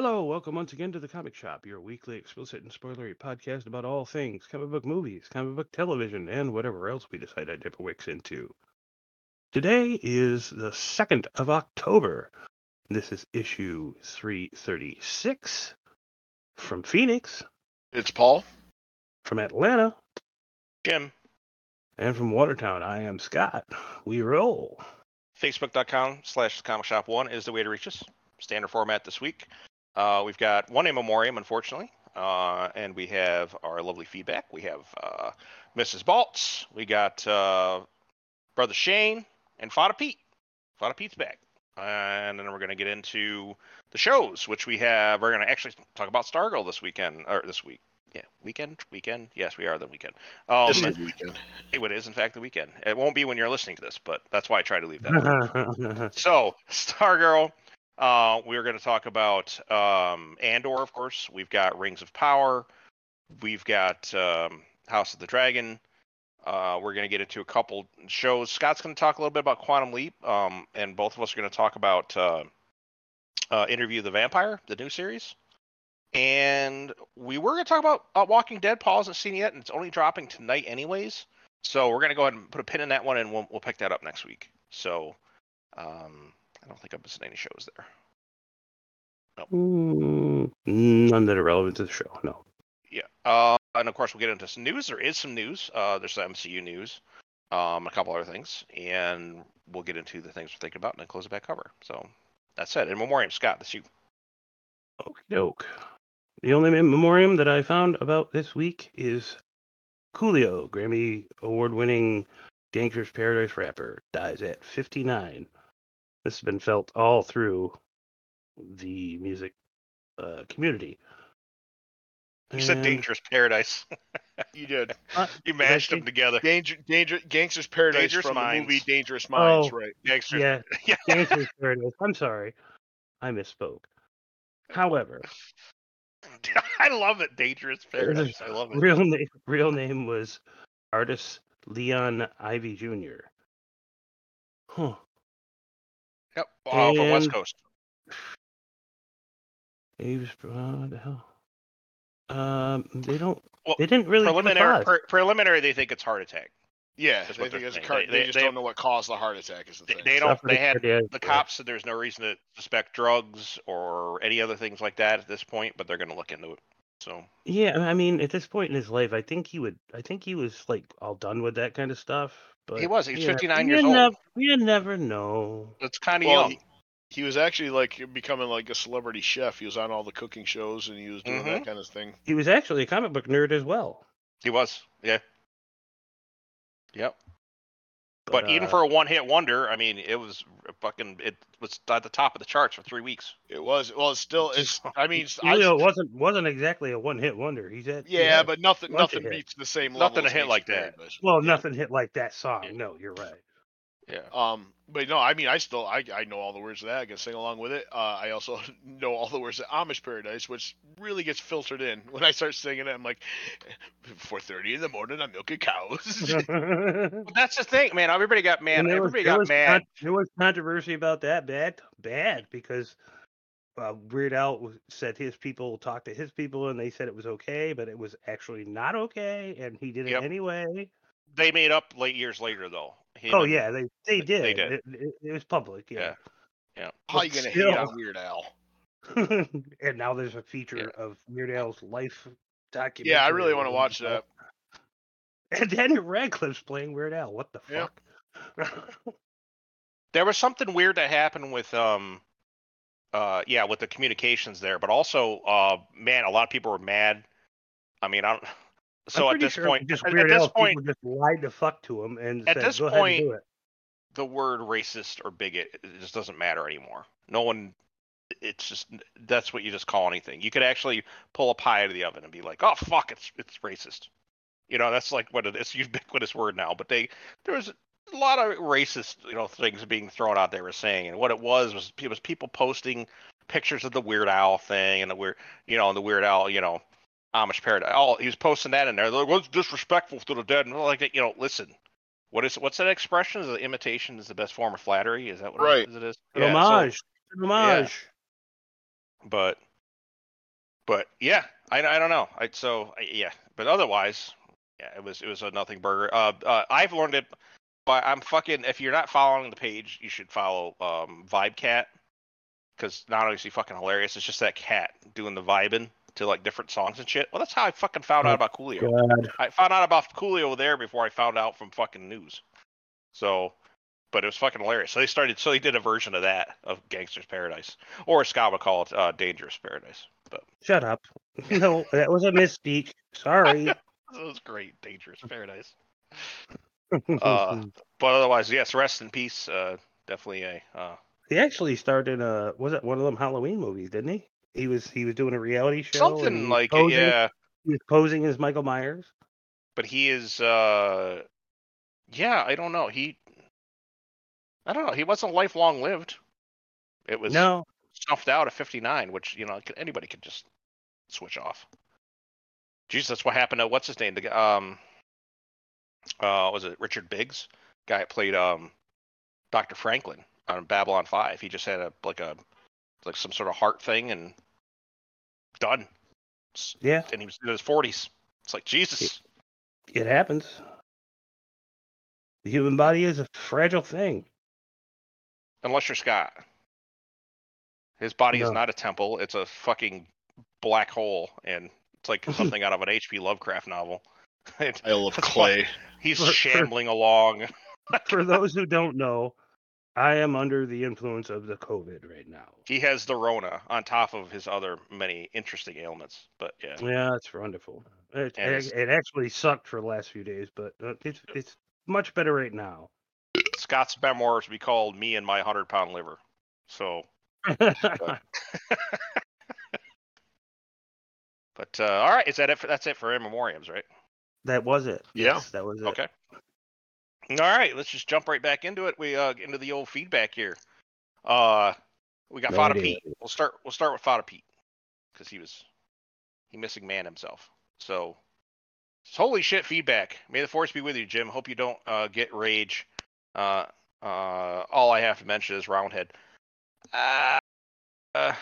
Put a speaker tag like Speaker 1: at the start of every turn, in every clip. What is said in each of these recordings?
Speaker 1: Hello, welcome once again to the Comic Shop, your weekly explicit and spoilery podcast about all things comic book movies, comic book television, and whatever else we decide to dip our wicks into. Today is the 2nd of October. This is issue 336 from Phoenix,
Speaker 2: It's Paul.
Speaker 1: from Atlanta,
Speaker 3: Jim,
Speaker 1: and from Watertown. I am Scott. We roll.
Speaker 3: facebook.com slash comic shop one is the way to reach us. Standard format this week. Uh, we've got one in memoriam, unfortunately, uh, and we have our lovely feedback. We have uh, Mrs. Baltz, we got uh, Brother Shane, and Fada Pete. Fada Pete's back. And then we're going to get into the shows, which we have. We're going to actually talk about Stargirl this weekend, or this week. Yeah, weekend, weekend. Yes, we are the weekend. Um,
Speaker 2: This is the weekend.
Speaker 3: it is, in fact, the weekend. It won't be when you're listening to this, but that's why I try to leave that. So, Stargirl, uh, we're going to talk about um, Andor, of course. We've got Rings of Power. We've got um, House of the Dragon. Uh, we're going to get into a couple shows. Scott's going to talk a little bit about Quantum Leap, um, and both of us are going to talk about uh, uh, Interview the Vampire, the new series. And we were going to talk about uh, Walking Dead. Paul hasn't seen it yet, and it's only dropping tonight, anyways. So we're going to go ahead and put a pin in that one, and we'll, we'll pick that up next week. So um, I don't think I'm missing any shows there.
Speaker 1: Mm, None that are relevant to the show, no.
Speaker 3: Yeah. Uh, and of course, we'll get into some news. There is some news. Uh, there's some MCU news, um, a couple other things, and we'll get into the things we're thinking about and then close it back cover. So that's it. In memoriam, Scott, that's you.
Speaker 1: Okie doke. The only memoriam that I found about this week is Coolio, Grammy award winning Dangerous Paradise rapper, dies at 59. This has been felt all through the music uh, community.
Speaker 3: You said Dangerous Paradise.
Speaker 2: You did.
Speaker 1: Uh,
Speaker 3: you mashed
Speaker 1: say-
Speaker 3: them together.
Speaker 2: Danger, danger, Gangster's Paradise
Speaker 3: Dangerous
Speaker 2: from
Speaker 3: Minds.
Speaker 2: the movie Dangerous Minds,
Speaker 1: Oh.
Speaker 2: right?
Speaker 3: Gangsters.
Speaker 1: Yeah,
Speaker 3: Yeah.
Speaker 1: Dangerous Paradise. I'm sorry. I misspoke. However,
Speaker 3: I love it. Dangerous Paradise. I love it.
Speaker 1: real name real name was Artis Leon Ivey Jr. Huh.
Speaker 3: Yep. Uh, from West
Speaker 1: And-
Speaker 3: Coast.
Speaker 1: He uh, what the hell? Um, they don't.
Speaker 3: Well,
Speaker 1: they didn't really give a
Speaker 3: Preliminary,
Speaker 1: cause.
Speaker 3: pre- preliminary, they think it's heart attack.
Speaker 2: Yeah,
Speaker 3: That's
Speaker 2: they
Speaker 3: what
Speaker 2: think
Speaker 3: they're
Speaker 2: it's a
Speaker 3: saying.
Speaker 2: car-
Speaker 3: They-
Speaker 2: they,
Speaker 3: they-
Speaker 2: just
Speaker 3: they-
Speaker 2: don't know what caused the heart attack. Is the
Speaker 3: They,
Speaker 2: thing.
Speaker 3: they don't.
Speaker 1: Suffered
Speaker 3: They
Speaker 1: a
Speaker 3: had
Speaker 1: cardiac
Speaker 3: the
Speaker 1: arrest.
Speaker 3: cops said there's no reason to suspect drugs or any other things like that at this point, but they're going to look into it. So
Speaker 1: Yeah, I mean, at this point in his life, I think he would. I think he was like all done with that kind of stuff. But
Speaker 3: he was. He was
Speaker 1: you
Speaker 3: 59
Speaker 1: you
Speaker 3: years old.
Speaker 1: nev- you never know.
Speaker 3: That's kind of
Speaker 2: Well,
Speaker 3: young.
Speaker 2: he, he was actually like becoming like a celebrity chef. He was on all the cooking shows and he was doing
Speaker 3: Mm-hmm.
Speaker 2: that kind of thing.
Speaker 1: He was actually a comic book nerd as well.
Speaker 3: He was. Yeah. Yep. But, even
Speaker 1: uh,
Speaker 3: for a one-hit wonder, I mean, it was fucking. It was at the top of the charts for three weeks.
Speaker 2: It was well. It's still. It's. I mean, I,
Speaker 1: Coolio wasn't wasn't exactly a one hit wonder. He's at he
Speaker 2: yeah,
Speaker 1: had-
Speaker 2: but nothing.
Speaker 1: bunch of
Speaker 2: Nothing
Speaker 1: hits.
Speaker 2: beats the same.
Speaker 3: Nothing
Speaker 2: as
Speaker 3: a hit like that.
Speaker 1: Well,
Speaker 2: Yeah.
Speaker 1: nothing hit like that song.
Speaker 3: Yeah.
Speaker 1: No, you're right.
Speaker 3: Yeah.
Speaker 2: Um, but no, I mean, I still, I, I know all the words to that. I can sing along with it. Uh, I also know all the words to Amish Paradise, which really gets filtered in when I start singing it. I'm like, 4:30 in the morning, I'm milking cows.
Speaker 3: But that's the thing, man. Everybody got mad.
Speaker 1: And was-
Speaker 3: Everybody got
Speaker 1: was
Speaker 3: mad.
Speaker 1: con- there was controversy about that. Bad, bad, because uh, Weird Al said his people talked to his people and they said it was okay, but it was actually not okay, and he did it
Speaker 3: Yep.
Speaker 1: anyway.
Speaker 3: They made up late years later, though. Him
Speaker 1: Oh yeah, they they
Speaker 3: they
Speaker 1: did.
Speaker 3: did.
Speaker 1: It, it, it was public. Yeah.
Speaker 3: Yeah.
Speaker 2: How
Speaker 1: But
Speaker 2: you gonna
Speaker 1: still-
Speaker 2: hate on Weird Al?
Speaker 1: and now there's a feature
Speaker 3: Yeah.
Speaker 1: of Weird Al's life documentary.
Speaker 2: Yeah, I really want to watch that.
Speaker 1: And Daniel Radcliffe's playing Weird Al. What the
Speaker 2: Yeah.
Speaker 1: fuck?
Speaker 3: there was something weird that happened with um uh yeah with the communications there but also uh man a lot of people were mad i mean i don't so at this
Speaker 1: sure
Speaker 3: point
Speaker 1: just
Speaker 3: at, at this point
Speaker 1: just lied the fuck to him and
Speaker 3: At
Speaker 1: said,
Speaker 3: this
Speaker 1: "Go ahead
Speaker 3: point-
Speaker 1: and do it."
Speaker 3: the word racist or bigot it just doesn't matter anymore. No one it's just that's what you just call anything. You could actually pull a pie out of the oven and be like oh fuck it's it's racist. You know that's like what it is ubiquitous word now but they there was a lot of racist you know things being thrown out there were saying and what it was was it was people posting pictures of the Weird Al thing and the weird you know and the Weird Al you know amish paradise all he was posting that in there They're like what's disrespectful to the dead and like that you know listen what is what's that expression? Is the imitation is the best form of flattery? Is that what
Speaker 2: Right.
Speaker 3: it is? It is?
Speaker 1: An
Speaker 3: Yeah, so-
Speaker 1: homage. An homage.
Speaker 3: but but yeah, I, I don't know. I so I, yeah, but otherwise, yeah, it was it was a nothing burger. Uh, uh I've learned it, but I'm fucking. If you're not following the page, you should follow um Vibe Cat, because not only is he fucking hilarious, it's just that cat doing the vibing to like different songs and shit. Well, that's how I fucking found
Speaker 1: Oh,
Speaker 3: out about Coolio.
Speaker 1: God.
Speaker 3: I found out about Coolio there before I found out from fucking news. So, but it was fucking hilarious. So they started. So they did a version of that of Gangster's Paradise, or as Scott would call it, uh, Dangerous Paradise. But
Speaker 1: Shut up. No, that was a misspeak. Sorry.
Speaker 3: that was great, Dangerous Paradise. Uh, But otherwise, yes, rest in peace. Uh, definitely a. Uh,
Speaker 1: he actually started. a was it one of them Halloween movies, didn't he? He was he was doing a reality show. and
Speaker 3: something like it,
Speaker 1: posing,
Speaker 3: yeah.
Speaker 1: He was posing as Michael Myers.
Speaker 3: But he is. uh Yeah, I don't know. He. I don't know. He wasn't lifelong lived. It was
Speaker 1: No,
Speaker 3: snuffed out at 59, which you know anybody could just switch off. Jesus, that's what happened to what's his name? The um, uh, was it Richard Biggs? Guy that played um, Dr. Franklin on Babylon 5. He just had a like a like some sort of heart thing and done.
Speaker 1: Yeah,
Speaker 3: And he was in his 40s. It's like Jesus.
Speaker 1: it happens. The human body is a fragile thing.
Speaker 3: Unless you're Scott. His body is not a temple. It's a fucking black hole, and it's like something out of an H.P. Lovecraft novel. And
Speaker 2: Isle of Clay.
Speaker 3: He's
Speaker 1: For- for-
Speaker 3: shambling along.
Speaker 1: For those who don't know, I am under the influence of the COVID right now.
Speaker 3: He has the Rona on top of his other many interesting ailments. But yeah,
Speaker 1: Yeah, it's wonderful. It, it, it actually sucked for the last few days, but uh, it's it's much better right now.
Speaker 3: Scott's memoirs be called "Me and My Hundred Pound Liver." So, but uh, all right, is that it? For, that's it for in memoriams, right?
Speaker 1: that was it.
Speaker 2: Yeah.
Speaker 1: Yes, that was it.
Speaker 3: Okay. All right, let's just jump right back into it. We uh into the old feedback here. Uh, we got Fada Pete. We'll start. We'll start with Fada Pete because he was he missing man himself. So, holy shit, feedback. May the force be with you, Jim. Hope you don't uh get rage. Uh, uh, all I have to mention is Roundhead. Uh, uh,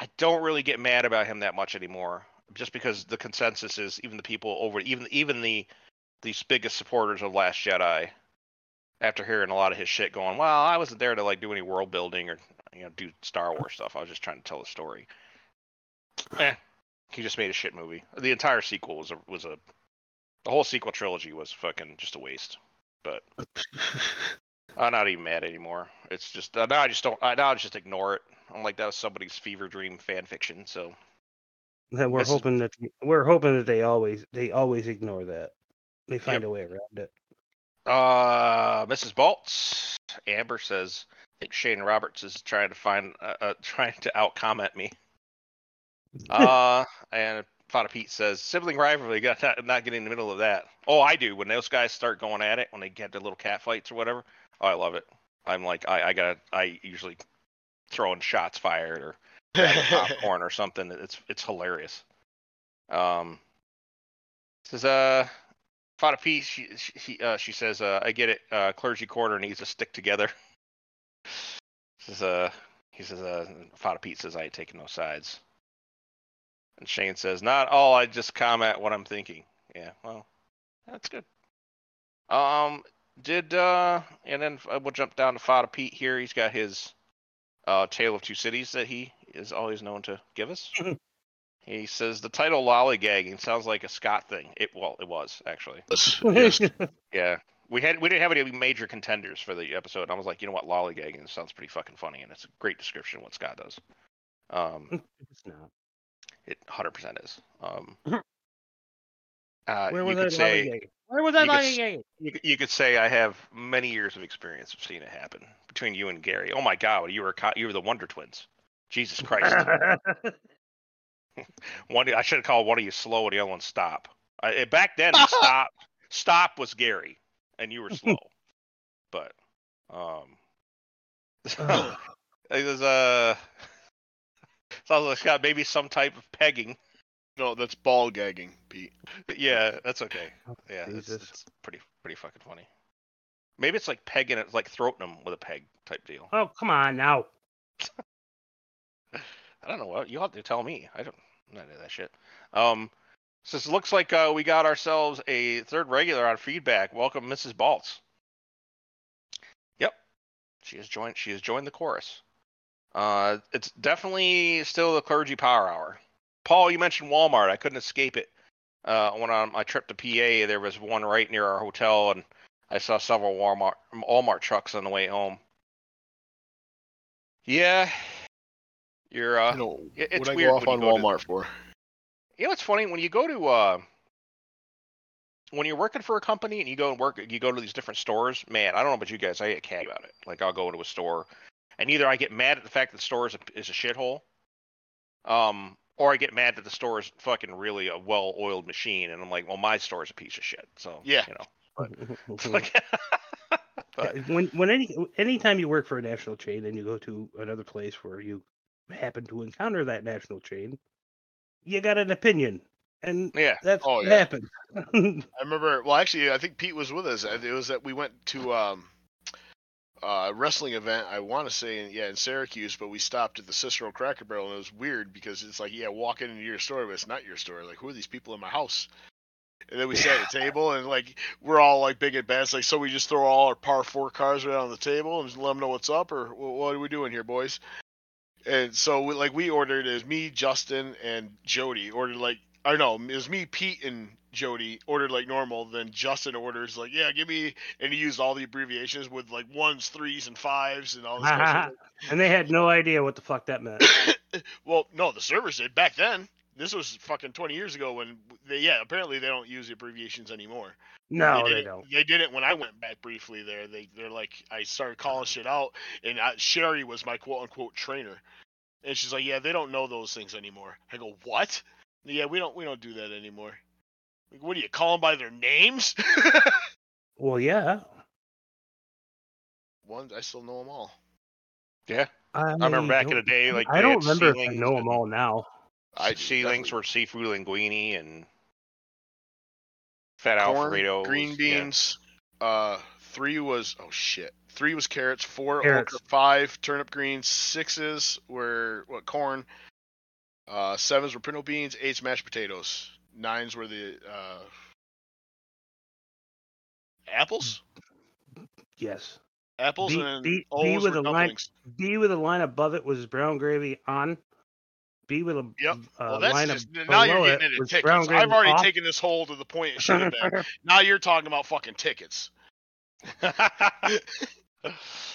Speaker 3: I don't really get mad about him that much anymore, just because the consensus is even the people over even even the the biggest supporters of Last Jedi, after hearing a lot of his shit, going, "Well, I wasn't there to like do any world building or you know do Star Wars stuff. I was just trying to tell a story." Eh, he just made a shit movie. The entire sequel was a was a the whole sequel trilogy was fucking just a waste. But I'm not even mad anymore. It's just uh, now I just don't. I, now I just ignore it. I'm like that was somebody's fever dream fan fiction. So
Speaker 1: That we're
Speaker 3: This is-
Speaker 1: hoping that we're hoping that they always they always ignore that. They find a way around it.
Speaker 3: Uh, Mrs. Baltz, Amber says, I think Shane Roberts is trying to find, uh, uh trying to out comment me. Uh, and Fada Pete says, sibling rivalry, got not, not getting in the middle of that. Oh, I do. When those guys start going at it, when they get their little cat fights or whatever, oh, I love it. I'm like, I, I gotta, I usually throwing shots fired or popcorn or something. It's, it's hilarious. Um, says, uh, Fada P, she she uh, she says, uh, I get it. Uh, clergy quarter needs to stick together. says, uh, he says, uh, Fada Pete says, I ain't taking no sides. And Shane says, not all. I just comment what I'm thinking. Yeah, well, that's good. Um, did uh, and then uh, we'll jump down to Fada Pete here. He's got his uh, Tale of Two Cities that he is always known to give us. he says the title "Lollygagging" sounds like a Scott thing. It well, it was actually.
Speaker 2: yes.
Speaker 3: Yeah, we had we didn't have any major contenders for the episode. And I was like, you know what, lollygagging sounds pretty fucking funny, and it's a great description of what Scott does. Um,
Speaker 1: it's not.
Speaker 3: it 100% is. Um, uh,
Speaker 1: Where
Speaker 3: you
Speaker 1: was
Speaker 3: could
Speaker 1: that
Speaker 3: say?
Speaker 1: Where was that
Speaker 3: you could
Speaker 1: lollygagging?
Speaker 3: you, could- you could say I have many years of experience of seeing it happen between you and Gary. Oh my God, you were co- you were the Wonder Twins. Jesus Christ, one I should have called one of you slow and the other one stop. I, back then, stop stop was Gary, and you were slow. but um, it was uh sounds like it's got maybe some type of pegging.
Speaker 2: No, that's ball gagging, Pete.
Speaker 3: Yeah, that's okay. Yeah, it's, it's pretty pretty fucking funny. Maybe it's like pegging it, like throating them with a peg type deal.
Speaker 1: oh, come on now.
Speaker 3: I don't know what you have to tell me. I don't Not into that shit. Um, so it looks like uh, we got ourselves a third regular on feedback. Welcome, Mrs. Baltz. Yep, she has joined. She has joined the chorus. Uh, it's definitely still the clergy power hour. Paul, you mentioned Walmart. I couldn't escape it. Uh, when on my trip to PA, there was one right near our hotel, and I saw several Walmart Walmart trucks on the way home. Yeah, you're. Uh,
Speaker 2: You know,
Speaker 3: it- it's
Speaker 2: what I go off on
Speaker 3: you go to-
Speaker 2: Walmart for?
Speaker 3: you know, it's funny when you go to uh, when you're working for a company and you go and work, you go to these different stores. Man, I don't know about you guys. I get catty about it. Like I'll go into a store, and either I get mad at the fact that the store is a, is a shithole, um, or I get mad that the store is fucking really a well-oiled machine, and I'm like, well, my store is a piece of shit. So
Speaker 2: Yeah.
Speaker 3: you know, like, but,
Speaker 1: when when any anytime you work for a national chain and you go to another place where you happen to encounter that national chain, you got an opinion, and
Speaker 3: yeah,
Speaker 1: that's
Speaker 2: Oh,
Speaker 1: what
Speaker 2: yeah.
Speaker 1: happened.
Speaker 2: I remember. Well, actually, I think Pete was with us. It was that we went to um, a wrestling event. I want to say, in, yeah, in Syracuse, but we stopped at the Cicero Cracker Barrel, and it was weird because it's like, yeah, walk into your store, but it's not your store. Like, who are these people in my house? And then we sat at the table, and like we're all like big and bad. Like, so we just throw all our par four cars right on the table and just let them know what's up, or what are we doing here, boys? And so, we, like, we ordered. Was me, Justin, and Jody ordered like or know it was me, Pete, and Jody ordered like normal. Then Justin orders like, yeah, give me, and he used all the abbreviations with like ones, threes, and fives, and all this.
Speaker 1: and they had no idea what the fuck that meant.
Speaker 2: well, no, the servers did back then. This was fucking 20 years ago when they, yeah, apparently they don't use the abbreviations anymore.
Speaker 1: No,
Speaker 2: they,
Speaker 1: they
Speaker 2: did it-
Speaker 1: don't.
Speaker 2: They did it when I went back briefly there. They they're like I started calling uh-huh. shit out, and I, Sherry was my quote unquote trainer, and she's like, yeah, they don't know those things anymore. I go, what? Yeah, we don't we don't do that anymore. Like, what do you call them by their names?
Speaker 1: Well, yeah.
Speaker 2: Ones I still know them all.
Speaker 3: yeah.
Speaker 1: I,
Speaker 3: I remember back in the day, like
Speaker 1: I don't
Speaker 3: had
Speaker 1: remember if I know them all now.
Speaker 2: I do, links
Speaker 3: were seafood linguine and fat
Speaker 2: corn,
Speaker 3: Alfredo,
Speaker 2: green beans. Uh, three was oh shit. Three was carrots. Four
Speaker 1: Carrots.
Speaker 2: okra. Five turnip greens. Sixes were what corn. Uh, sevens were pinto beans. Eights mashed potatoes. Nines were the uh, apples.
Speaker 1: Yes.
Speaker 2: Apples
Speaker 1: B-
Speaker 2: and
Speaker 1: B- B with a line- B with a line above it was brown gravy on. B with a
Speaker 2: Yep.
Speaker 1: uh,
Speaker 2: Well, that's just now you're getting
Speaker 1: it
Speaker 2: into tickets. I've already
Speaker 1: off.
Speaker 2: taken this hole to the point it should have been. now you're talking about fucking tickets.
Speaker 3: All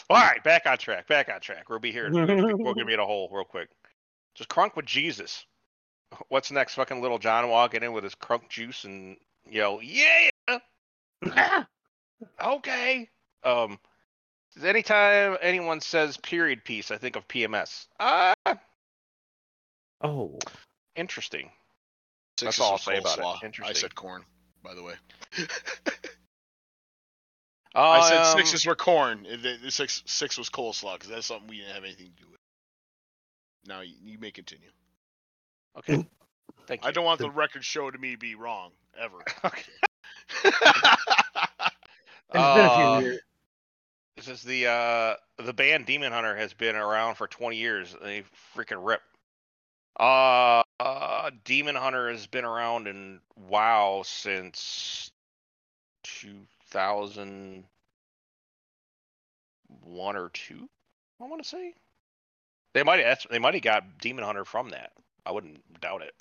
Speaker 3: right, back on track. Back on track. We'll be here. We're gonna, we're gonna be in a hole real quick. Just crunk with Jesus. What's next? Fucking Lil Jon walking in with his crunk juice and yell, "Yeah, okay." Um, anytime anyone says period piece, I think of PMS. Ah,
Speaker 1: oh,
Speaker 3: interesting.
Speaker 2: That's
Speaker 3: all I'll say about it.
Speaker 2: coleslaw. I
Speaker 3: Interesting.
Speaker 2: said corn, by the way.
Speaker 3: Um,
Speaker 2: I said sixes were corn. The, the six six was coleslaw because that's something we didn't have anything to do with. Now you, you may continue.
Speaker 3: Okay. Thank you.
Speaker 2: I don't want the record show to me be wrong ever.
Speaker 3: Okay.
Speaker 1: it's been a
Speaker 3: Uh,
Speaker 1: few years.
Speaker 3: This is the uh the band Demon Hunter has been around for 20 years. They freaking rip. Uh, uh Demon Hunter has been around in WoW since 2001 or 2. I want to say. They might have they might have got Demon Hunter from that. I wouldn't doubt it.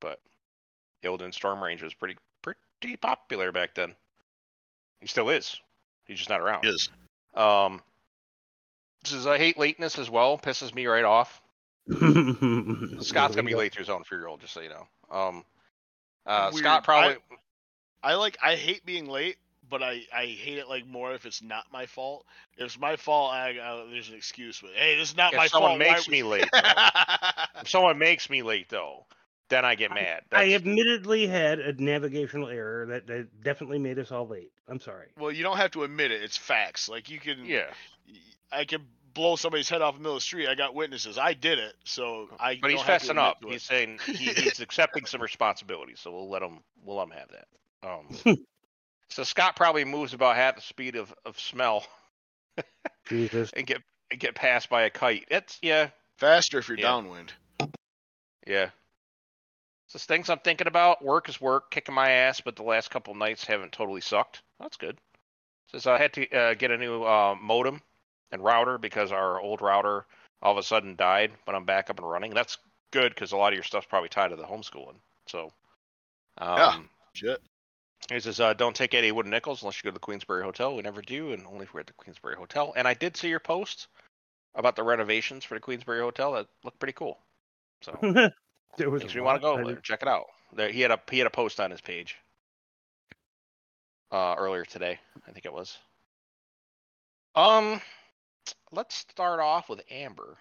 Speaker 3: But Illidan Stormrage was pretty pretty popular back then. He still is. He's just not around.
Speaker 2: Is
Speaker 3: Um, this is I hate lateness as well. Pisses me right off. Scott's gonna be late to his own funeral, just so you know. Um, uh, Scott probably.
Speaker 2: I like I hate being late, but I I hate it like more if it's not my fault. If it's my fault, I, I there's an excuse. But hey, this is not
Speaker 3: If
Speaker 2: my
Speaker 3: someone
Speaker 2: fault.
Speaker 3: makes
Speaker 2: why
Speaker 3: me late, if someone makes me late though, then I get mad.
Speaker 1: I admittedly had a navigational error that, that definitely made us all late. I'm sorry.
Speaker 2: well, you don't have to admit it. It's facts. Like you can.
Speaker 3: yeah,
Speaker 2: I can blow somebody's head off in the middle of the street. I got witnesses. I did it. So I.
Speaker 3: but he's
Speaker 2: don't have to
Speaker 3: fessing up. He's saying he, he's accepting some responsibility, so we'll let him. We'll let him have that. Um, so Scott probably moves about half the speed of, of smell
Speaker 1: Jesus.
Speaker 3: and get and get passed by a kite. It's yeah,
Speaker 2: Faster if you're
Speaker 3: Yeah.
Speaker 2: downwind.
Speaker 3: Yeah. So things I'm thinking about. Work is work, kicking my ass, but the last couple nights haven't totally sucked. That's good. Says I had to uh, get a new uh, modem and router because our old router all of a sudden died, but I'm back up and running. That's good because a lot of your stuff's probably tied to the homeschooling. So, um,
Speaker 2: Yeah. Shit.
Speaker 3: he says, uh, "Don't take any wooden nickels unless you go to the Queensbury Hotel. We never do, and only if we're at the Queensbury Hotel." And I did see your post about the renovations for the Queensbury Hotel. That looked pretty cool. So
Speaker 1: there was
Speaker 3: makes
Speaker 1: a
Speaker 3: me want to go there. Check it out. There, he had a he had a post on his page uh, earlier today. I think it was. Um, let's start off with Amber.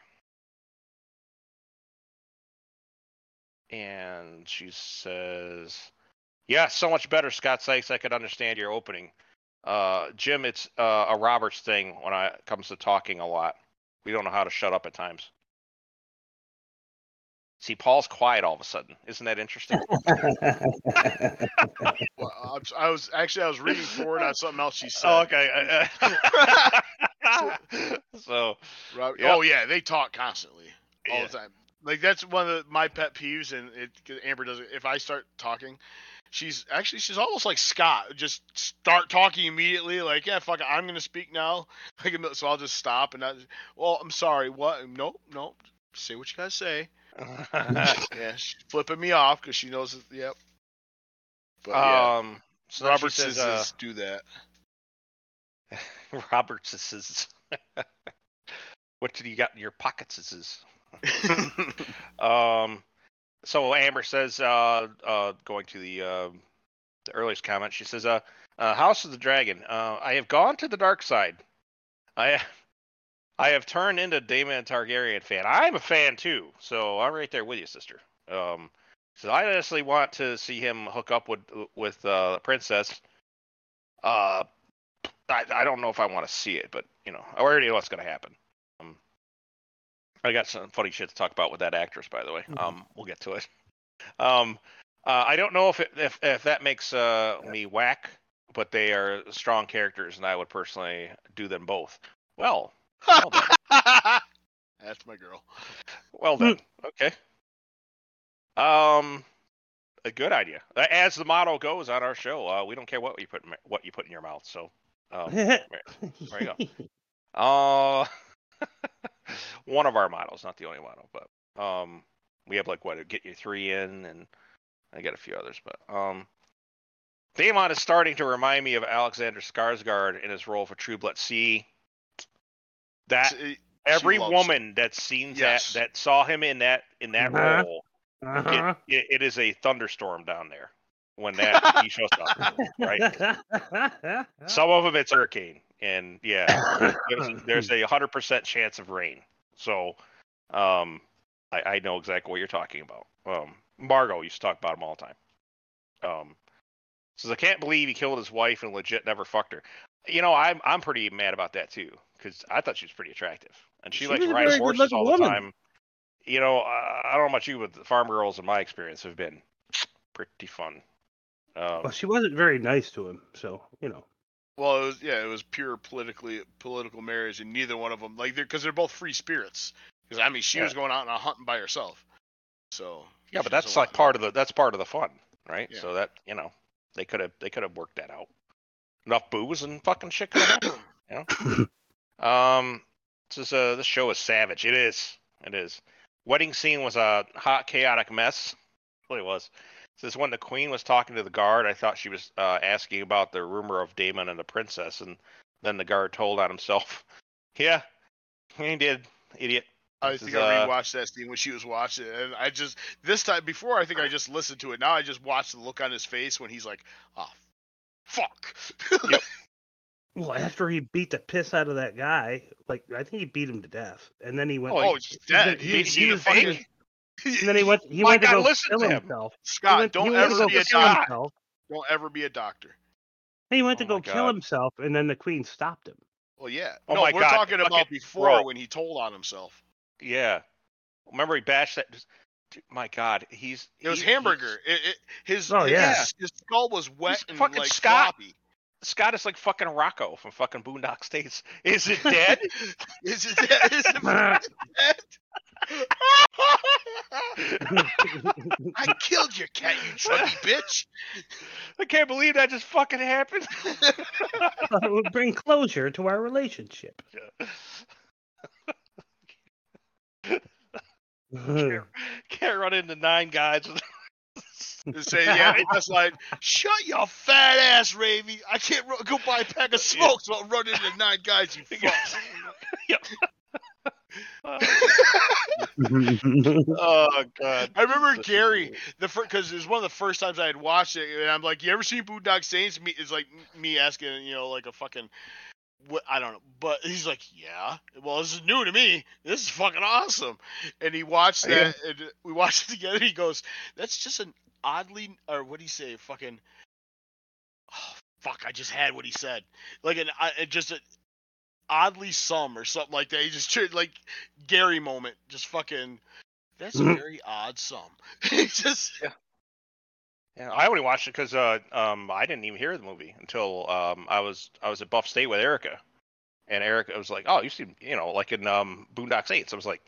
Speaker 3: And she says, "Yeah, so much better, Scott Sykes. I could understand your opening. Uh, Jim, it's uh, a Roberts thing when I- it comes to talking a lot. We don't know how to shut up at times." See, Paul's quiet all of a sudden. Isn't that interesting?
Speaker 2: Well, I'm, I was actually I was reading forward on something else she said.
Speaker 3: Oh, okay. Uh, uh, so,
Speaker 2: Robert,
Speaker 3: Yep.
Speaker 2: Oh yeah, they talk constantly all
Speaker 3: Yeah.
Speaker 2: the time. Like that's one of the, my pet peeves, and it 'cause Amber does it. If I start talking, she's actually she's almost like Scott. Just start talking immediately. Like yeah, fuck, it, I'm gonna speak now. Like so, I'll just stop and not. Well, I'm sorry. What? Nope, nope. Say what you gotta say. Yeah, she's flipping me off because she knows. That, yep. But yeah,
Speaker 3: um, so
Speaker 2: Robert
Speaker 3: says,
Speaker 2: says do that.
Speaker 3: uh, Robert says, what did you got in your pockets? Is. Um, so Amber says, uh, uh, going to the um the earliest comment, she says, uh, uh, House of the Dragon. Uh, I have gone to the dark side. I I have turned into Daemon Targaryen fan. I'm a fan too, so I'm right there with you, sister. Um, so I honestly want to see him hook up with with uh, the princess. Uh, I I don't know if I want to see it, but you know, I already know what's gonna happen. Um, I got some funny shit to talk about with that actress, by the way.
Speaker 1: Mhm.
Speaker 3: Um, we'll get to it. Um, uh, I don't know if it, if if that makes uh me whack, but they are strong characters, and I would personally do them both. Well.
Speaker 2: That's my girl.
Speaker 3: Well done. Okay. Um, a good idea. As the motto goes on our show, uh, we don't care what you put in, what you put in your mouth. So, um, there you go. uh, one of our models, not the only model, but um, we have like what get you three in, and I got a few others, but um. Daemon is starting to remind me of Alexander Skarsgård in his role for True Blood. See, that
Speaker 2: See,
Speaker 3: every
Speaker 2: loves-
Speaker 3: woman that's seen
Speaker 2: Yes.
Speaker 3: that that saw him in that in that
Speaker 1: Uh-huh.
Speaker 3: role,
Speaker 1: Uh-huh.
Speaker 3: it, it, it is a thunderstorm down there when that he shows up. Right. Some of them it's hurricane, and yeah, there's, there's a hundred percent chance of rain. So, um, I, I know exactly what you're talking about. Um, Margot used to talk about him all the time. Um, says I can't believe he killed his wife and legit never fucked her. You know, I'm I'm pretty mad about that too because I thought she was pretty attractive, and she,
Speaker 1: She
Speaker 3: likes
Speaker 1: was a
Speaker 3: riding horses
Speaker 1: good-looking
Speaker 3: all the
Speaker 1: woman.
Speaker 3: time. You know, uh, I don't know about you, but the farm girls in my experience have been pretty fun. Um,
Speaker 1: well, she wasn't very nice to him, so you know.
Speaker 2: Well, it was yeah, it was pure politically political marriage, and neither one of them like they're because they're both free spirits. Because I mean, she was going out and hunting by herself. So
Speaker 3: Yeah, but that's like part of the that's part of the fun, right?
Speaker 2: Yeah.
Speaker 3: So that you know they could have they could have worked that out. Enough booze and fucking shit could have happened. You know. Um, this is uh this show is savage. It is. It is. Wedding scene was a hot chaotic mess. Really was. Says when the queen was talking to the guard, I thought she was uh, asking about the rumor of Daemon and the princess, and then the guard told on himself. Yeah, he did, idiot.
Speaker 2: I
Speaker 3: This
Speaker 2: think
Speaker 3: is,
Speaker 2: I
Speaker 3: uh,
Speaker 2: rewatched that scene when she was watching it, and I just this time before I think I just listened to it. Now I just watched the look on his face when he's like, "Oh, fuck."
Speaker 3: Yep.
Speaker 1: Well, after he beat the piss out of that guy, like I think he beat him to death, and then he went.
Speaker 3: Oh,
Speaker 2: oh, he's dead.
Speaker 1: he-
Speaker 2: He,
Speaker 3: he-
Speaker 2: he,
Speaker 3: he was
Speaker 2: fucking
Speaker 3: fake?
Speaker 1: and then he went. He
Speaker 3: My
Speaker 1: went to
Speaker 3: God,
Speaker 1: go
Speaker 3: listen
Speaker 1: kill
Speaker 3: to him.
Speaker 1: himself.
Speaker 2: Scott.
Speaker 1: went-
Speaker 2: don't ever be a doctor.
Speaker 1: himself.
Speaker 2: Don't ever be a doctor.
Speaker 1: He went oh to
Speaker 3: Oh
Speaker 1: go
Speaker 3: my
Speaker 1: kill himself, and then the queen stopped him.
Speaker 2: Well, yeah.
Speaker 3: Oh
Speaker 2: no,
Speaker 3: my
Speaker 2: we're
Speaker 3: God,
Speaker 2: talking about before
Speaker 3: bro.
Speaker 2: when he told on himself.
Speaker 3: Yeah. Remember he bashed that. Dude, my God, he's.
Speaker 2: It was
Speaker 3: he-
Speaker 2: hamburger. It, it, his,
Speaker 1: Oh, yeah.
Speaker 2: his skull was wet
Speaker 3: He's
Speaker 2: and
Speaker 3: fucking
Speaker 2: like
Speaker 3: Scott.
Speaker 2: floppy.
Speaker 3: Scott is like fucking Rocco from fucking Boondock Saints. Is it dead?
Speaker 2: Is it, is it dead? I killed your cat, you druggy bitch.
Speaker 3: I can't believe that just fucking happened.
Speaker 1: Thought it would bring closure to our relationship.
Speaker 3: Can't, can't run into nine guys.
Speaker 2: And say, yeah, that's like, shut your fat ass, Ravy. I can't ru- go buy a pack of smokes while running into nine guys, you fuck.
Speaker 3: Yep. oh god.
Speaker 2: I remember Gary the because it was one of the first times I had watched it, and I'm like, "You ever seen Boondock Saints?" Me is like me asking, you know, like a fucking, what I don't know, but he's like, "Yeah." Well, this is new to me. This is fucking awesome. And he watched
Speaker 3: Yeah.
Speaker 2: that, and we watched it together. He goes, "That's just an oddly, or what do you say? Fucking, oh, fuck! I just had what he said. Like an uh, just a." Oddly some or something like that. He just like Gary moment, just fucking. That's
Speaker 1: Mhm.
Speaker 2: very odd. It's just
Speaker 3: Yeah, I only watched it because uh, um, I didn't even hear the movie until um, I was I was at Buff State with Erica, and Erica was like, "Oh, you see, you know, like in um, Boondock Saints." So I was like,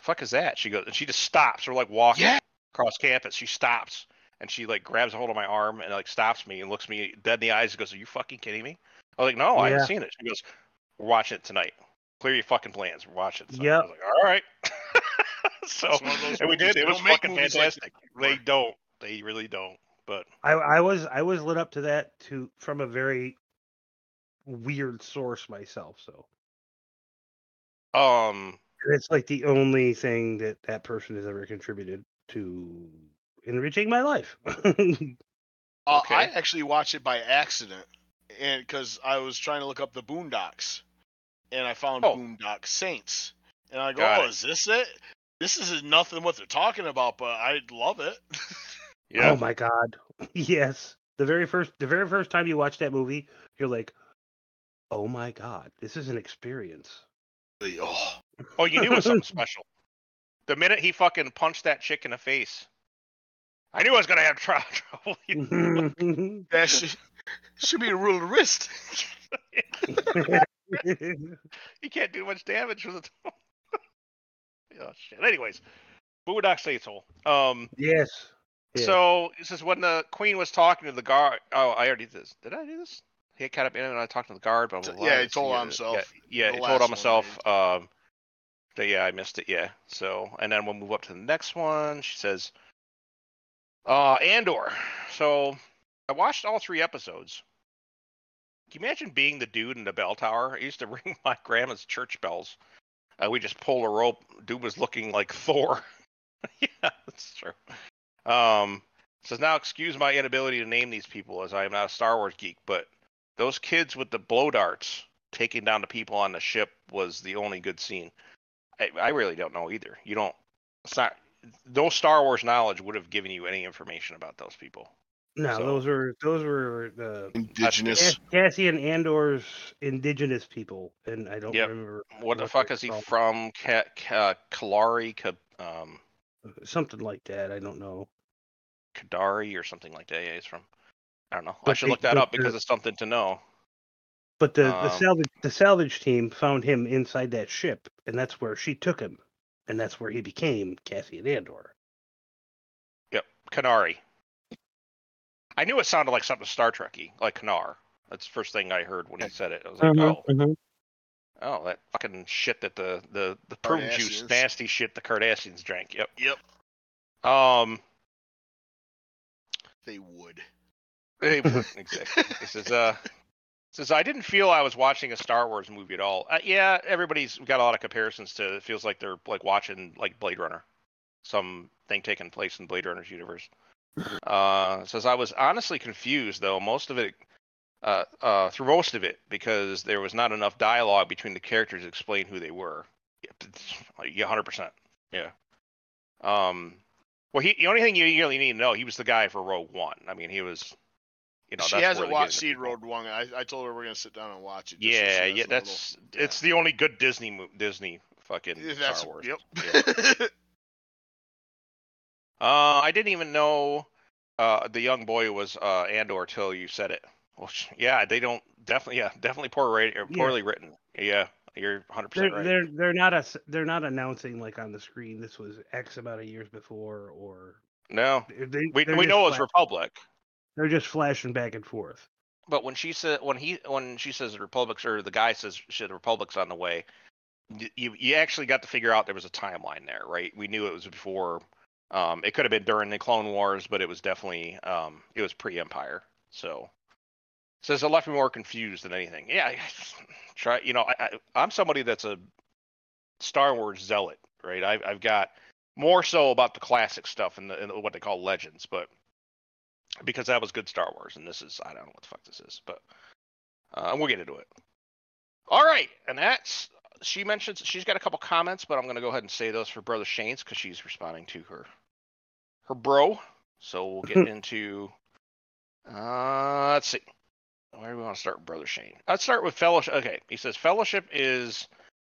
Speaker 3: "Fuck is that?" She goes, and she just stops. We're like walking
Speaker 2: Yeah.
Speaker 3: across campus. She stops and she like grabs a hold of my arm and like stops me and looks me dead in the eyes and goes, "Are you fucking kidding me?" I was like, "No, I haven't seen it." She goes, "We're watching it tonight. Clear your fucking plans. We're watching it."
Speaker 1: Yeah.
Speaker 3: I was like, "All right." so
Speaker 2: It's one of those
Speaker 3: and we did. It was fucking
Speaker 2: movies like
Speaker 3: fantastic. they don't. They really don't. But
Speaker 1: I, I was I was lit up to that to from a very weird source myself. So
Speaker 3: um,
Speaker 1: it's like the only thing that that person has ever contributed to enriching my life.
Speaker 2: Uh,
Speaker 3: Okay.
Speaker 2: I actually watched it by accident, and because I was trying to look up the Boondocks, and I found
Speaker 3: Oh.
Speaker 2: Boondock Saints, and I go,
Speaker 3: Got
Speaker 2: "Oh,
Speaker 3: it.
Speaker 2: is this it? This is nothing what they're talking about, but I love it."
Speaker 3: yeah.
Speaker 1: Oh my god. Yes. The very first the very first time you watch that movie, you're like, "Oh my god, this is an experience."
Speaker 2: oh,
Speaker 3: Oh, you knew it was something special. The minute he fucking punched that chick in the face, I knew I was gonna have trou- trouble.
Speaker 2: that should should be a rule of wrist.
Speaker 3: he can't do much damage with it. oh shit. Anyways, Boondock Saints hole. Um.
Speaker 1: yes. Yeah.
Speaker 3: So this is when the queen was talking to the guard. Oh, I already did this. Did I do this? He kind up in and I talked to the guard. Blah, blah, blah.
Speaker 2: Yeah, he told on
Speaker 3: uh,
Speaker 2: himself.
Speaker 3: Yeah, yeah he told on
Speaker 2: one,
Speaker 3: himself. Um, that, yeah, I missed it. Yeah. So and then we'll move up to the next one. She says, "Uh, Andor." So I watched all three episodes. Can you imagine being the dude in the bell tower? I used to ring my grandma's church bells. Uh, we just pull a rope. Dude was looking like Thor. yeah, that's true. Um, says now, excuse my inability to name these people as I am not a Star Wars geek, but those kids with the blow darts taking down the people on the ship was the only good scene. I, I really don't know either. You don't. It's not. No Star Wars knowledge would have given you any information about those people.
Speaker 1: no,
Speaker 3: so-
Speaker 1: those were those were the
Speaker 2: Indigenous.
Speaker 1: Cassian Andor's indigenous people, and I don't
Speaker 3: Yep.
Speaker 1: remember
Speaker 3: What the fuck is he
Speaker 1: called.
Speaker 3: from? Ka- Ka- Kalari, Ka- um,
Speaker 1: something like that. I don't know.
Speaker 3: Kadari, or something like that. Yeah, he's from. I don't know. I should
Speaker 1: they-
Speaker 3: look that up because
Speaker 1: the-
Speaker 3: it's something to know.
Speaker 1: But the, the
Speaker 3: Um,
Speaker 1: salvage the salvage team found him inside that ship, and that's where she took him, and that's where he became Cassian Andor.
Speaker 3: Yep, Kenari. I knew it sounded like something Star Trekky, like Kanar. That's the first thing I heard when he said it. I was like, oh, oh, that fucking shit that the the the prune juice, nasty shit the Cardassians drank. Yep.
Speaker 2: Yep,
Speaker 3: Um.
Speaker 2: They would.
Speaker 3: Hey, exactly. This is uh. Says I didn't feel I was watching a Star Wars movie at all. Uh, yeah, everybody's got a lot of comparisons to. It feels like they're like watching like Blade Runner, some thing taking place in Blade Runner's universe. Uh, says I was honestly confused though. Most of it, uh, uh, through most of it, because there was not enough dialogue between the characters to explain who they were. Yeah, hundred percent. Yeah. Um. Well, he the only thing you really need to know, he was the guy for Rogue One. I mean, he was. You know,
Speaker 2: she
Speaker 3: that's
Speaker 2: hasn't watched Seed
Speaker 3: into-
Speaker 2: Rogue One. I, I told her we're gonna sit down and watch it. just
Speaker 3: Yeah,
Speaker 2: has
Speaker 3: yeah,
Speaker 2: a little-
Speaker 3: that's
Speaker 2: yeah.
Speaker 3: it's the only good Disney mo- Disney fucking
Speaker 2: That's
Speaker 3: Star Wars.
Speaker 2: yep.
Speaker 3: Yeah. Uh, I didn't even know uh the young boy was uh Andor till you said it. Well, yeah, they don't definitely yeah definitely poor ra- or
Speaker 1: Yeah.
Speaker 3: poorly written. Yeah, You're 100
Speaker 1: They're
Speaker 3: percent right.
Speaker 1: they're they're not a they're not announcing like on the screen this was X amount of years before or
Speaker 3: No,
Speaker 1: they,
Speaker 3: we we know it's Republic.
Speaker 1: They're just flashing back and forth.
Speaker 3: But when she said when he when she says the Republic's or the guy says shit the Republic's on the way, you you actually got to figure out there was a timeline there, right? We knew it was before. Um, it could have been during the Clone Wars, but it was definitely um, it was pre-Empire. So says it left me more confused than anything. Yeah, try. You know, I, I I'm somebody that's a Star Wars zealot, right? I've I've got more so about the classic stuff and, the, and what they call legends, but because that was good Star Wars, and this is I don't know what the fuck this is, but uh, we'll get into it. All right, and that's she mentions she's got a couple comments, but I'm gonna go ahead and say those for Brother Shane's because she's responding to her her bro. So we'll get into uh let's see. Where do we want to start Brother Shane? Let's start with Fellowship. Okay, he says Fellowship is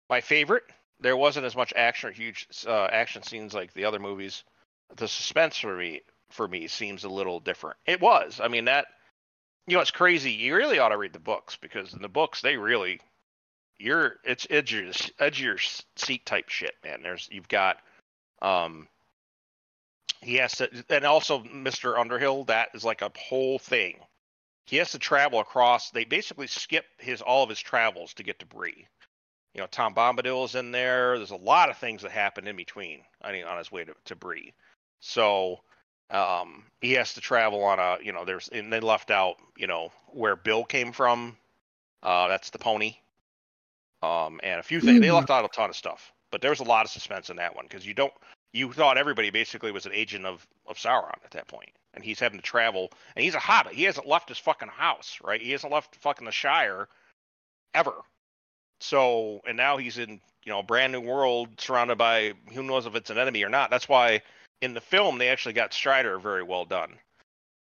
Speaker 3: my favorite. There wasn't as much action or huge uh, action scenes like the other movies. The suspense for me for me seems a little different. It was. I mean that you know it's crazy. You really ought to read the books because in the books they really you're it's edge your seat type shit, man. There's you've got um he has to and also Mr. Underhill that is like a whole thing. He has to travel across. They basically skip his all of his travels to get to Bree. You know, Tom Bombadil is in there. There's a lot of things that happen in between. I mean, on his way to to Bree. So um he has to travel on a you know there's and they left out you know where bill came from uh that's the pony um and a few things they
Speaker 1: Mhm.
Speaker 3: left out a ton of stuff but there was a lot of suspense in that one because you don't you thought everybody basically was an agent of of sauron at that point and he's having to travel and he's a hobbit he hasn't left his fucking house right he hasn't left fucking the shire ever so and now he's in you know a brand new world surrounded by who knows if it's an enemy or not that's why in the film they actually got Strider very well done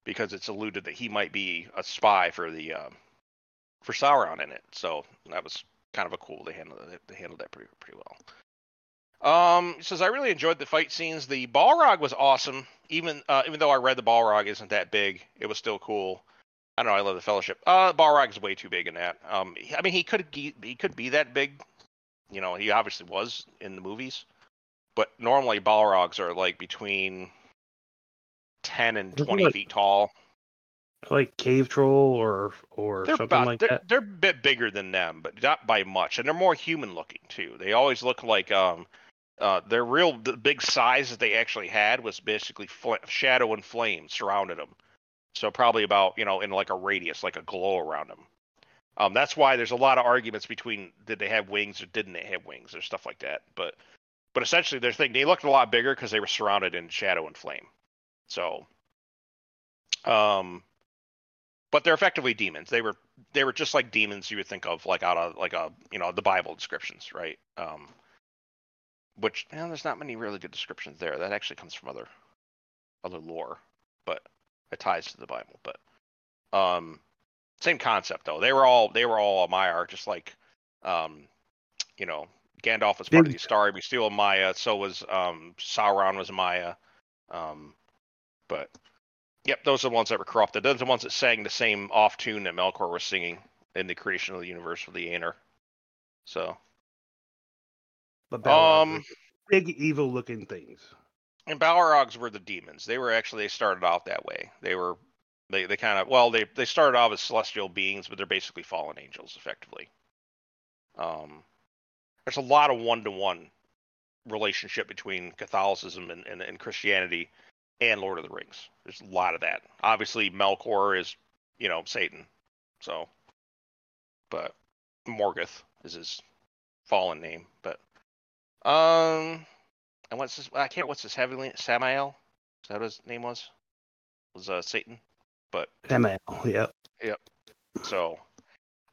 Speaker 3: because it's alluded that he might be a spy for the um, for Sauron in it. So that was kind of a cool. They handled they handled that pretty pretty well. Um, says I really enjoyed the fight scenes. The Balrog was awesome. Even uh, even though I read the Balrog isn't that big, it was still cool. I don't know. I love the Fellowship. Uh, Balrog is way too big in that. Um, I mean he could he, he could be that big. You know, he obviously was in the movies but normally Balrogs are like between 10 and 20
Speaker 1: like-
Speaker 3: feet tall.
Speaker 1: Like cave troll or or
Speaker 3: They're
Speaker 1: something
Speaker 3: about
Speaker 1: like
Speaker 3: they're,
Speaker 1: that.
Speaker 3: they're a bit bigger than them, but not by much, and they're more human looking too. They always look like um uh their real the big size that they actually had was basically fl- shadow and flame surrounded them. So probably about you know in like a radius, like a glow around them. Um, that's why there's a lot of arguments between did they have wings or didn't they have wings or stuff like that. But but essentially their thing they looked a lot bigger because they were surrounded in shadow and flame. So um but they're effectively demons. They were they were just like demons you would think of like out of like a you know the Bible descriptions, right? Um, which man, there's not many really good descriptions there. That actually comes from other other lore, but it ties to the Bible. But um, same concept though. They were all they were all a Maiar, just like um, you know Gandalf was part of the Istari. We steal a Maia. So was um, Sauron was a Maia. Um, but Yep, those are the ones that were corrupted. Those are the ones that sang the same off tune that Melkor was singing in the creation of the universe with the Ainur. So,
Speaker 1: But Balrogs
Speaker 3: um,
Speaker 1: big evil looking things.
Speaker 3: and Balrogs were the demons. They were actually they started off that way. They were they they kind of well they they started off as celestial beings, but they're basically fallen angels effectively. Um, there's a lot of one to one relationship between Catholicism and, and, and Christianity and Lord of the Rings. There's a lot of that. Obviously, Melkor is, you know, Satan. So, but Morgoth is his fallen name. But, um, and what's his? I can't. What's his heavenly Samael? Is that what his name was? Was uh, Satan? But
Speaker 1: Samael, yeah. yep.
Speaker 3: so,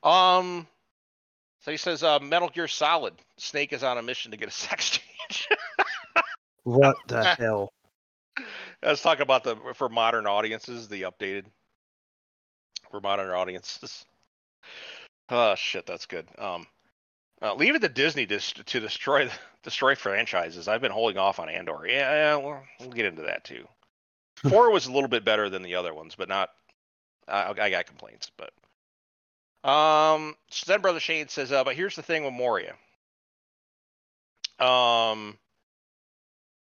Speaker 3: um, so he says, uh, Metal Gear Solid. Snake is on a mission to get a sex change.
Speaker 1: What the hell?
Speaker 3: Let's talk about the for modern audiences, the updated for modern audiences. Oh shit, that's good. Um, uh, leave it to Disney to, to destroy destroy franchises. I've been holding off on Andor. Yeah, yeah we'll, we'll get into that too. Four was a little bit better than the other ones, but not. I I got complaints, but Um, so then Brother Shane says, uh, but here's the thing with Moria. Um,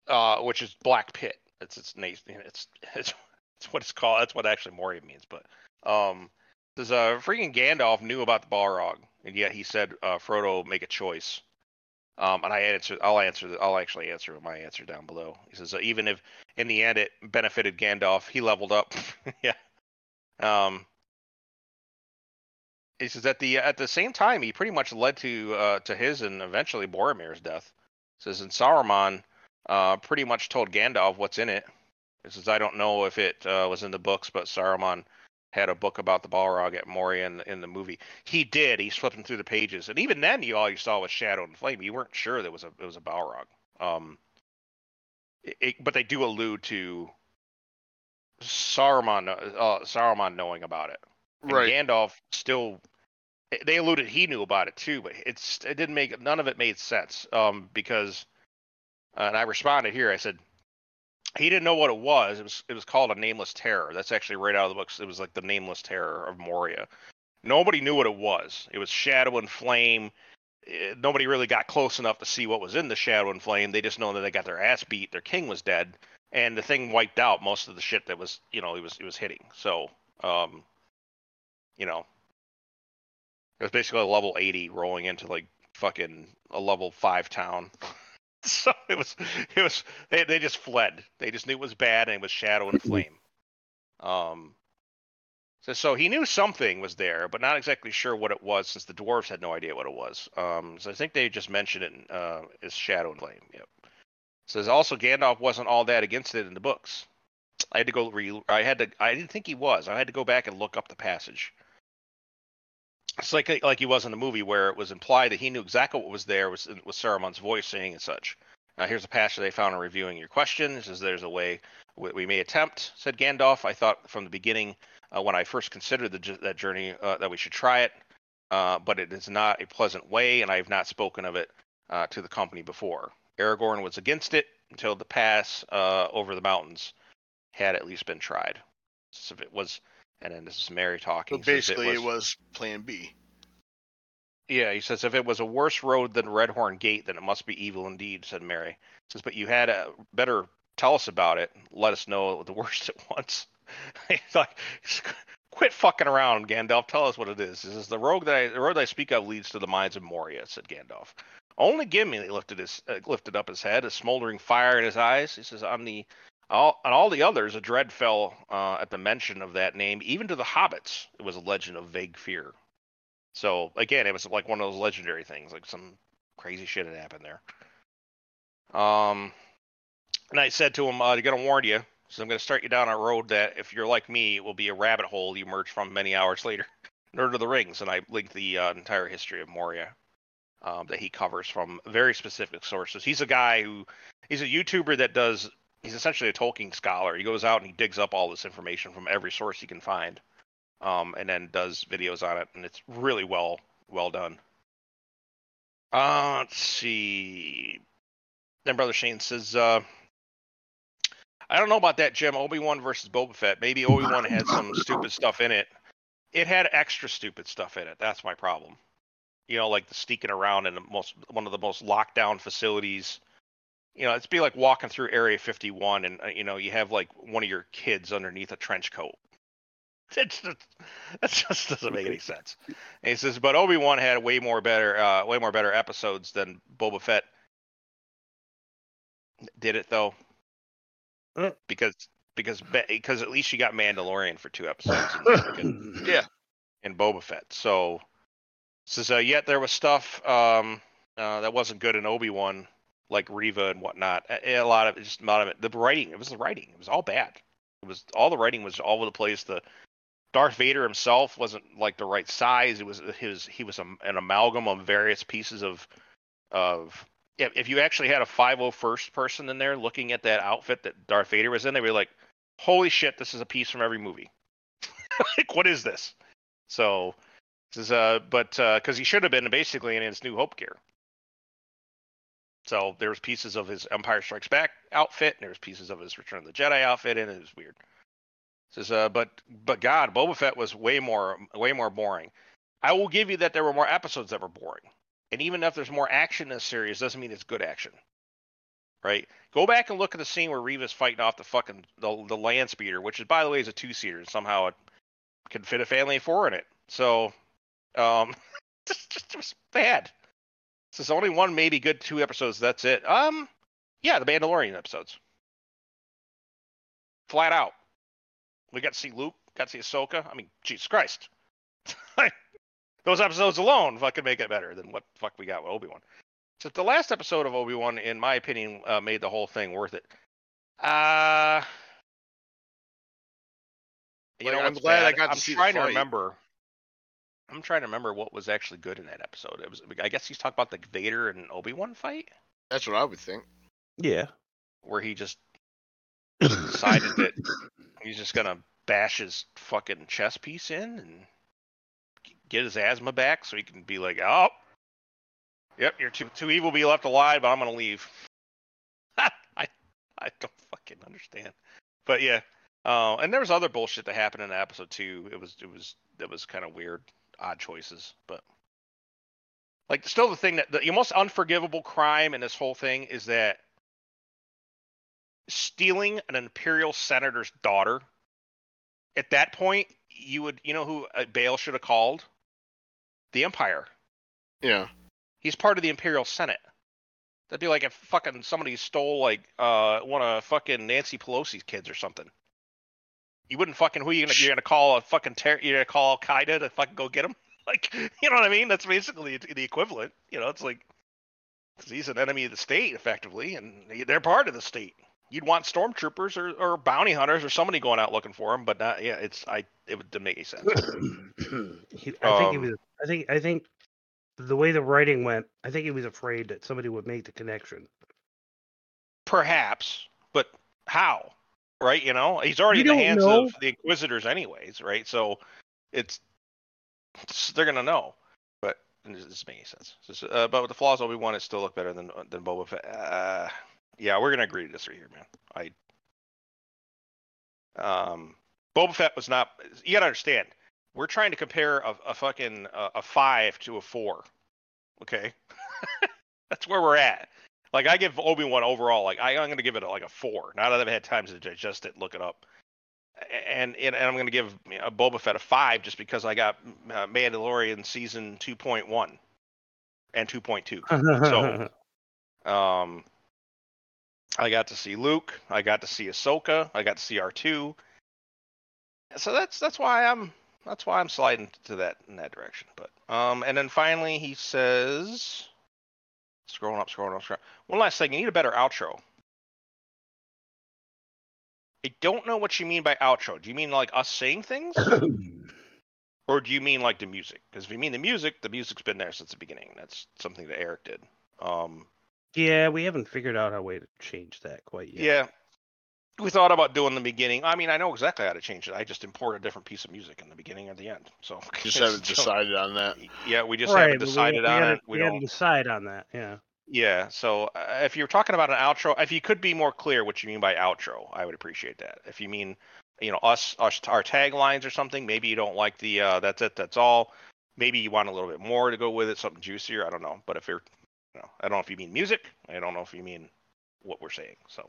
Speaker 3: uh, which is Black Pit. It's its name. It's it's it's what it's called. That's what actually Moria means. But um, says uh, freaking Gandalf knew about the Balrog, and yet he said uh, Frodo make a choice. Um, and I answer. I'll answer. I'll actually answer my answer down below. He says uh, even if in the end it benefited Gandalf, he leveled up. yeah. Um, he says at the at the same time he pretty much led to uh, to his and eventually Boromir's death. He says and Saruman uh, pretty much told Gandalf what's in it. He says I don't know if it uh, was in the books, but Saruman had a book about the Balrog at Moria in the, in the movie. He did. He's flipping through the pages, and even then, you all you saw was shadow and flame. You weren't sure there was a it was a Balrog. Um, it, it, but they do allude to Saruman uh, Saruman knowing about it. And
Speaker 2: Right.
Speaker 3: Gandalf still they alluded he knew about it too, but it's it didn't make none of it made sense. Um, because uh, and I responded here. I said he didn't know what it was. It was it was called a nameless terror. That's actually right out of the books. It was like the nameless terror of Moria. Nobody knew what it was. It was shadow and flame. Eh, Nobody really got close enough to see what was in the shadow and flame. They just know that they got their ass beat. Their king was dead, and the thing wiped out most of the shit that was you know it was it was hitting. So um, you know, it was basically a level 80 rolling into like fucking a level five town. so it was it was they, they just fled. They just knew it was bad and it was shadow and flame. Um so, so he knew something was there, but not exactly sure what it was since the dwarves had no idea what it was. Um so I think they just mentioned it in, uh as shadow and flame. Yep. Says also Gandalf wasn't all that against it in the books. I had to go re I had to I didn't think he was. I had to go back and look up the passage. It's like like he was in the movie where it was implied that he knew exactly what was there was was Saruman's voice and such. Now here's a passage they found in reviewing your question. It says there's a way we, may attempt, said Gandalf. I thought from the beginning uh, when I first considered the, that journey uh, that we should try it, uh, but it is not a pleasant way, and I have not spoken of it uh, to the company before. Aragorn was against it until the pass uh, over the mountains had at least been tried. So it was, and then this is Merry talking.
Speaker 2: So basically, it was Plan B.
Speaker 3: Yeah, he says if it was a worse road than Redhorn Gate, then it must be evil indeed," said Merry. Says, "But you had a better tell us about it. Let us know the worst at once." He's like, "Quit fucking around, Gandalf. Tell us what it is." He says, "The road that I, the road that I speak of leads to the mines of Moria," said Gandalf. Only Gimli lifted his uh, lifted up his head, a smoldering fire in his eyes. He says, "On the all, on all the others, a dread fell uh, at the mention of that name. Even to the hobbits, it was a legend of vague fear." So again, it was like one of those legendary things, like some crazy shit had happened there. Um, and I said to him, uh, "I'm gonna warn you, so I'm gonna start you down a road that, if you're like me, it will be a rabbit hole you emerge from many hours later." Nerd of the Rings, and I linked the uh, entire history of Moria um, that he covers from very specific sources. He's a guy who he's a YouTuber that does. He's essentially a Tolkien scholar. He goes out and he digs up all this information from every source he can find um, and then does videos on it, and it's really well well done. Uh, let's see. Then Brother Shane says, uh, "I don't know about that, Jim. Obi Wan versus Boba Fett. Maybe Obi Wan had some stupid stuff in it. It had extra stupid stuff in it. That's my problem. You know, like the sneaking around in the most one of the most locked down facilities." You know, it's be like walking through Area 51, and uh, you know you have like one of your kids underneath a trench coat. It's just, that just doesn't make any sense. And he says, but Obi Wan had way more better, uh, way more better episodes than Boba Fett. Did it though?
Speaker 1: Uh.
Speaker 3: Because because because at least you got Mandalorian for two episodes in, freaking-
Speaker 2: Yeah.
Speaker 3: and Boba Fett. So says uh, yet there was stuff um, uh, that wasn't good in Obi Wan, like Reva and whatnot. A, lot of just a lot of it. The writing, it was the writing. It was all bad. It was all the writing was all over the place. The Darth Vader himself wasn't like the right size. It was his he was a, an amalgam of various pieces of of if, you actually had a 501st person in there looking at that outfit that Darth Vader was in, they were like, "Holy shit, this is a piece from every movie." like, what is this? So this is uh, but because he should have been basically in his New Hope gear. So there was pieces of his Empire Strikes Back outfit, and there was pieces of his Return of the Jedi outfit, and it was weird. Says, uh, but but God, Boba Fett was way more way more boring. I will give you that there were more episodes that were boring. And even if there's more action in this series, doesn't mean it's good action. Right? Go back and look at the scene where Reva's fighting off the fucking the, the land speeder, which is by the way is a two seater. And somehow it can fit a family of four in it. So um just, just it was bad. It's only one, maybe good two episodes. That's it. Um yeah, the Mandalorian episodes. Flat out. We got to see Luke, got to see Ahsoka. I mean, Jesus Christ. Those episodes alone fucking make it better than what fuck we got with Obi Wan. So the last episode of Obi Wan, in my opinion, uh, made the whole thing worth it. Uh you
Speaker 2: Like,
Speaker 3: know,
Speaker 2: I'm glad I got to
Speaker 3: I'm trying to remember. I'm trying to remember what was actually good in that episode. It was, I guess he's talking about the Vader and Obi Wan fight,
Speaker 2: That's what I would think.
Speaker 1: Yeah.
Speaker 3: where he just decided that he's just gonna bash his fucking chest piece in and get his asthma back so he can be like, oh, yep, you're too too evil to be left alive, but I'm gonna leave. I I don't fucking understand, but yeah. Uh, and there was other bullshit that happened in the episode too. It was it was it was kind of weird, odd choices, but like still the thing that the most unforgivable crime in this whole thing is that stealing an imperial senator's daughter. At that point, you would you know who Bail should have called? The Empire.
Speaker 2: Yeah.
Speaker 3: He's part of the Imperial Senate. That'd be like if fucking somebody stole like uh one of fucking Nancy Pelosi's kids or something. You wouldn't fucking who you gonna you're gonna call a fucking ter- you're gonna call Al Qaeda to fucking go get him? Like you know what I mean? That's basically the equivalent. You know, it's like 'cause he's an enemy of the state effectively, and they're part of the state. You'd want stormtroopers or, or bounty hunters or somebody going out looking for him, but not yeah. It's I it didn't make any sense.
Speaker 1: He- I think he
Speaker 3: Um,
Speaker 1: was. I think. I think the way the writing went, I think he was afraid that somebody would make the connection.
Speaker 3: Perhaps, but how? Right? You know, he's already
Speaker 1: You
Speaker 3: in the hands
Speaker 1: know.
Speaker 3: of the Inquisitors, anyways. Right? So it's, it's- they're gonna know. But it doesn't make any sense. Just, uh, but with the flaws Obi Wan, it still look better than than Boba Fett. Uh, yeah, we're gonna agree to disagree here, man. I um, Boba Fett was not. You gotta understand. We're trying to compare a, a fucking uh, a five to a four. Okay, that's where we're at. Like I give Obi Wan overall, like I, I'm gonna give it a, like a four. Now that I've had time to digest it, look it up, and and, and I'm gonna give uh, Boba Fett a five just because I got uh, Mandalorian season 2.1 and 2.2. So, um, I got to see Luke, I got to see Ahsoka, I got to see R2. So that's that's why I'm that's why I'm sliding to that in that direction. But um, and then finally he says, scrolling up, scrolling up, scrolling. One last thing, you need a better outro. I don't know what you mean by outro. Do you mean like us saying things, or do you mean like the music? Because if you mean the music, the music's been there since the beginning. That's something that Eric did. Um,
Speaker 1: yeah, we haven't figured out a way to change that quite yet.
Speaker 3: yeah. We thought about doing the beginning. I mean, I know exactly how to change it. I just import a different piece of music in the beginning or the end. So
Speaker 2: Just haven't decided on that.
Speaker 3: Yeah, we just
Speaker 1: Right,
Speaker 3: haven't
Speaker 1: but we-
Speaker 3: decided
Speaker 1: we
Speaker 3: on
Speaker 1: gotta-
Speaker 3: it. We,
Speaker 1: we
Speaker 3: don't.
Speaker 1: decide on that. Yeah.
Speaker 3: Yeah. So uh, if you're talking about an outro, if you could be more clear what you mean by outro, I would appreciate that. If you mean, you know, us, us, our taglines or something, maybe you don't like the uh, that's it, that's all. Maybe you want a little bit more to go with it, something juicier. I don't know. But if you're, you know, I don't know if you mean music. I don't know if you mean what we're saying. So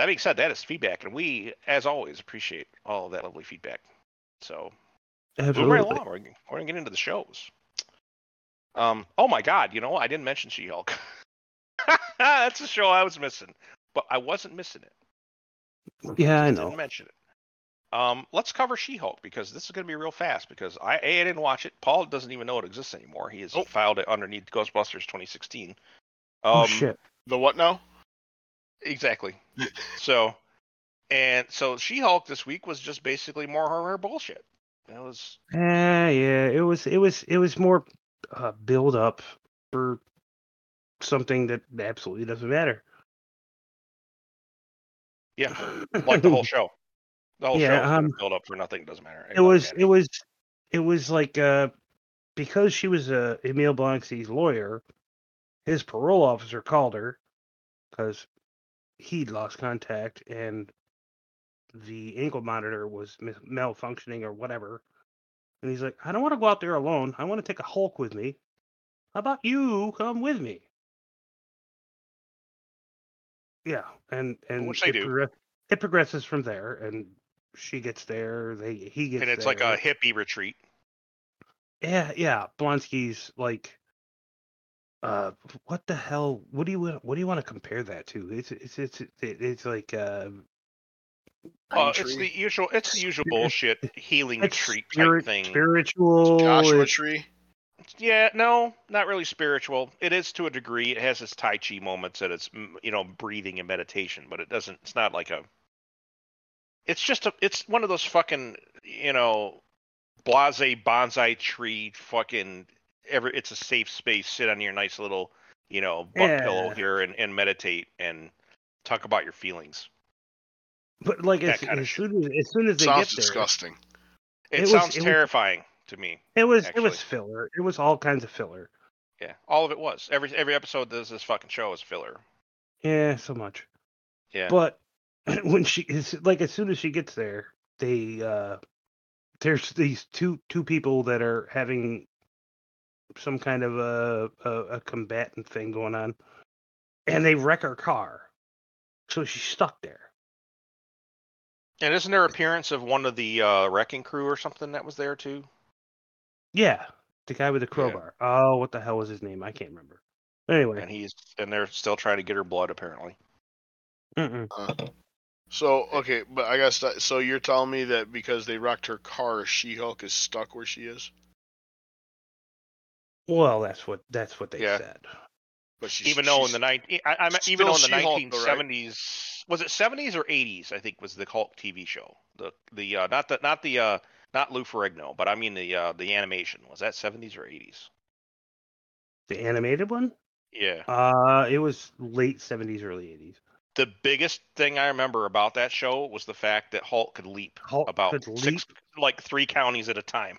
Speaker 3: that being said, that is feedback, and we, as always, appreciate all of that lovely feedback. So moving right along, we're, gonna- we're gonna get into the shows. Um, oh my God, you know I didn't mention She-Hulk. That's a show I was missing, but I wasn't missing it.
Speaker 1: Yeah, I
Speaker 3: Just
Speaker 1: know.
Speaker 3: Didn't mention it. Um, let's cover She-Hulk because this is gonna be real fast because I a I didn't watch it. Paul doesn't even know it exists anymore. He has
Speaker 2: Oh.
Speaker 3: filed it underneath Ghostbusters 2016. Um,
Speaker 1: oh shit.
Speaker 2: The what now?
Speaker 3: Exactly. so, and so She-Hulk this week was just basically more her, her bullshit. It was
Speaker 1: Yeah, yeah. It was. It was. It was more uh, build up for something that absolutely doesn't matter.
Speaker 3: yeah, like the whole show. The whole
Speaker 1: Yeah,
Speaker 3: show
Speaker 1: um,
Speaker 3: build up for nothing doesn't matter.
Speaker 1: it was. It was. It was like uh, because she was uh, Emil Blonsky's lawyer. His parole officer called her because he'd lost contact and the ankle monitor was malfunctioning or whatever. And he's like, I don't want to go out there alone. I want to take a Hulk with me. How about you come with me? Yeah, and and
Speaker 3: Which
Speaker 1: it, it progresses from there, and she gets there. They he gets
Speaker 3: and it's like a hippie retreat.
Speaker 1: Yeah, yeah. Blonsky's like, uh, what the hell? What do you what do you want to compare that to? It's it's it's it- it's like uh,
Speaker 3: Uh, it's the usual. It's the usual bullshit healing
Speaker 1: it's
Speaker 3: retreat
Speaker 1: spirit,
Speaker 3: type thing.
Speaker 1: spiritual.
Speaker 2: Joshua
Speaker 1: it's-
Speaker 2: tree.
Speaker 3: Yeah, no, not really spiritual. It is to a degree. It has its tai chi moments and its you know breathing and meditation, but it doesn't. It's not like a. It's just a. It's one of those fucking you know, blase bonsai tree fucking. Every it's a safe space. Sit on your nice little you know butt pillow here and, and meditate and talk about your feelings.
Speaker 1: But like
Speaker 3: that
Speaker 1: as,
Speaker 3: kinda
Speaker 1: as soon as as soon as they
Speaker 2: Sounds
Speaker 1: get there,
Speaker 2: disgusting.
Speaker 3: It,
Speaker 1: It was-
Speaker 3: sounds
Speaker 1: it was-
Speaker 3: terrifying to me.
Speaker 1: it was it was filler. It was all kinds of filler.
Speaker 3: Yeah, all of it was. Every every episode of this fucking show is filler.
Speaker 1: Yeah, so much.
Speaker 3: Yeah.
Speaker 1: But when she is like, as soon as she gets there, they uh there's these two two people that are having some kind of a a, a combatant thing going on, and they wreck her car, so she's stuck there.
Speaker 3: And isn't there appearance of one of the uh, wrecking crew or something that was there too?
Speaker 1: Yeah, the guy with the crowbar. Oh, what the hell was his name? I can't remember. Anyway,
Speaker 3: And he's and they're still trying to get her blood apparently.
Speaker 1: mm-mm.
Speaker 2: Uh, so okay, but I guess that, so. You're telling me that because they wrecked her car, She-Hulk is stuck where she is,
Speaker 1: well, that's what that's what they
Speaker 3: Yeah.
Speaker 1: said.
Speaker 2: but she's
Speaker 3: even though in
Speaker 2: she's-
Speaker 3: the nineteen, I, I mean,
Speaker 2: still
Speaker 3: even though in the
Speaker 2: She-Hulk,
Speaker 3: nineteen
Speaker 2: though, right?
Speaker 3: seventies, was it seventies or eighties? I think was the Hulk TV show. The the uh, not the not the uh, not Lou Ferrigno, but I mean the uh, the animation. Was that seventies or eighties?
Speaker 1: The animated one.
Speaker 3: Yeah.
Speaker 1: Uh, it was late seventies, early eighties.
Speaker 3: The biggest thing I remember about that show was the fact that Hulk could leap
Speaker 1: Hulk
Speaker 3: about
Speaker 1: could
Speaker 3: six,
Speaker 1: leap.
Speaker 3: like three counties at a time.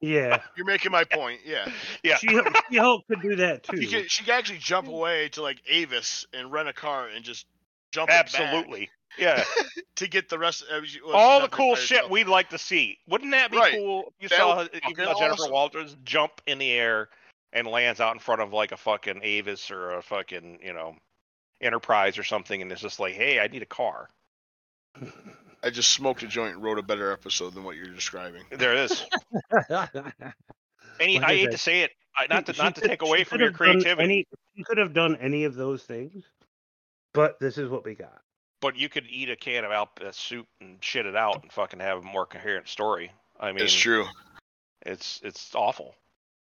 Speaker 1: Yeah,
Speaker 2: You're making my point. Yeah,
Speaker 3: Yeah.
Speaker 1: she she Hulk could do that too.
Speaker 2: she could she could actually jump away to like Avis and rent a car and just jump it back
Speaker 3: Absolutely. Yeah.
Speaker 2: to get the rest. Uh, of, well,
Speaker 3: All the cool shit
Speaker 2: herself.
Speaker 3: we'd like to see. Wouldn't that be
Speaker 2: Right.
Speaker 3: cool? You
Speaker 2: That
Speaker 3: saw, you
Speaker 2: fucking
Speaker 3: saw Jennifer. Walters jump in the air and lands out in front of like a fucking Avis or a fucking, you know, Enterprise or something, and it's just like, hey, I need a car.
Speaker 2: I just smoked a joint and wrote a better episode than what you're describing.
Speaker 3: There it is.
Speaker 1: any,
Speaker 3: I
Speaker 1: I
Speaker 3: hate
Speaker 1: said,
Speaker 3: to say it, I, not to
Speaker 1: She
Speaker 3: not to
Speaker 1: could-
Speaker 3: take away from your
Speaker 1: have
Speaker 3: creativity,
Speaker 1: Any, she could have done any of those things, but this is what we got.
Speaker 3: but you could eat a can of Alp uh, soup and shit it out and fucking have a more coherent story. I mean,
Speaker 2: it's true.
Speaker 3: It's it's awful.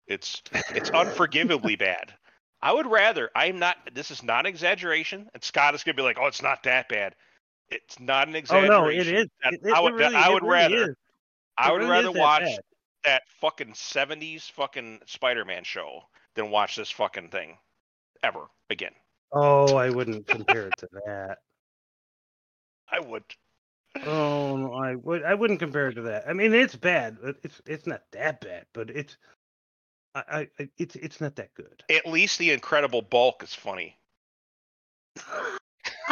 Speaker 3: It's it's unforgivably bad. I would rather. I'm not. This is not an exaggeration. And Scott is gonna be like, "Oh, it's not that bad." It's not an exaggeration.
Speaker 1: Oh
Speaker 3: exaggeration.
Speaker 1: no, it is.
Speaker 3: And
Speaker 1: It, it
Speaker 3: I would.
Speaker 1: really,
Speaker 3: I
Speaker 1: it
Speaker 3: would
Speaker 1: really
Speaker 3: rather.
Speaker 1: is.
Speaker 3: I would
Speaker 1: really
Speaker 3: rather
Speaker 1: is that
Speaker 3: watch
Speaker 1: bad.
Speaker 3: that fucking '70s fucking Spider-Man show than watch this fucking thing ever again.
Speaker 1: Oh, I wouldn't compare it to that.
Speaker 3: I would.
Speaker 1: Oh, no, I would. I wouldn't compare it to that. I mean, it's bad. It's it's not that bad, but it's. I, I I- it's it's not that good.
Speaker 3: At least the Incredible Bulk is funny.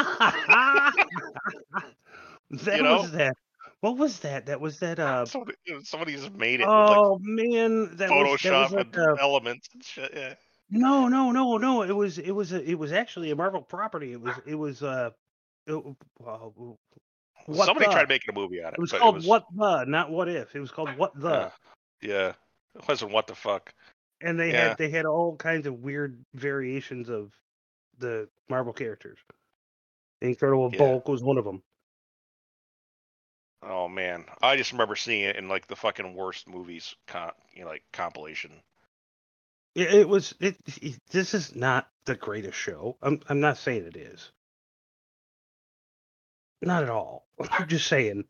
Speaker 1: that
Speaker 3: You know?
Speaker 1: was that. What was that? That was that. Uh.
Speaker 3: Somebody, somebody just made it
Speaker 1: Oh man, that
Speaker 3: with
Speaker 1: was that was
Speaker 3: Photoshop
Speaker 1: like
Speaker 3: and
Speaker 1: a,
Speaker 3: elements and shit. Yeah.
Speaker 1: no, no, no, no. It was it was a, it was actually a Marvel property. It was it was uh. It, uh what
Speaker 3: Somebody
Speaker 1: the?
Speaker 3: tried making a movie on it.
Speaker 1: It was called
Speaker 3: it was,
Speaker 1: What the, not What If. It was called What the.
Speaker 3: Yeah. Yeah. It wasn't what the fuck.
Speaker 1: and they
Speaker 3: Yeah.
Speaker 1: had they had all kinds of weird variations of the Marvel characters. The Incredible
Speaker 3: Yeah.
Speaker 1: Bulk was one of them.
Speaker 3: Oh man, I just remember seeing it in like the fucking worst movies, con- you know, like compilation.
Speaker 1: It, it was it, it. This is not the greatest show. I'm I'm not saying it is. Not at all. I'm just saying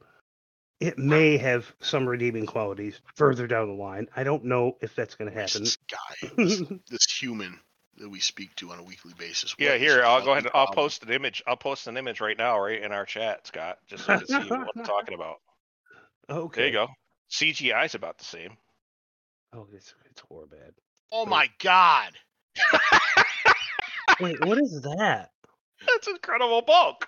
Speaker 1: it may have some redeeming qualities further down the line. I don't know if that's going to happen.
Speaker 2: This guy, this, this human that we speak to on a weekly basis.
Speaker 3: Yeah, here I'll go ahead. and I'll post an image. I'll post an image right now, right in our chat, Scott, just so you can see what I'm talking about.
Speaker 1: okay.
Speaker 3: There you go. CGI's about the same.
Speaker 1: Oh, it's it's horror bad.
Speaker 2: Oh my god!
Speaker 1: Wait, what is that?
Speaker 3: That's incredible bulk.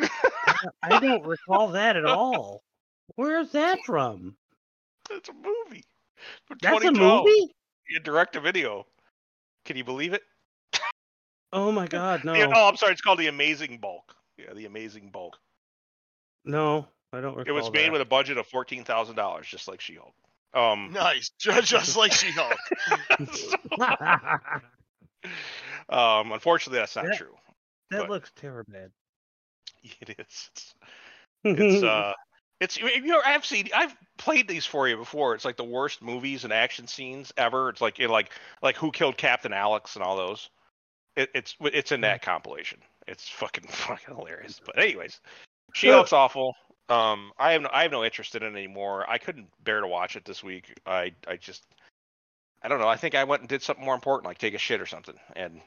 Speaker 1: I don't recall that at all. Where is that from?
Speaker 3: That's a movie.
Speaker 1: That's a movie?
Speaker 3: Yeah, direct a video. Can you believe it?
Speaker 1: Oh my god, no.
Speaker 3: Yeah, oh, I'm sorry. It's called The Amazing Bulk. Yeah, The Amazing Bulk.
Speaker 1: No, I don't
Speaker 3: remember.
Speaker 1: It
Speaker 3: was made
Speaker 1: that.
Speaker 3: with a budget of fourteen thousand dollars, just like She-Hulk. Um,
Speaker 2: Nice, just like She-Hulk.
Speaker 3: um, unfortunately, that's not
Speaker 1: Yeah.
Speaker 3: true.
Speaker 1: that
Speaker 3: but-
Speaker 1: looks terrible.
Speaker 3: It is. It's, it's uh, it's you know I've seen I've played these for you before. It's like the worst movies and action scenes ever. It's like it like like Who Killed Captain Alex and all those. It, it's it's in that compilation. It's fucking fucking hilarious. But anyways, she looks awful. Um, I have no I have no interest in it anymore. I couldn't bear to watch it this week. I I just I don't know. I think I went and did something more important, like take a shit or something, and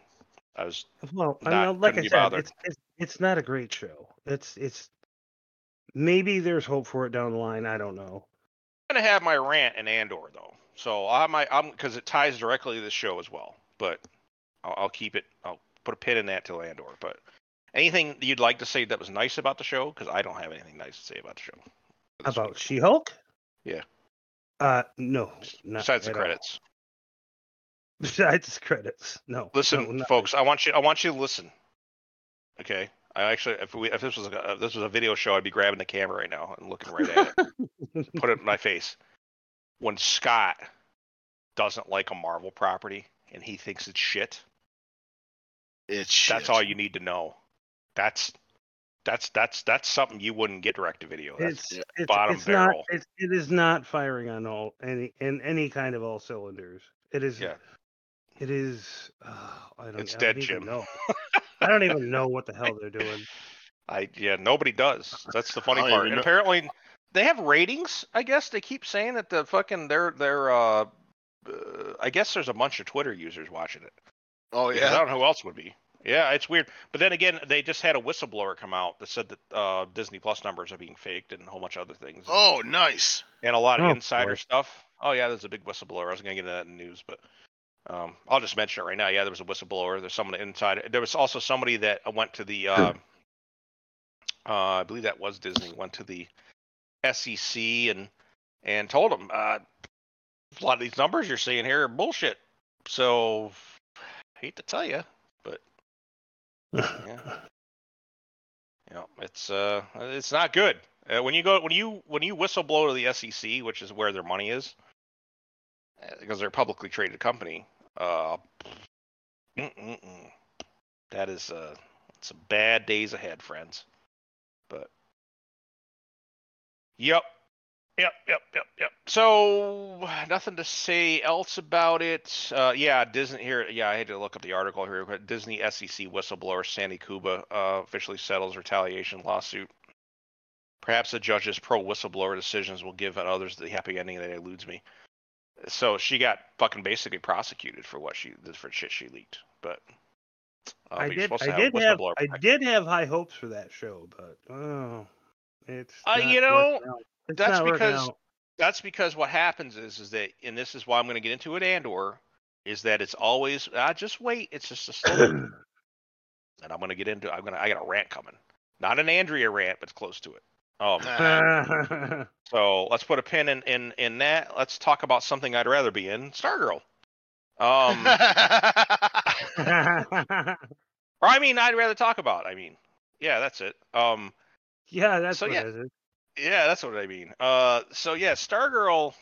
Speaker 3: I was
Speaker 1: well, I mean, like I said, it's, it's it's not a great show. It's it's maybe there's hope for it down the line. I don't know.
Speaker 3: I'm gonna have my rant in Andor though, so have my I'm because it ties directly to the show as well. But I'll, I'll keep it. I'll put a pin in that till Andor. But anything you'd like to say that was nice about the show? Because I don't have anything nice to say about the show.
Speaker 1: About She-Hulk?
Speaker 3: Yeah.
Speaker 1: Uh, no. Not
Speaker 3: besides the
Speaker 1: at all.
Speaker 3: credits.
Speaker 1: Besides the credits, no.
Speaker 3: Listen,
Speaker 1: no,
Speaker 3: folks, I want you. I want you to listen. Okay. I actually, if we, if this was a, if this was a video show, I'd be grabbing the camera right now and looking right at it. put it in my face. When Scott doesn't like a Marvel property and he thinks it's shit,
Speaker 2: It's
Speaker 3: that's all you need to know. That's that's that's that's something you wouldn't get direct to video. That's
Speaker 1: It's, it's
Speaker 3: bottom
Speaker 1: it's
Speaker 3: barrel.
Speaker 1: Not, it's, it is not firing on all any in any kind of all cylinders. It is.
Speaker 3: Yeah.
Speaker 1: It is. Oh, I don't.
Speaker 3: It's
Speaker 1: I
Speaker 3: dead,
Speaker 1: don't even
Speaker 3: Jim.
Speaker 1: Know. I don't even know what the hell they're doing.
Speaker 3: I yeah, nobody does. That's the funny part. And apparently they have ratings. I guess they keep saying that the fucking they're they're uh, uh I guess there's a bunch of Twitter users watching it.
Speaker 2: Oh
Speaker 3: Because I don't know who else would be. Yeah, it's weird. But then again, they just had a whistleblower come out that said that uh, Disney Plus numbers are being faked and a whole bunch of other things.
Speaker 2: Oh nice.
Speaker 3: and a lot of
Speaker 1: Oh,
Speaker 3: insider
Speaker 1: boy.
Speaker 3: stuff. Oh yeah, there's a big whistleblower. I was gonna get into that in the news, but um, I'll just mention it right now. Yeah, there was a whistleblower. There's someone inside. There was also somebody that went to the. Uh, uh, I believe that was Disney. Went to the SEC and and told them uh, a lot of these numbers you're seeing here are bullshit. So hate to tell you, but Yeah. you know, it's uh, it's not good. Uh, when you go when you when you whistleblow to the SEC, which is where their money is, uh, because they're a publicly traded company, uh, that is uh, a bad days ahead, friends. But yep, yep, yep, yep, yep. So nothing to say else about it. Uh, yeah, Disney here. Yeah, I had to look up the article here. but Disney SEC whistleblower Sandy Kuba uh, officially settles retaliation lawsuit. Perhaps the judge's pro whistleblower decisions will give others the happy ending that eludes me. So she got fucking basically prosecuted for what she for shit she leaked. But uh,
Speaker 1: I
Speaker 3: but you're
Speaker 1: did.
Speaker 3: supposed to
Speaker 1: I did have. I
Speaker 3: protection.
Speaker 1: did have high hopes for that show, but oh, it's.
Speaker 3: Uh, you know,
Speaker 1: working out. It's
Speaker 3: that's because- that's because what happens is is that and this is why I'm going to get into it Andor is that it's always ah just wait it's just a slow and I'm going to get into I'm going to I got a rant coming not an Andor rant but it's close to it um so let's put a pin in in in that let's talk about something I'd rather be in Stargirl um or I mean I'd rather talk about I mean yeah that's it um
Speaker 1: yeah, that's
Speaker 3: So,
Speaker 1: what
Speaker 3: yeah.
Speaker 1: it is.
Speaker 3: Yeah, that's what I mean. Uh, so yeah, Stargirl.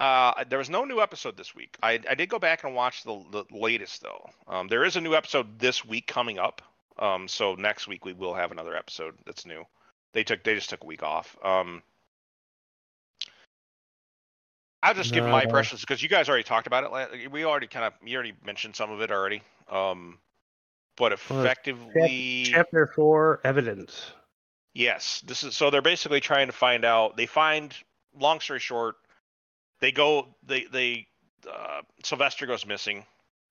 Speaker 3: Uh, there was no new episode this week. I I did go back and watch the the latest though. Um, there is a new episode this week coming up. Um, so next week we will have another episode that's new. They took they just took a week off. Um, I'll just give my impressions because you guys already talked about it. We already kind of you already mentioned some of it already. Um, but effectively,
Speaker 1: Chapter four, evidence.
Speaker 3: Yes, this is so they're basically trying to find out. They find, long story short, they go. They they uh, Sylvester goes missing.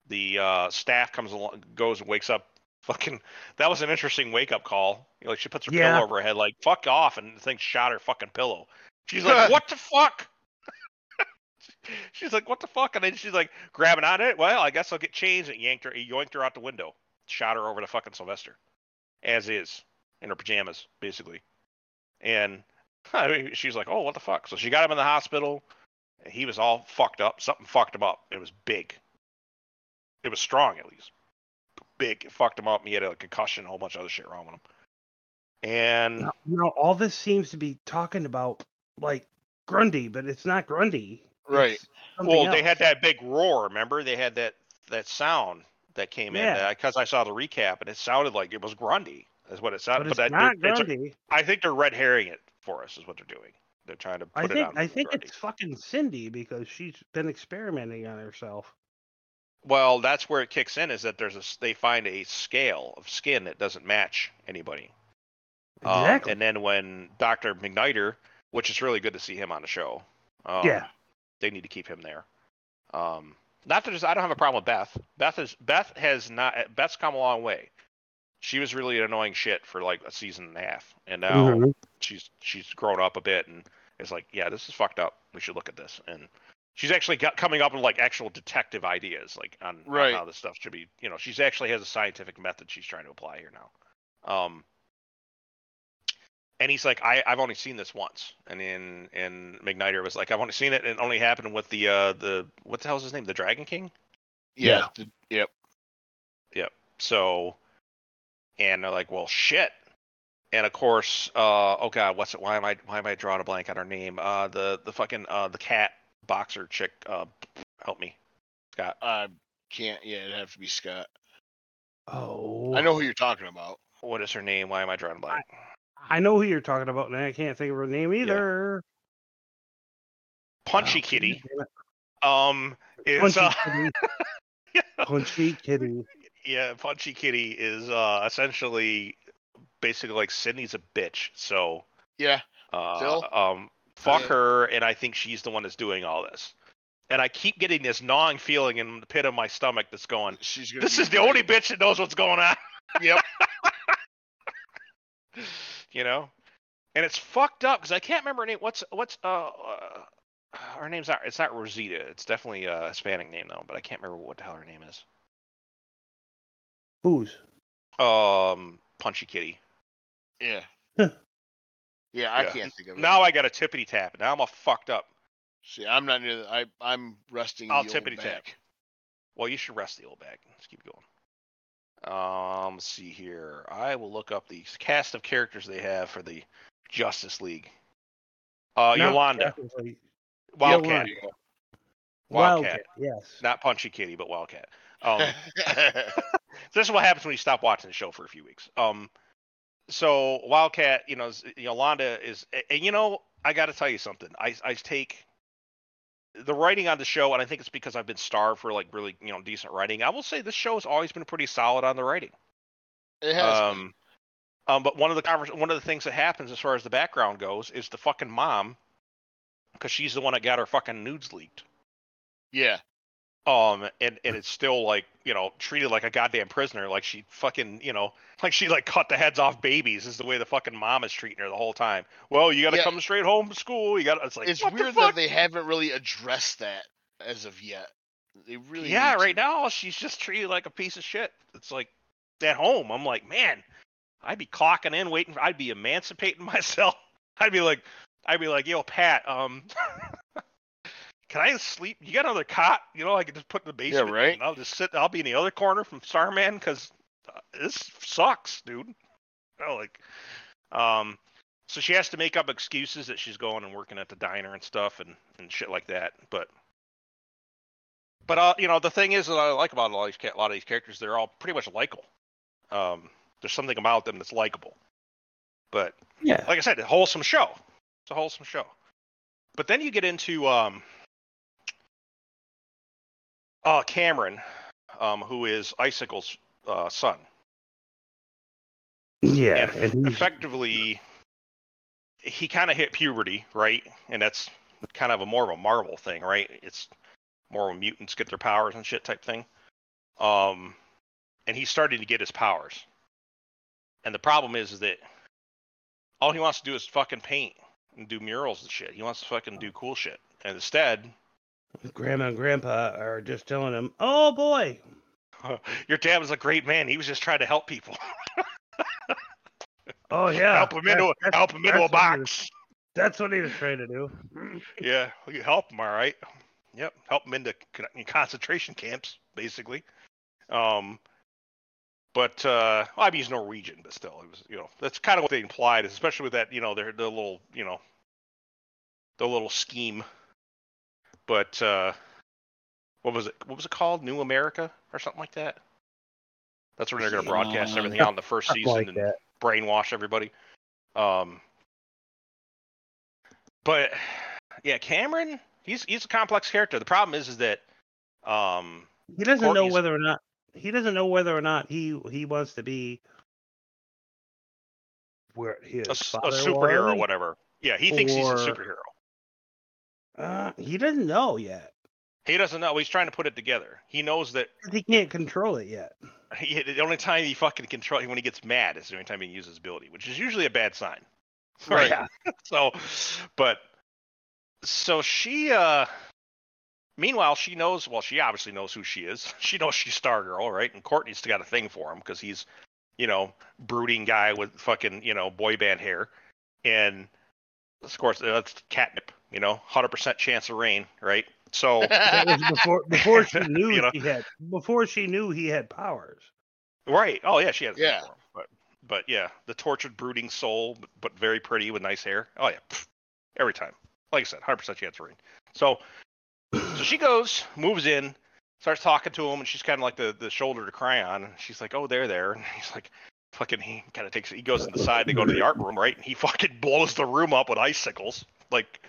Speaker 3: The uh, staff comes along, goes and wakes up. Fucking, that was an interesting wake up call. Like she puts her
Speaker 1: Yeah.
Speaker 3: pillow over her head, like fuck off, and the thing shot her fucking pillow. She's like, what the fuck? she's like, what the fuck? And then she's like grabbing on it. Well, I guess I'll get changed. And yanked her, he yoinked her out the window, shot her over to fucking Sylvester, as is in her pajamas, basically. And I mean, she's like, oh, what the fuck? So she got him in the hospital. He was all fucked up. Something fucked him up. It was big. It was strong, at least. Big. It fucked him up. And He had a concussion, a whole bunch of other shit wrong with him. And
Speaker 1: Now, you know, all this seems to be talking about like Grundy, but it's not Grundy.
Speaker 2: Right.
Speaker 1: It's something
Speaker 3: well, they had that big roar. Remember, they had that that sound that came
Speaker 1: Yeah.
Speaker 3: Uh, in because I saw the recap, and it sounded like it was Grundy. Is what it sounded.
Speaker 1: but
Speaker 3: sounded.
Speaker 1: it's
Speaker 3: that-
Speaker 1: not
Speaker 3: it's-
Speaker 1: Grundy.
Speaker 3: I think they're red herring it for us. Is what they're doing. They're trying to put
Speaker 1: I
Speaker 3: it
Speaker 1: think
Speaker 3: on.
Speaker 1: I think
Speaker 3: Grundy.
Speaker 1: it's fucking Cindy because she's been experimenting on herself.
Speaker 3: Well, that's where it kicks in. Is that there's a they find a scale of skin that doesn't match anybody. Um,
Speaker 1: Exactly.
Speaker 3: and then when Doctor McNider, which is really good to see him on the show. Um,
Speaker 1: Yeah.
Speaker 3: They need to keep him there. Um, not that I don't have a problem with Beth. Beth is Beth has not. Beth's come a long way. She was really an annoying shit for like a season and a half, and now
Speaker 1: Mhm.
Speaker 3: she's she's grown up a bit and is like, yeah, this is fucked up. We should look at this. And she's actually got, coming up with like actual detective ideas, like on, on how this stuff should be. You know, she's actually has a scientific method she's trying to apply here now. Um, and he's like, I I've only seen this once, and in and McNider was like, I've only seen it, and it only happened with the uh the what the hell's his name, the Dragon King.
Speaker 2: Yeah. the- yep.
Speaker 3: So, and they're like, well, shit. And of course, uh, oh god, what's it? Why am I why am I drawing a blank on her name? Uh, the the fucking uh the cat boxer chick. Uh, help me, Scott.
Speaker 2: I can't. Yeah, it'd have to be Scott.
Speaker 1: Oh,
Speaker 2: I know who you're talking about.
Speaker 3: What is her name? Why am I drawing a blank?
Speaker 1: I know who you're talking about, and I can't think of her name either.
Speaker 3: Punchy
Speaker 1: Oh,
Speaker 3: Kitty. Um, is
Speaker 1: Punchy
Speaker 3: uh,
Speaker 1: Kitty. Punchy Kitty.
Speaker 3: yeah, Punchy Kitty is uh essentially basically like Cindy's a bitch. So
Speaker 2: Yeah.
Speaker 3: Uh,
Speaker 2: Phil?
Speaker 3: Um, fuck
Speaker 2: Yeah.
Speaker 3: her, and I think she's the one that's doing all this. And I keep getting this gnawing feeling in the pit of my stomach that's going,
Speaker 2: She's gonna.
Speaker 3: "This is the only bitch that knows what's going on,"
Speaker 2: Yep.
Speaker 3: you know. And it's fucked up because I can't remember her name. What's what's uh, uh her name's not it's not Rosita. It's definitely a Hispanic name though, but I can't remember what the hell her name is.
Speaker 1: Who's?
Speaker 3: Um, Punchy Kitty.
Speaker 2: Yeah.
Speaker 1: Huh.
Speaker 2: Yeah, I
Speaker 3: Yeah.
Speaker 2: can't think of it.
Speaker 3: Now I got a tippity tap. Now I'm all fucked up.
Speaker 2: See, I'm not near. The, I I'm resting.
Speaker 3: I'll tippity tap. Well, you should rest the old bag. Let's keep going. Um, let's see here. I will look up the cast of characters they have for the Justice League. Uh,
Speaker 1: Not
Speaker 3: Yolanda,
Speaker 1: definitely.
Speaker 3: Wildcat,
Speaker 1: Yolanda.
Speaker 3: Wildcat,
Speaker 1: Yes.
Speaker 3: not Punchy Kitty, but Wildcat. Um, this is what happens when you stop watching the show for a few weeks. Um, so Wildcat, you know, Yolanda is, and you know, I got to tell you something. I I take the writing on the show, and I think it's because I've been starved for like really, you know, decent writing. I will say this show has always been pretty solid on the writing.
Speaker 2: it has.
Speaker 3: Um, um, but one of the convers- one of the things that happens as far as the background goes is the fucking mom, because she's the one that got her fucking nudes leaked.
Speaker 2: Yeah.
Speaker 3: Um, and and it's still like you know treated like a goddamn prisoner, like she fucking you know like she like cut the heads off babies is the way the fucking mom is treating her the whole time. Well, you got to
Speaker 2: Yeah.
Speaker 3: come straight home from school. You got to it's like
Speaker 2: it's
Speaker 3: the
Speaker 2: weird
Speaker 3: fuck?
Speaker 2: that they haven't really addressed that as of yet. They really.
Speaker 3: yeah, right
Speaker 2: to.
Speaker 3: now she's just treated like a piece of shit. It's like at home, I'm like, man, I'd be clocking in, waiting. For, I'd be emancipating myself. I'd be like, I'd be like, yo, Pat, um, can I sleep? You got another cot? You know, I could just put in the basement.
Speaker 2: Yeah, right.
Speaker 3: And I'll just sit. I'll be in the other corner from Starman because uh, this sucks, dude. You know, like, um, so she has to make up excuses that she's going and working at the diner and stuff and and shit like that. But but uh, you know, the thing is that I like about a lot of these a lot of these characters, they're all pretty much likable. Um, there's something about them that's likable. But
Speaker 1: Yeah.
Speaker 3: like I said, a wholesome show. It's a wholesome show. But then you get into um, uh, Cameron, um, who is Icicle's uh, son.
Speaker 1: Yeah.
Speaker 3: And
Speaker 1: And
Speaker 3: effectively, he kind of hit puberty, right? And that's kind of a more of a Marvel thing, right? It's more when mutants get their powers and shit type thing. Um, and he's starting to get his powers. And the problem is, is that all he wants to do is fucking paint and do murals and shit. He wants to fucking do cool shit. And instead,
Speaker 1: grandma and grandpa are just telling him, "Oh boy,
Speaker 3: your dad was a great man. He was just trying to help people,
Speaker 1: oh yeah,
Speaker 3: help him into
Speaker 1: that's-
Speaker 3: help him into a
Speaker 1: that's what it
Speaker 3: box.
Speaker 1: That's what he was trying to do.
Speaker 3: Yeah, you help him, all right. Yep, help him into con- concentration camps, basically. Um, but uh, well, I mean, he's Norwegian, but still, it was you know that's kind of what they implied, especially with that you know their the little you know the little scheme. But uh, what was it? What was it called? New America or something like that. That's when they're going to broadcast
Speaker 4: Yeah.
Speaker 3: everything out in the first season
Speaker 1: like
Speaker 3: and
Speaker 1: that.
Speaker 3: brainwash everybody. Um, but yeah, Cameron, he's he's a complex character. The problem is, is that um,
Speaker 1: He doesn't know whether or not he doesn't know whether or not he he wants to be where his
Speaker 3: a, s- a
Speaker 1: father
Speaker 3: superhero or whatever. Yeah, he thinks he's a superhero.
Speaker 1: Uh, he doesn't know yet.
Speaker 3: He doesn't know. He's trying to put it together. He knows that
Speaker 1: He can't control it yet.
Speaker 3: he, the only time he fucking control when he gets mad is the only time he uses his ability, which is usually a bad sign.
Speaker 2: Right.
Speaker 1: Yeah.
Speaker 3: so, but so she, uh, meanwhile, she knows. Well, she obviously knows who she is. She knows she's Stargirl, right? And Courtney's got a thing for him because he's, you know, brooding guy with fucking, you know, boy band hair, and of course that's catnip. You know, hundred percent chance of rain, right? So.
Speaker 1: That was before before she knew
Speaker 3: You know?
Speaker 1: he had before she knew he had powers.
Speaker 3: Right. Oh yeah, she had.
Speaker 2: Yeah.
Speaker 3: for But but yeah, the tortured, brooding soul, but, but very pretty with nice hair. Oh yeah, pff, every time. Like I said, hundred percent chance of rain. So so she goes, moves in, starts talking to him, and she's kind of like the the shoulder to cry on. And she's like, "Oh, there, there," and he's like. Fucking, he kind of takes. He goes to the side. They go to the art room, right? And he fucking blows the room up with icicles. Like,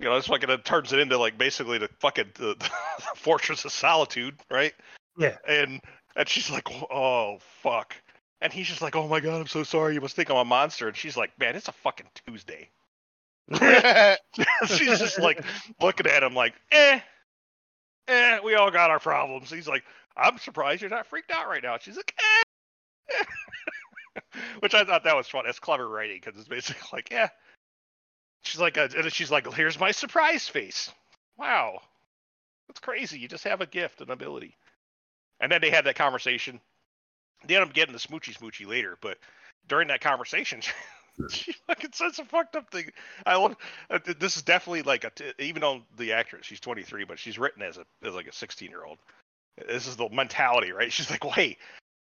Speaker 3: you know, it's like it turns it into like basically the fucking the, the Fortress of Solitude, right?
Speaker 1: Yeah.
Speaker 3: and and she's like, "Oh fuck," and he's just like, "Oh my god, I'm so sorry. You must think I'm a monster." And she's like, "Man, it's a fucking Tuesday." she's just like looking at him like, "Eh, eh, we all got our problems." He's like, "I'm surprised you're not freaked out right now." She's like, "Eh." Which I thought that was fun. It's clever writing because it's basically like, yeah. She's like, uh, and she's like, here's my surprise face. Wow, that's crazy. You just have a gift, an ability. And then they had that conversation. They end up getting the smoochy smoochy later, but during that conversation, she fucking says a fucked up thing. I love. Uh, this is definitely like a. Even though the actress, she's 23, but she's written as a as like a 16 year old. This is the mentality, right? She's like, well, hey,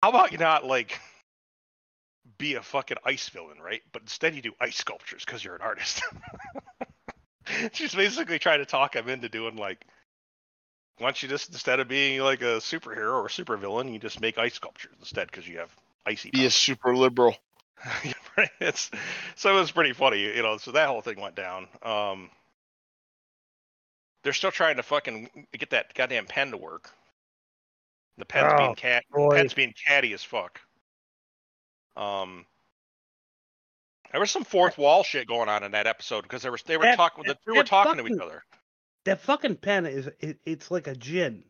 Speaker 3: how about you not like be a fucking ice villain, right? But instead you do ice sculptures because you're an artist. she's basically trying to talk him into doing like why don't you just instead of being like a superhero or a supervillain, you just make ice sculptures instead because you have icy.
Speaker 2: Be a super liberal.
Speaker 3: Right? it's so it was pretty funny, you know. So that whole thing went down. Um, they're still trying to fucking get that goddamn pen to work. The pen's
Speaker 1: Oh,
Speaker 3: being cat, pen's being catty as fuck. Um, there was some fourth wall shit going on in that episode because there was they were
Speaker 1: That-
Speaker 3: talking the two were talking to each other.
Speaker 1: That fucking pen is it, it's like a gin.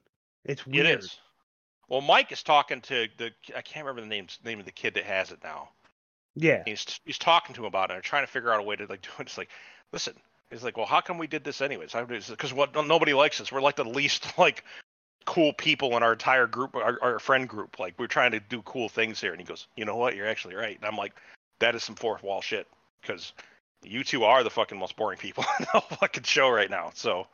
Speaker 1: It's weird.
Speaker 3: It is. Well, Mike is talking to the I can't remember the name name of the kid that has it now.
Speaker 1: Yeah.
Speaker 3: He's he's talking to him about it and trying to figure out a way to like do it. It's like, listen, he's like, well, how come we did this anyways? Because what nobody likes us. We're like the least like cool people in our entire group, our, our friend group. Like we're trying to do cool things here. And he goes, you know what? You're actually right. And I'm like, that is some fourth wall shit because you two are the fucking most boring people in the whole fucking show right now. So.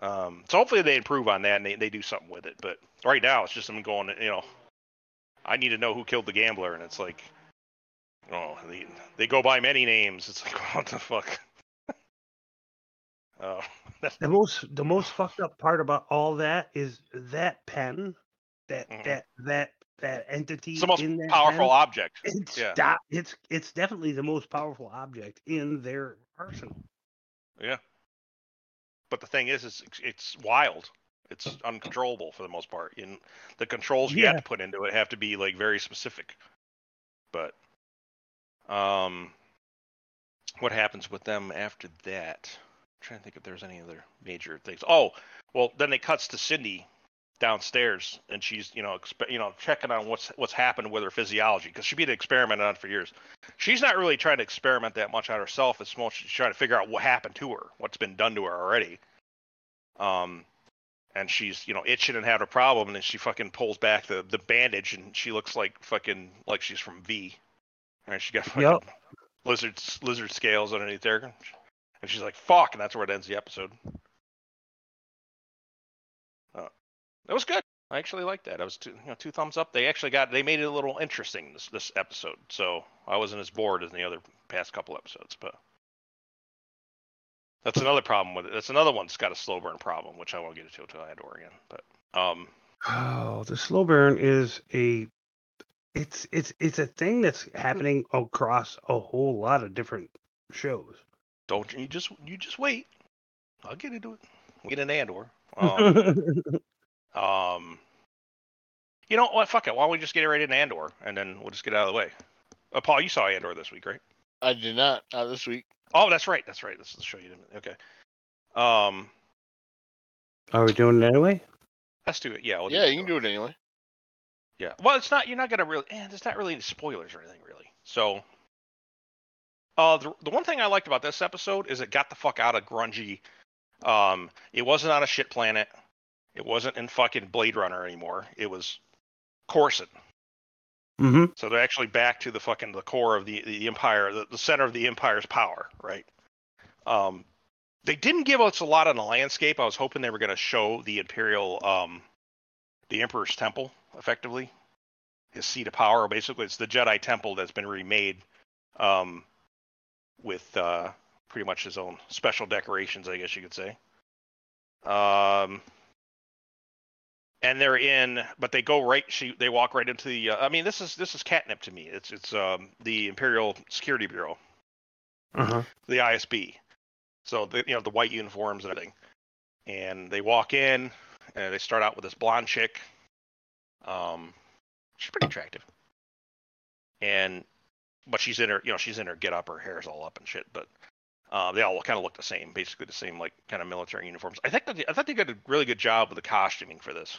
Speaker 3: Um, so hopefully they improve on that and they, they do something with it. But right now it's just them going, you know, I need to know who killed the gambler, and it's like, oh, they, they go by many names. It's like, what the fuck? oh,
Speaker 1: The most the most fucked up part about all that is that pen, that
Speaker 3: Mhm.
Speaker 1: that that that entity
Speaker 3: it's the most
Speaker 1: in
Speaker 3: powerful
Speaker 1: pen,
Speaker 3: object.
Speaker 1: It's
Speaker 3: yeah.
Speaker 1: it's it's definitely the most powerful object in their arsenal.
Speaker 3: Yeah. But the thing is, it's it's wild. It's uncontrollable for the most part. And the controls you have to put into it have to be like very specific. But um what happens with them after that? Trying to think if there's any other major things. Oh, well then it cuts to Cindy downstairs and she's, you know, expe- you know, checking on what's what's happened with her physiology because she's been experimented on for years. She's not really trying to experiment that much on herself. It's more she's trying to figure out what happened to her, what's been done to her already. Um, and she's you know itching and having a problem, and then she fucking pulls back the the bandage, and she looks like fucking like she's from V. And she got fucking
Speaker 1: Yup.
Speaker 3: lizard lizard scales underneath there, and she's like, "Fuck," and that's where it ends the episode. Uh, was good. I actually liked that. I was two, you know, two thumbs up. They actually got they made it a little interesting this this episode, so I wasn't as bored as in the other past couple episodes. But that's another problem with it. That's another one that's got a slow burn problem, which I won't get into until Andor Oregon. But um,
Speaker 1: Oh, the slow burn is a it's it's it's a thing that's happening across a whole lot of different shows.
Speaker 3: Don't you just you just wait. I'll get into it. We get an Andor. Um, um, you know what? Fuck it. Why don't we just get it right into Andor, and then we'll just get out of the way. Uh, Paul, you saw Andor this week, right?
Speaker 2: I did not. Not this week.
Speaker 3: Oh, that's right. That's right. This is the show you didn't. Okay. Um,
Speaker 1: Are we doing it anyway?
Speaker 3: let's do it. Yeah. we'll
Speaker 2: yeah, you can do it anyway.
Speaker 3: Yeah. Well, it's not. You're not gonna really. Eh, it's not really any spoilers or anything, really. So, uh, the the one thing I liked about this episode is it got the fuck out of grungy. Um, it wasn't on a shit planet. It wasn't in fucking Blade Runner anymore. It was Coruscant.
Speaker 1: Mm-hmm.
Speaker 3: So they're actually back to the fucking the core of the the empire, the, the center of the empire's power, right? Um, they didn't give us a lot on the landscape. I was hoping they were going to show the imperial, um, the emperor's temple, effectively, his seat of power. Basically, it's the Jedi temple that's been remade, um, with uh, pretty much his own special decorations, I guess you could say. Um, and they're in, but they go right. She they walk right into the. Uh, I mean, this is this is catnip to me. It's it's um, the Imperial Security Bureau,
Speaker 1: Uh-huh.
Speaker 3: the ISB. So the you know the white uniforms and everything, and they walk in, and they start out with this blonde chick. Um, she's pretty attractive, and but she's in her you know she's in her get up, her hair's all up and shit, but. Uh, they all kind of look the same, basically the same, like kind of military uniforms. I think they, I thought they did a really good job with the costuming for this.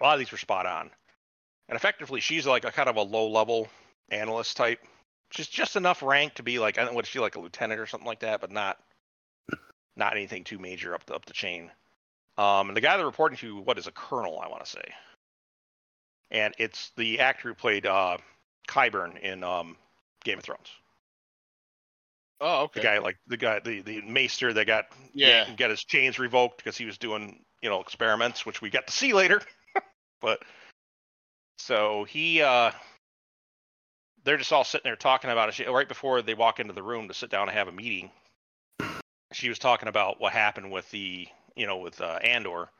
Speaker 3: A lot of these were spot on, and effectively, she's like a kind of a low-level analyst type. She's just enough rank to be like, I don't know, what she like a lieutenant or something like that, but not not anything too major up the up the chain. Um, and the guy they're reporting to, what is a colonel, I want to say, and it's the actor who played uh, Qyburn in um, Game of Thrones.
Speaker 2: Oh, okay.
Speaker 3: The guy, like the guy, the the maester that got
Speaker 2: Yeah.
Speaker 3: got his chains revoked because he was doing you know experiments, which we got to see later. but so he, uh they're just all sitting there talking about it. She, right before they walk into the room to sit down and have a meeting, she was talking about what happened with the you know with uh, Andor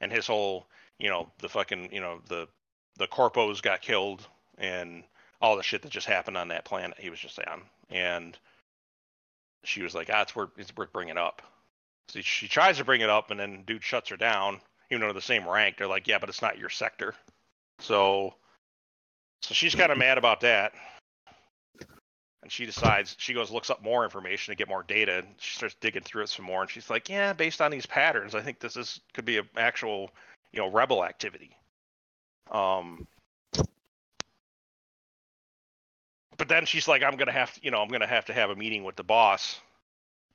Speaker 3: and his whole you know the fucking you know the the corpos got killed and all the shit that just happened on that planet he was just on and she was like, ah, it's worth, it's worth bringing up. So she tries to bring it up, and then dude shuts her down, even though they're the same rank. They're like, yeah, but it's not your sector. So, so she's kind of mad about that. And she decides, she goes, looks up more information to get more data. And she starts digging through it some more. And she's like, yeah, based on these patterns, I think this is could be an actual, you know, rebel activity. Um, but then she's like, I'm gonna have to, you know, I'm gonna have to have a meeting with the boss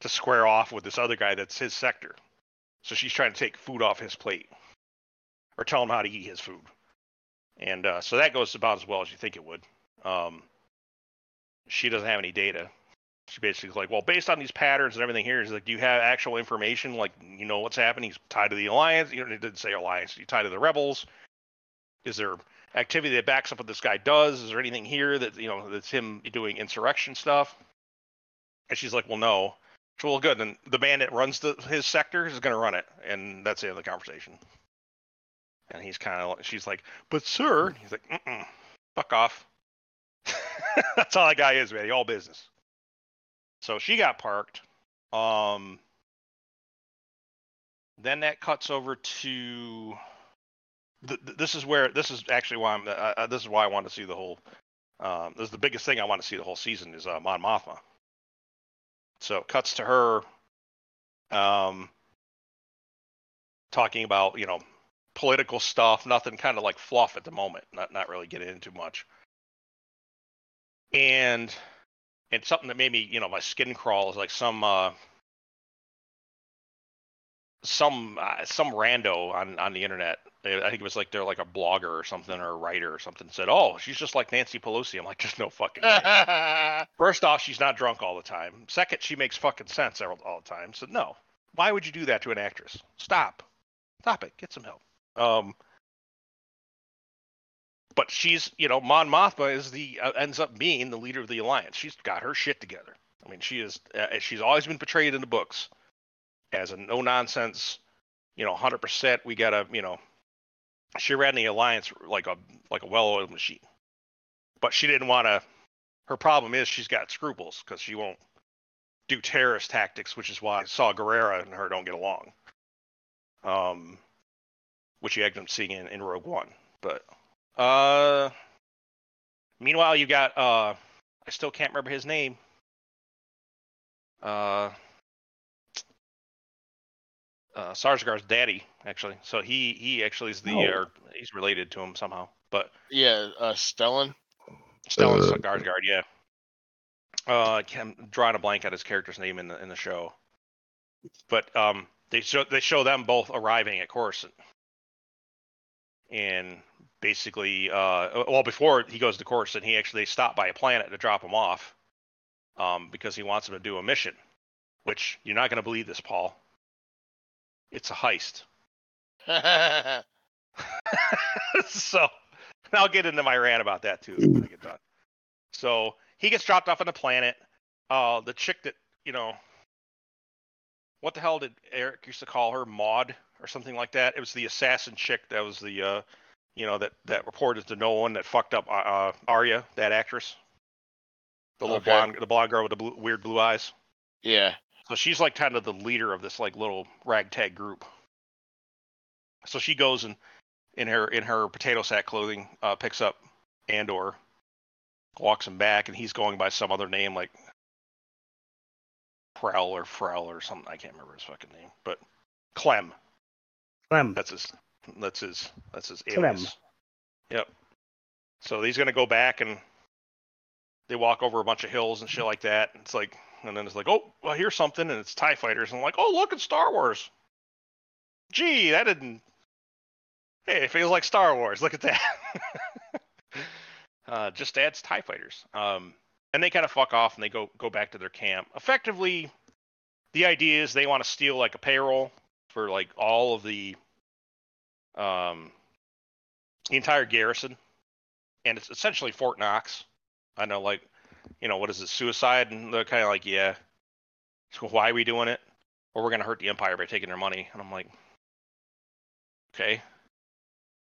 Speaker 3: to square off with this other guy that's his sector. So she's trying to take food off his plate, or tell him how to eat his food, and uh, so that goes about as well as you think it would. Um, she doesn't have any data. She basically is like, well, based on these patterns and everything here, is like, do you have actual information? Like, you know what's happening? He's tied to the alliance. You know, it didn't say alliance. You tied to the rebels. Is there activity that backs up what this guy does? Is there anything here that you know that's him doing insurrection stuff? And she's like, well, no. So, well, good. Then the man that runs the, his sector is going to run it, and that's the end of the conversation. And he's kind of, she's like, but sir, he's like, Mm-mm, fuck off. that's all that guy is, man. All business. So she got parked. Um, then that cuts over to th- th- this is where this is actually why I'm uh, uh, this is why I want to see the whole. Um, this is the biggest thing I want to see the whole season is uh, Mon Mothma. So cuts to her, um, talking about you know political stuff, nothing kind of like fluff at the moment, not not really getting into much. And and something that made me you know my skin crawl is like some uh, some uh, some rando on on the internet I think it was like they're like a blogger or something or a writer or something said, "Oh, she's just like Nancy Pelosi." I'm like, "There's no fucking." way." First off, she's not drunk all the time. Second, she makes fucking sense all, all the time. So no, why would you do that to an actress? Stop, stop it. Get some help. Um, but she's, you know, Mon Mothma is the uh, ends up being the leader of the alliance. She's got her shit together. I mean, she is. Uh, she's always been portrayed in the books as a no nonsense, you know, hundred percent. We gotta, you know, she ran the alliance like a like a well oiled machine. But she didn't want to. Her problem is she's got scruples because she won't do terrorist tactics, which is why I Saw Gerrera and her don't get along. Um, which you end up seeing in, in Rogue One. But uh, meanwhile, you got uh, I still can't remember his name. Uh, uh, daddy, actually. So he he actually is the
Speaker 1: Oh.
Speaker 3: or he's related to him somehow. But
Speaker 2: yeah, uh, Stellan.
Speaker 3: Stellan
Speaker 1: Uh,
Speaker 3: guard yeah. Uh, I can't- I'm drawing a blank at his character's name in the in the show. But um, they show they show them both arriving at Coruscant, and basically, uh, well, before he goes to Coruscant, he actually stopped by a planet to drop him off, um, because he wants him to do a mission. Which you're not going to believe this, Paul. It's a heist. so I'll get into my rant about that too when I get done. So he gets dropped off on the planet. Uh, the chick that you know, what the hell did Eric used to call her, Maud or something like that? It was the assassin chick that was the, uh, you know, that that reported to no one that fucked up uh, uh, Arya, that actress, the little
Speaker 2: Okay.
Speaker 3: blonde, the blonde girl with the blue, weird blue eyes.
Speaker 2: yeah.
Speaker 3: So she's like kind of the leader of this like little ragtag group. So she goes and in her in her potato sack clothing, uh, picks up Andor, walks him back, and he's going by some other name like Prell or Frel or something. I can't remember his fucking name, but Clem.
Speaker 1: Clem.
Speaker 3: That's his. That's his. That's his
Speaker 1: Clem.
Speaker 3: alias. Yep. So he's gonna go back and they walk over a bunch of hills and shit like that. And it's like, and then it's like, oh, well, here's something, and it's Tie Fighters, and I'm like, oh, look, it's Star Wars. Gee, that didn't. Hey, it feels like Star Wars. Look at that. uh, just adds Tie Fighters. Um, and they kind of fuck off and they go go back to their camp. Effectively, the idea is they want to steal like a payroll for like all of the um the entire garrison, and it's essentially Fort Knox. I know, like, you know, what is it, suicide? And they're kind of like, yeah. So why are we doing it? Or we're gonna hurt the empire by taking their money. And I'm like, okay.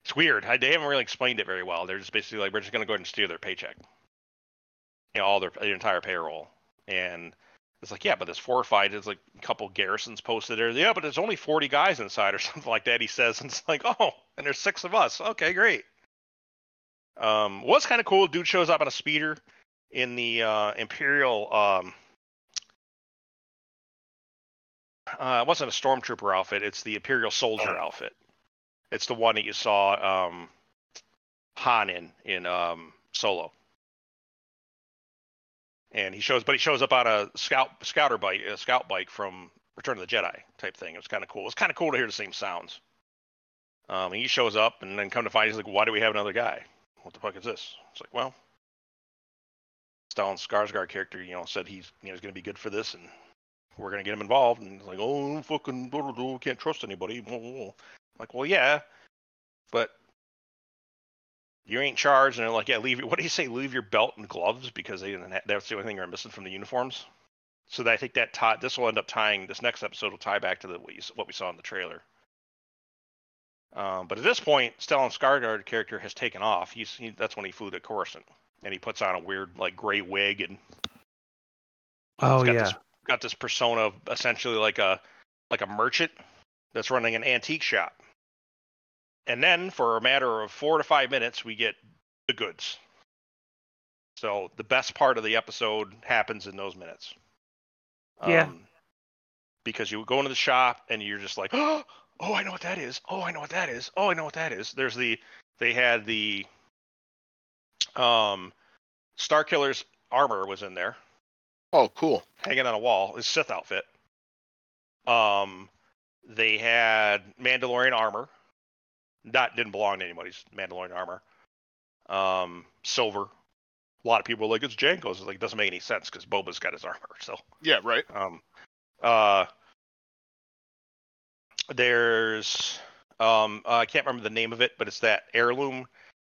Speaker 3: It's weird. I, they haven't really explained it very well. They're just basically like, we're just gonna go ahead and steal their paycheck, you know, all their, their entire payroll. And it's like, yeah, but this fortified. There's like a couple garrisons posted there. Yeah, but there's only 40 guys inside or something like that. He says, and it's like, oh, and there's six of us. Okay, great. Um, what's kind of cool? Dude shows up on a speeder in the uh, Imperial. Um, uh, it wasn't a stormtrooper outfit. It's the Imperial soldier outfit. It's the one that you saw um, Han in in um, Solo. And he shows, but he shows up on a scout scouter bike, a scout bike from Return of the Jedi type thing. It was kind of cool. It's kind of cool to hear the same sounds. Um, and he shows up, and then come to find, he's like, "Why do we have another guy? What the fuck is this?" It's like, well, Stellan Skarsgård character, you know, said he's you know he's gonna be good for this, and we're gonna get him involved. And he's like, "Oh, fucking, can't trust anybody." Like, well, yeah, but you ain't charged. And they're like, "Yeah, leave. your- What do you say? Leave your belt and gloves because they didn't. Have, that's the only thing they're missing from the uniforms." So that I think that tie, this will end up tying. This next episode will tie back to the what, you, what we saw in the trailer. Um, but at this point, Stellan Skarsgård character has taken off. He's he, that's when he flew to Coruscant, and he puts on a weird like gray wig and
Speaker 1: Oh
Speaker 3: got
Speaker 1: yeah.
Speaker 3: this got this persona of essentially like a like a merchant that's running an antique shop. And then for a matter of four to five minutes, we get the goods. So the best part of the episode happens in those minutes.
Speaker 1: Yeah.
Speaker 3: Um, because you go into the shop and you're just like, oh, I know what that is. Oh, I know what that is. Oh, I know what that is. There's the they had the um Starkiller's armor was in there
Speaker 2: Oh, cool.
Speaker 3: hanging on a wall, his Sith outfit. Um, they had Mandalorian armor. That didn't belong to anybody's Mandalorian armor. Um, silver. A lot of people are like it's Jango's. It's like it doesn't make any sense because Boba's got his armor. So
Speaker 2: Yeah, right.
Speaker 3: um, uh, there's um, uh, I can't remember the name of it, but it's that heirloom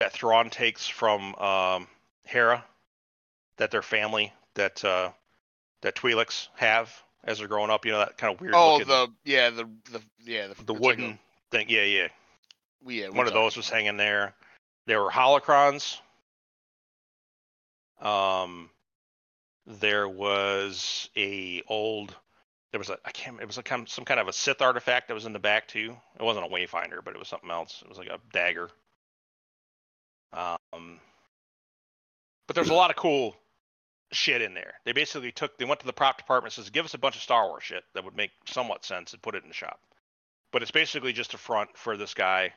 Speaker 3: that Thrawn takes from um, Hera, that their family that uh, that Twi'leks have as they're growing up. You know that kind of weird
Speaker 2: Oh,
Speaker 3: looking
Speaker 2: the yeah, the the yeah, the,
Speaker 3: the
Speaker 2: it's like a-
Speaker 3: wooden thing. Yeah, yeah.
Speaker 2: Yeah,
Speaker 3: One of those was hanging there. There were holocrons. Um, there was a old. There was a I can't. It was a kind some kind of a Sith artifact that was in the back too. It wasn't a wayfinder, but it was something else. It was like a dagger. Um, but there's a lot of cool shit in there. They basically took. They went to the prop department and says, "Give us a bunch of Star Wars shit that would make somewhat sense," and put it in the shop. But it's basically just a front for this guy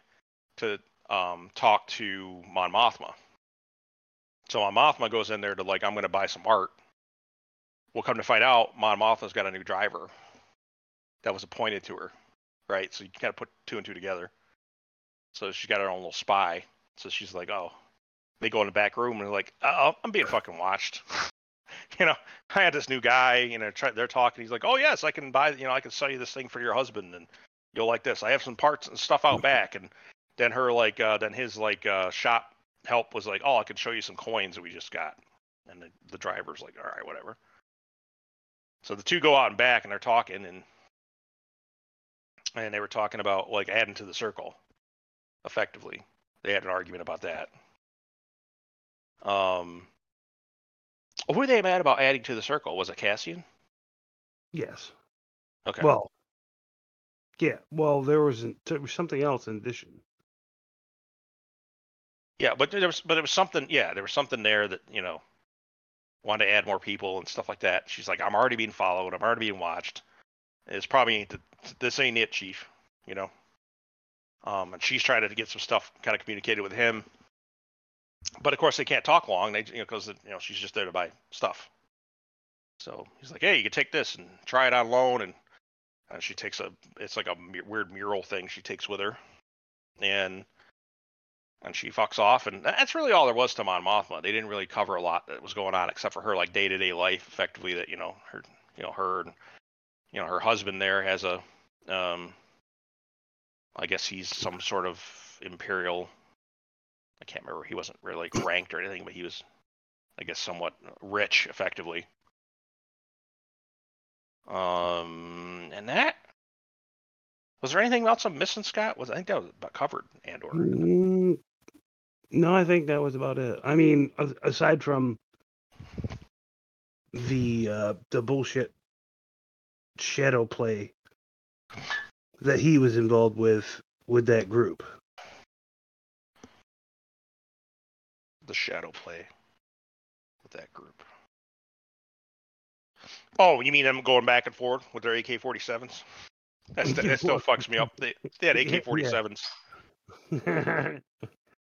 Speaker 3: to um, talk to Mon Mothma. So Mon Mothma goes in there to like, I'm going to buy some art. We'll come to find out, Mon Mothma's got a new driver that was appointed to her, right? So you kind of put two and two together. So she's got her own little spy. So she's like, oh, they go in the back room and they're like, oh, I'm being fucking watched. you know, I had this new guy, you know, try, they're talking. He's like, oh yes, I can buy, you know, I can sell you this thing for your husband, and you'll like this. I have some parts and stuff out back, and then her like, uh, then his like uh, shop help was like, oh, I can show you some coins that we just got, and the, the driver's like, all right, whatever. So the two go out and back and they're talking, and and they were talking about like adding to the circle, effectively. They had an argument about that. Um, who were they mad about adding to the circle? Was it Cassian?
Speaker 1: Yes.
Speaker 3: Okay.
Speaker 1: Well, yeah. Well, there was, an, there was something else in addition.
Speaker 3: Yeah, but there was, but there was something. Yeah, there was something there that you know wanted to add more people and stuff like that. She's like, I'm already being followed. I'm already being watched. It's probably ain't the, this ain't it, Chief. You know. Um, and she's trying to get some stuff kind of communicated with him. But of course, they can't talk long. They, you know, because you know she's just there to buy stuff. So he's like, "Hey, you can take this and try it on loan." And uh, she takes a, it's like a weird mural thing she takes with her, and and she fucks off. And that's really all there was to Mon Mothma. They didn't really cover a lot that was going on except for her like day to day life, effectively. That you know her, you know her, and, you know her husband there has a, um, I guess he's some sort of imperial. I can't remember. He wasn't really like ranked or anything, but he was, I guess, somewhat rich, effectively. Um, and that was there anything else I'm missing, Scott? Was I think that was about covered Andor.
Speaker 1: Mm, no, I think that was about it. I mean, aside from the uh, the bullshit shadow play that he was involved with with that group.
Speaker 3: the shadow play with that group. Oh, you mean them going back and forth with their AK-47s? That's, that still fucks me up. They, they had AK-47s.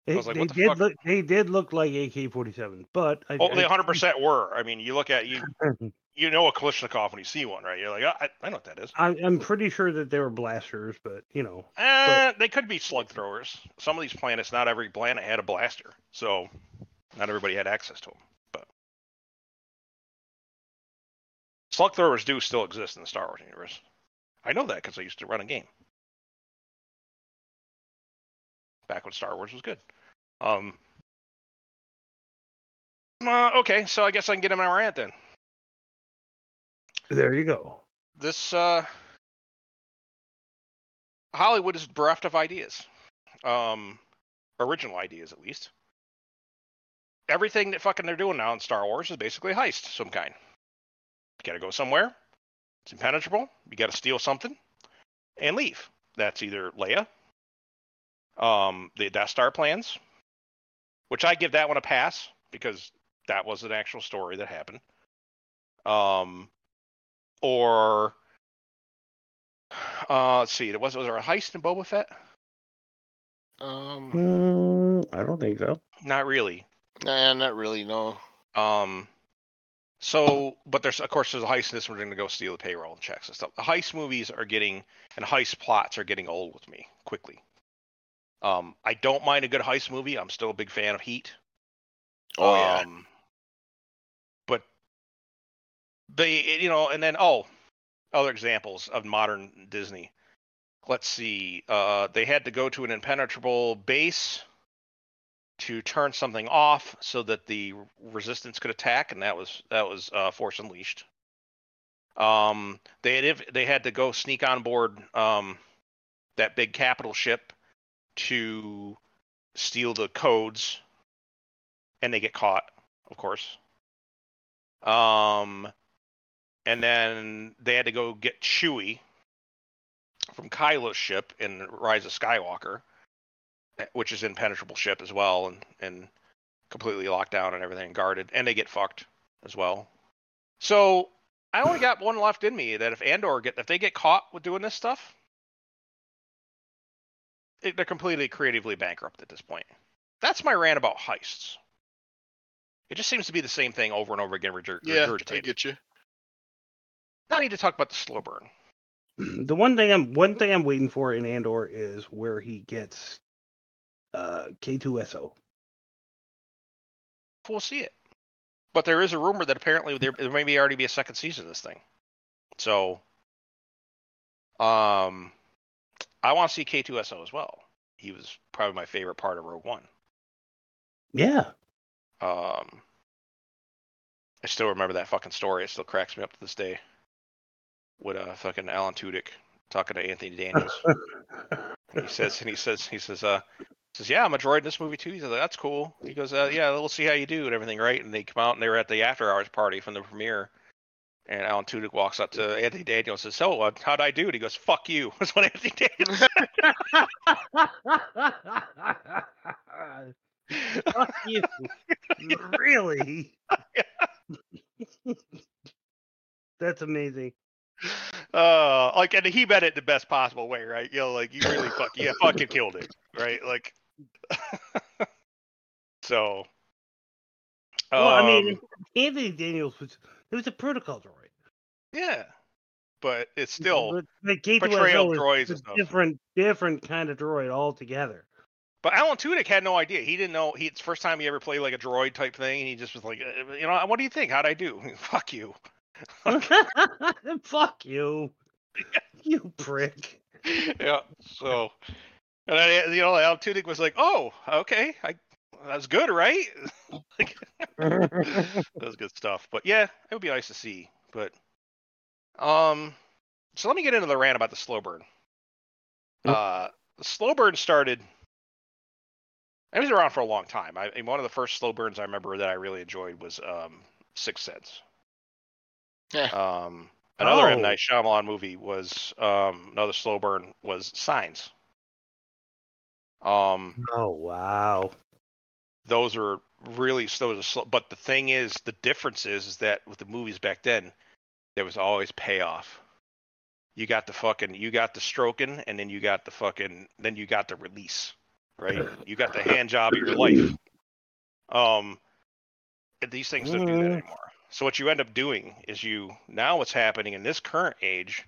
Speaker 1: they,
Speaker 3: like,
Speaker 1: they did
Speaker 3: fuck?
Speaker 1: look they did look like AK-47, but I,
Speaker 3: Oh, they 100% were. I mean, you look at you, you know a Kalashnikov when you see one, right? You're like, "Oh, I, I know what that is.
Speaker 1: I, I'm pretty sure that they were blasters, but you know,
Speaker 3: Eh, they could be slug throwers. Some of these planets, not every planet had a blaster, so not everybody had access to them. But slug throwers do still exist in the Star Wars universe. I know that because I used to run a game back when Star Wars was good. Um. uh, okay, so I guess I can get him on my rant then.
Speaker 1: there you go.
Speaker 3: this uh Hollywood is bereft of ideas. Um original ideas at least. Everything that fucking they're doing now in Star Wars is basically a heist some kind. You gotta go somewhere. It's impenetrable. You gotta steal something and leave. That's either Leia, um, the Death Star plans, which I give that one a pass because that was an actual story that happened. Um, or uh, let's see, there was was there a heist in Boba Fett?
Speaker 2: Um,
Speaker 1: Mm, I don't think so.
Speaker 3: Not really.
Speaker 2: nah, not really. No.
Speaker 3: Um, so but there's of course there's a heist in this one. We're gonna go steal the payroll and checks and stuff. The heist movies are getting and heist plots are getting old with me quickly. Um, I don't mind a good heist movie. I'm still a big fan of Heat.
Speaker 2: Oh yeah.
Speaker 3: Um, but they, you know, and then oh, other examples of modern Disney. Let's see. Uh, they had to go to an impenetrable base to turn something off so that the resistance could attack, and that was that was uh, Force Unleashed. Um, they had they had to go sneak on board um, that big capital ship to steal the codes, and they get caught, of course. Um, and then they had to go get Chewie from Kylo's ship in Rise of Skywalker, which is impenetrable ship as well, and and completely locked down and everything guarded, and they get fucked as well. So I only got one left in me that if Andor get if they get caught with doing this stuff, they're completely creatively bankrupt at this point. That's my rant about heists. It just seems to be the same thing over and over again, regurg-
Speaker 2: Yeah, I
Speaker 3: regurgitated.
Speaker 2: get you.
Speaker 3: Now I need to talk about the slow burn.
Speaker 1: the one thing I'm one thing I'm waiting for in Andor is where he gets uh K2SO.
Speaker 3: We'll see it. But there is a rumor that apparently there, there may be already be a second season of this thing. So, um, I want to see K2SO as well. He was probably my favorite part of Rogue One.
Speaker 1: Yeah.
Speaker 3: Um, I still remember that fucking story. It still cracks me up to this day. With uh, fucking Alan Tudyk talking to Anthony Daniels. he says, and he says, he says, uh, says, yeah, I'm a droid in this movie too. He says, that's cool. He goes, uh, yeah, we'll see how you do and everything, right? And they come out and they were at the after hours party from the premiere. And Alan Tudyk walks up to Anthony Daniels and says, so uh, how'd I do? And he goes, fuck you. That's what Anthony Daniels
Speaker 1: Fuck you. really? That's amazing.
Speaker 3: uh like and he meant it the best possible way right you know like you really fuck yeah fucking killed it right like so
Speaker 1: well, I
Speaker 3: um,
Speaker 1: mean, Anthony Daniels was it was a protocol.
Speaker 3: Yeah but it's still
Speaker 1: But the K2SO
Speaker 3: portrayal
Speaker 1: is a different, different kind of droid altogether.
Speaker 3: but alan tudyk had no idea he didn't know he it's first time he ever played like a droid type thing and he just was like uh, you know what do you think how'd i do fuck you
Speaker 1: Fuck you, you prick.
Speaker 3: yeah so and I, you know alan tudyk was like oh okay i that's good right like that was good stuff. But yeah, it would be nice to see. But um, so let me get into the rant about the slow burn.
Speaker 1: Yep.
Speaker 3: Uh, the slow burn started. It was around for a long time. I one of the first slow burns I remember that I really enjoyed was um Six Sense.
Speaker 2: Yeah.
Speaker 3: Um, another M
Speaker 1: Oh.
Speaker 3: Night Shyamalan movie was um another slow burn was Signs. Um,
Speaker 1: oh wow.
Speaker 3: those are really those are slow. But the thing is, the difference is, is that with the movies back then, there was always payoff. You got the fucking, you got the stroking, and then you got the fucking, then you got the release, right? You got the hand job of your life. Um, these things don't do that
Speaker 1: Mm.
Speaker 3: anymore. So what you end up doing is you now what's happening in this current age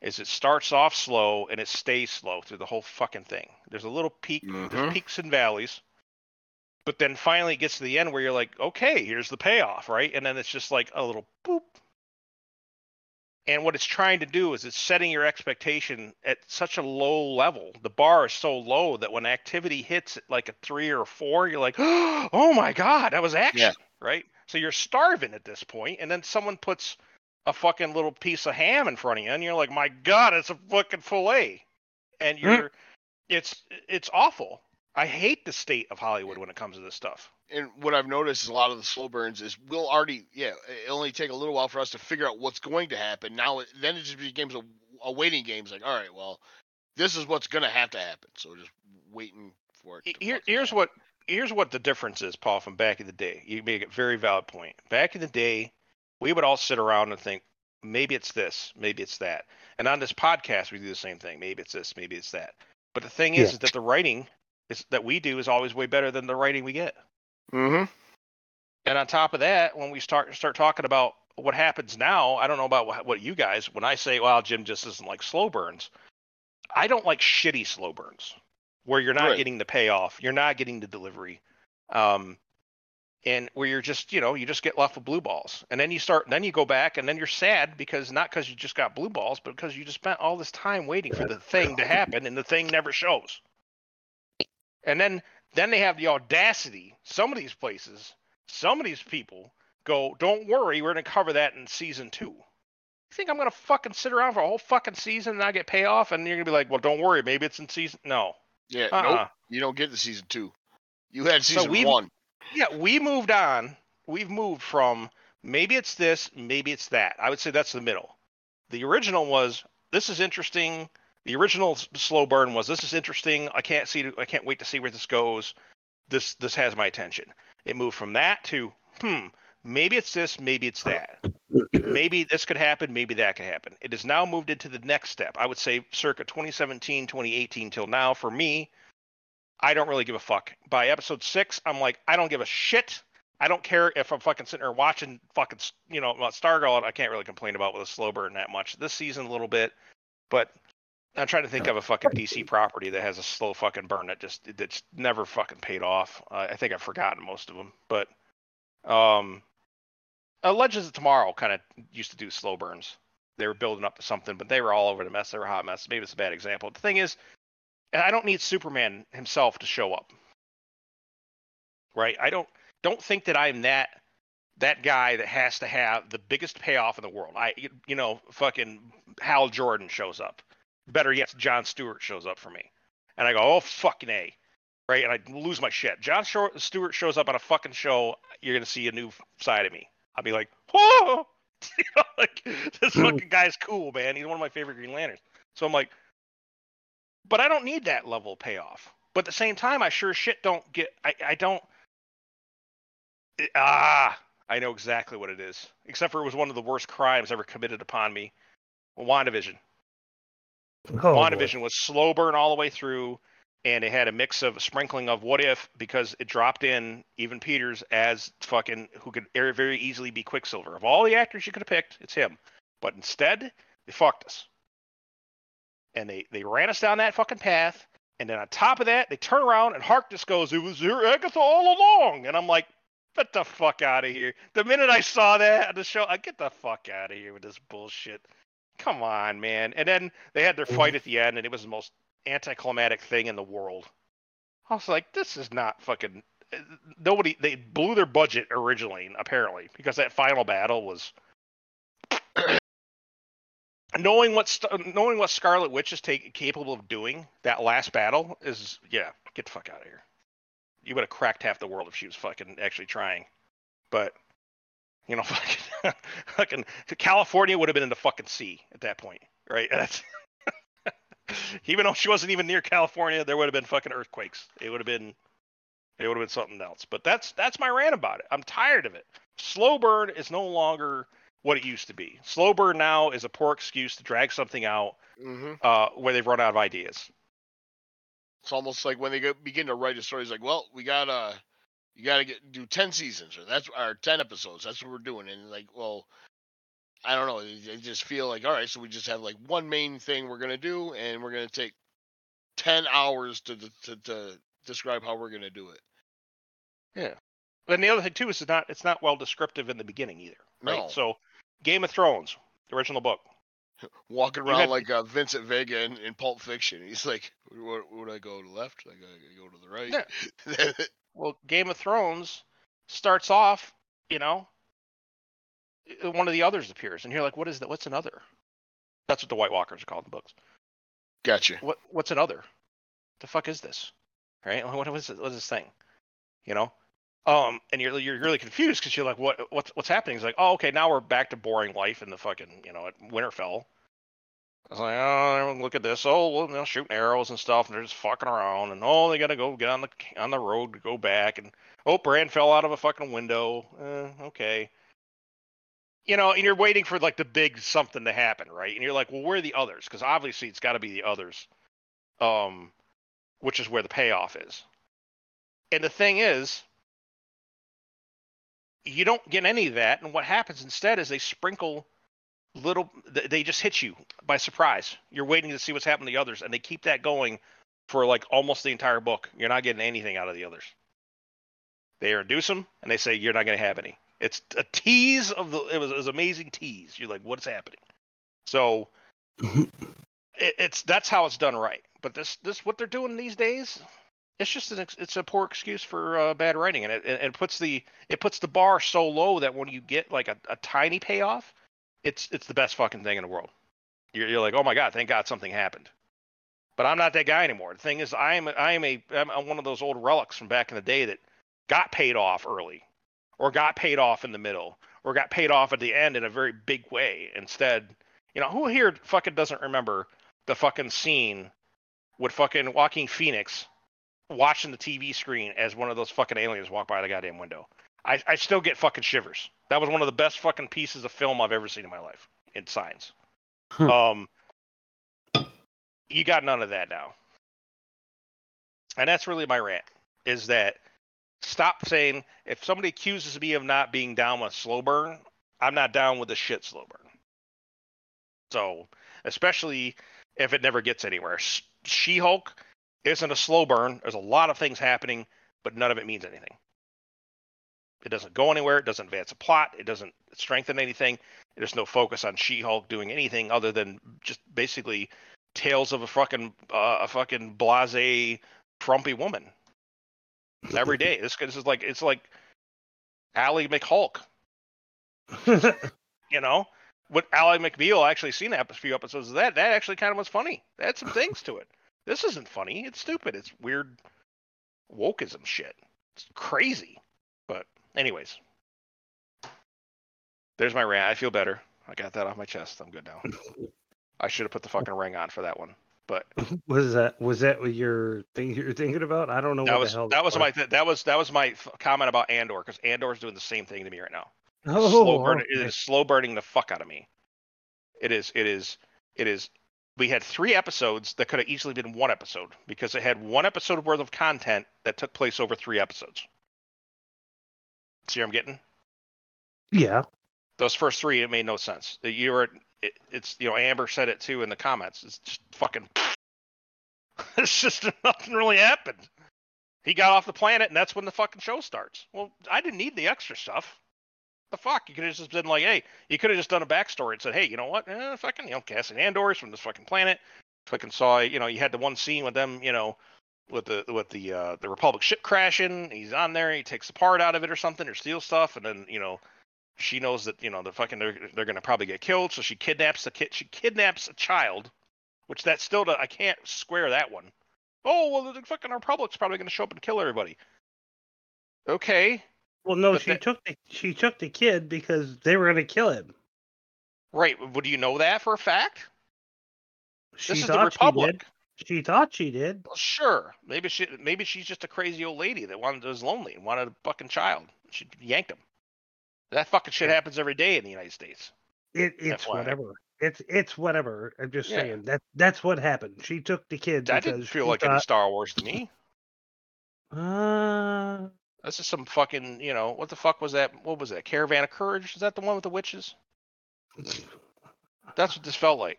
Speaker 3: is it starts off slow and it stays slow through the whole fucking thing. There's a little peak,
Speaker 2: Mhm.
Speaker 3: there's peaks and valleys, but then finally it gets to the end where you're like, okay, here's the payoff, right? And then it's just like a little boop. And what it's trying to do is it's setting your expectation at such a low level. The bar is so low that when activity hits at like a three or a four, you're like, oh my god, that was action, right? So you're starving at this point, and then someone puts a fucking little piece of ham in front of you, and you're like, my god, it's a fucking fillet, and mm-hmm. you're, it's it's awful. I hate the state of Hollywood when it comes to this stuff.
Speaker 2: and what I've noticed is a lot of the slow burns is we'll already yeah it only take a little while for us to figure out what's going to happen. Now it, then it just becomes a, a waiting game. It's like all right, well, this is what's gonna have to happen. So just waiting for it. to
Speaker 3: Here, here's
Speaker 2: happen.
Speaker 3: what here's what the difference is, Paul, from back in the day. You make a very valid point. Back in the day, we would all sit around and think, maybe it's this, maybe it's that. And on this podcast, we do the same thing. Maybe it's this, maybe it's that. But the thing is,
Speaker 1: Yeah.
Speaker 3: is that the writing is, that we do is always way better than the writing we get.
Speaker 2: Mhm.
Speaker 3: And on top of that, when we start start talking about what happens now, I don't know about what, what you guys. When I say, "Well, Jim just isn't like slow burns," I don't like shitty slow burns. where you're not
Speaker 2: Right.
Speaker 3: getting the payoff, you're not getting the delivery, um, and where you're just you know you just get left with blue balls, and then you start then you go back and then you're sad because not because you just got blue balls, but because you just spent all this time waiting for the thing to happen and the thing never shows. And then then they have the audacity. Some of these places, some of these people go, "Don't worry, we're gonna cover that in season two. You think I'm gonna fucking sit around for a whole fucking season and I get payoff, and you're gonna be like, "Well, don't worry, maybe it's in season." No.
Speaker 2: Yeah,
Speaker 3: Uh-uh.
Speaker 2: nope. You don't get the season two. You had
Speaker 3: So
Speaker 2: season
Speaker 3: we-
Speaker 2: one.
Speaker 3: Yeah, we moved on. We've moved from maybe it's this, maybe it's that. I would say that's the middle. The original was this is interesting. The original slow burn was this is interesting. I can't see. I can't wait to see where this goes. This this has my attention. It moved from that to hmm. Maybe it's this. Maybe it's that. Maybe this could happen. Maybe that could happen. It has now moved into the next step. I would say circa 2017, 2018 till now. For me, I don't really give a fuck. By episode six, I'm like, I don't give a shit. I don't care if I'm fucking sitting there watching fucking, you know, Stargirl. I can't really complain about with a slow burn that much this season a little bit, but I'm trying to think of a fucking DC property that has a slow fucking burn that just that's never fucking paid off. Uh, I think I've forgotten most of them, but um, uh, Legends of Tomorrow kind of used to do slow burns. They were building up to something, but they were all over the mess. They were a hot mess. Maybe it's a bad example. The thing is, I don't need Superman himself to show up. Right? I don't don't think that I'm that that guy that has to have the biggest payoff in the world. I you know, fucking Hal Jordan shows up. Better yet, John Stewart shows up for me. And I go, "Oh fucking A." Right? And I lose my shit. John Stewart shows up on a fucking show, you're going to see a new side of me. I'll be like, "Whoa!" you know, like this fucking guy's cool, man. He's one of my favorite Green Lanterns. So I'm like, but I don't need that level of payoff. But at the same time, I sure shit don't get. I, I don't. it- ah, I know exactly what it is. Except for it was one of the worst crimes ever committed upon me. WandaVision.
Speaker 1: Oh, boy.
Speaker 3: WandaVision was slow burn all the way through, and it had a mix of a sprinkling of what if because it dropped in Evan Peters as fucking who could very easily be Quicksilver. Of all the actors you could have picked, it's him. But instead, they fucked us. And they they ran us down that fucking path. And then on top of that, they turn around and Harkness goes, "It was your Agatha all along." And I'm like, "Get the fuck out of here!" The minute I saw that on the show, I get the fuck out of here with this bullshit. Come on, man. And then they had their fight mm-hmm. at the end, and it was the most anticlimactic thing in the world. I was like, this is not fucking. Nobody. They blew their budget originally, apparently, because that final battle was. knowing what knowing what Scarlet Witch is take, capable of doing, that last battle is yeah. Get the fuck out of here. You would have cracked half the world if she was fucking actually trying. But you know, fucking, fucking California would have been in the fucking sea at that point, right? Even though she wasn't even near California, there would have been fucking earthquakes. It would have been, it would have been something else. But that's that's my rant about it. I'm tired of it. Slow burn is no longer what it used to be. Slow burn now is a poor excuse to drag something out
Speaker 2: hmm
Speaker 3: uh, where they've run out of ideas.
Speaker 2: It's almost like when they go, begin to write a story. It's like, well, we gotta, you gotta get do ten seasons or that's our ten episodes. That's what we're doing. And like, well, I don't know. They, they just feel like, all right, so we just have like one main thing we're gonna do, and we're gonna take ten hours to to, to describe how we're gonna do it.
Speaker 3: Yeah and the other thing too is it's not it's not well descriptive in the beginning either. Right.
Speaker 2: No.
Speaker 3: So Game of Thrones, the original book.
Speaker 2: Walking around
Speaker 3: had-
Speaker 2: like uh, Vincent Vega in, in Pulp Fiction. He's like, would I go to the left? I gotta go to the right.
Speaker 3: Well, Game of Thrones starts off, you know, one of the others appears, and you're like, what is that? What's another? That's what the White Walkers are called in the books.
Speaker 2: gotcha.
Speaker 3: What what's another? The fuck is this? Right? What was it, what is this thing? You know? Um, and you're you're really confused because you're like, what what's what's happening? It's like, oh, okay, now we're back to boring life in the fucking you know at Winterfell. I was like, oh, look at this. Oh, well, they're shooting arrows and stuff, and they're just fucking around. And oh, they gotta go get on the on the road to go back. And oh, Bran fell out of a fucking window. Eh, okay. You know, and you're waiting for like the big something to happen, right? And you're like, well, where are the others? Because obviously it's got to be the others, um, which is where the payoff is. And the thing is, you don't get any of that. And what happens instead is they sprinkle little, they just hit you by surprise. You're waiting to see what's happening to the others, and they keep that going for like almost the entire book. You're not getting anything out of the others. They introduce them and they say you're not going to have any. It's a tease of the. It was, it was amazing tease. You're like, what's happening? So it, it's that's how it's done right. But this this what they're doing these days, it's just an it's a poor excuse for uh, bad writing, and it, it it puts the it puts the bar so low that when you get like a, a tiny payoff, it's it's the best fucking thing in the world. You're, you're like, oh my god, thank God something happened. But I'm not that guy anymore. The thing is, I am I am a I'm one of those old relics from back in the day that got paid off early, or got paid off in the middle, or got paid off at the end in a very big way. Instead, you know, who here fucking doesn't remember the fucking scene with fucking Joaquin Phoenix watching the TV screen as one of those fucking aliens walk by the goddamn window? I, I still get fucking shivers. That was one of the best fucking pieces of film I've ever seen in my life in science.
Speaker 1: Hmm.
Speaker 3: Um, you got none of that now, and that's really my rant. Is that stop saying if somebody accuses me of not being down with slow burn, I'm not down with the shit slow burn. So, especially if it never gets anywhere. She Hulk isn't a slow burn. There's a lot of things happening, but none of it means anything. It doesn't go anywhere. It doesn't advance a plot. It doesn't strengthen anything. There's no focus on She Hulk doing anything other than just basically tales of a fucking uh, a fucking blase, frumpy woman. Every day. This, this is like it's like Ally McHulk. You know, what Ally McBeal actually seen a few episodes of that. That actually kind of was funny. That had some things to it. This isn't funny. It's stupid. It's weird wokeism shit. It's crazy. Anyways, there's my rant. I feel better. I got that off my chest. I'm good now. I should have put the fucking ring on for that one. But
Speaker 1: was that was that what your thing you're thinking about? I don't know
Speaker 3: that
Speaker 1: what
Speaker 3: was
Speaker 1: the hell
Speaker 3: that was my th- that was that was my f- comment about Andor because Andor's doing the same thing to me right now.
Speaker 1: oh,
Speaker 3: slow burn, It is slow burning the fuck out of me. It is. It is. It is. We had three episodes that could have easily been one episode because it had one episode worth of content that took place over three episodes. See what I'm getting?
Speaker 1: Yeah.
Speaker 3: Those first three, it made no sense. You were. It, it's you know Amber said it too in the comments. It's just fucking. it's just nothing really happened. He got off the planet, and that's when the fucking show starts. Well, I didn't need the extra stuff. The fuck? You could have just been like, hey, you could have just done a backstory and said, hey, you know what? Eh, fucking, you know, Cassian Andor's from this fucking planet. Fucking saw, you know, you had the one scene with them, you know, with the with the uh, the Republic ship crashing. He's on there. He takes a part out of it or something, or steals stuff, and then you know, she knows that you know the fucking they're they're gonna probably get killed, so she kidnaps the kid. She kidnaps a child, which that still I can't square that one. Oh well, the fucking Republic's probably gonna show up and kill everybody. Okay,
Speaker 1: Well, no,
Speaker 3: But
Speaker 1: she
Speaker 3: that-
Speaker 1: took the she took the kid because they were gonna kill him.
Speaker 3: right. Well, do you know that for a fact?
Speaker 1: She
Speaker 3: This is the Republic.
Speaker 1: She thought she did.
Speaker 3: Well, sure. Maybe she maybe she's just a crazy old lady that wanted was lonely and wanted a fucking child. She yanked him. That fucking shit
Speaker 1: Yeah.
Speaker 3: happens every day in the United States.
Speaker 1: It it's
Speaker 3: FYI.
Speaker 1: whatever. It's it's whatever. I'm just
Speaker 3: Yeah.
Speaker 1: saying that that's what happened. She took the kid.
Speaker 3: That didn't feel like any Star Wars to me.
Speaker 1: Uh,
Speaker 3: That's just some fucking, you know, what the fuck was that? What was that? Caravan of Courage? Is that the one with the witches? That's what this felt like.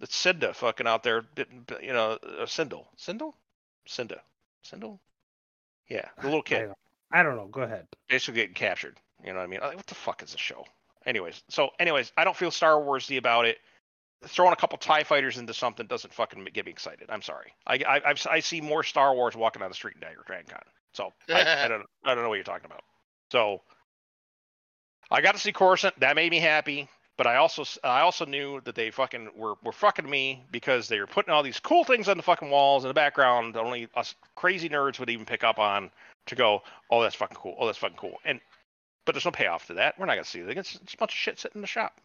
Speaker 3: It's Cinda fucking out there, didn't you know? Uh, Sindel, Sindel, Cinda, Sindel. Yeah, the little
Speaker 1: I
Speaker 3: kid.
Speaker 1: don't, I don't know. Go ahead.
Speaker 3: basically getting captured. You know what I mean? Like, what the fuck is the show? Anyways, so anyways, I don't feel Star Warsy about it. Throwing a couple Tie Fighters into something doesn't fucking get me excited. I'm sorry. I I I've, I see more Star Wars walking down the street in Dagger Dragon Con. So I, I don't I don't know what you're talking about. So I got to see Coruscant. That made me happy. But I also I also knew that they fucking were were fucking me because they were putting all these cool things on the fucking walls in the background that only us crazy nerds would even pick up on to go, oh that's fucking cool, oh that's fucking cool. And but there's no payoff to that. We're not gonna see it. It's, it's a bunch of shit sitting in the shop.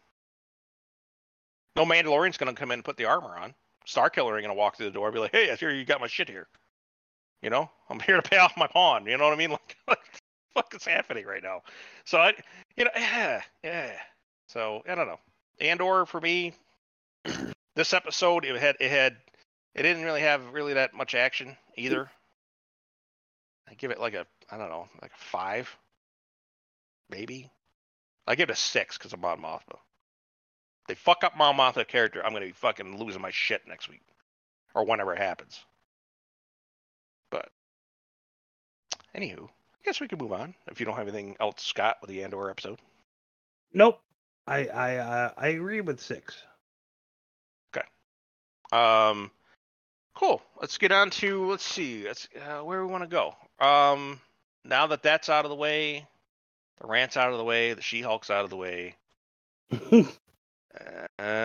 Speaker 3: No Mandalorian's gonna come in and put the armor on. Starkiller ain't gonna walk through the door and be like, hey, I hear you got my shit here. You know, I'm here to pay off my pawn. You know what I mean? Like, what the fuck is happening right now? So I, you know, yeah, yeah. So I don't know. Andor for me, this episode it had it had it didn't really have really that much action either. I give it like a I don't know like a five, maybe. I give it a six because of Mon Mothma. They fuck up Mon Mothma character, I'm gonna be fucking losing my shit next week, or whenever it happens. But anywho, I guess we could move on if you don't have anything else, Scott, with the Andor episode.
Speaker 1: Nope. I I uh, I agree with six.
Speaker 3: Um, cool. Let's get on to let's see. Let's uh, where we want to go. Um, now that that's out of the way, the rant's out of the way, the She-Hulk's out of the way. Uh,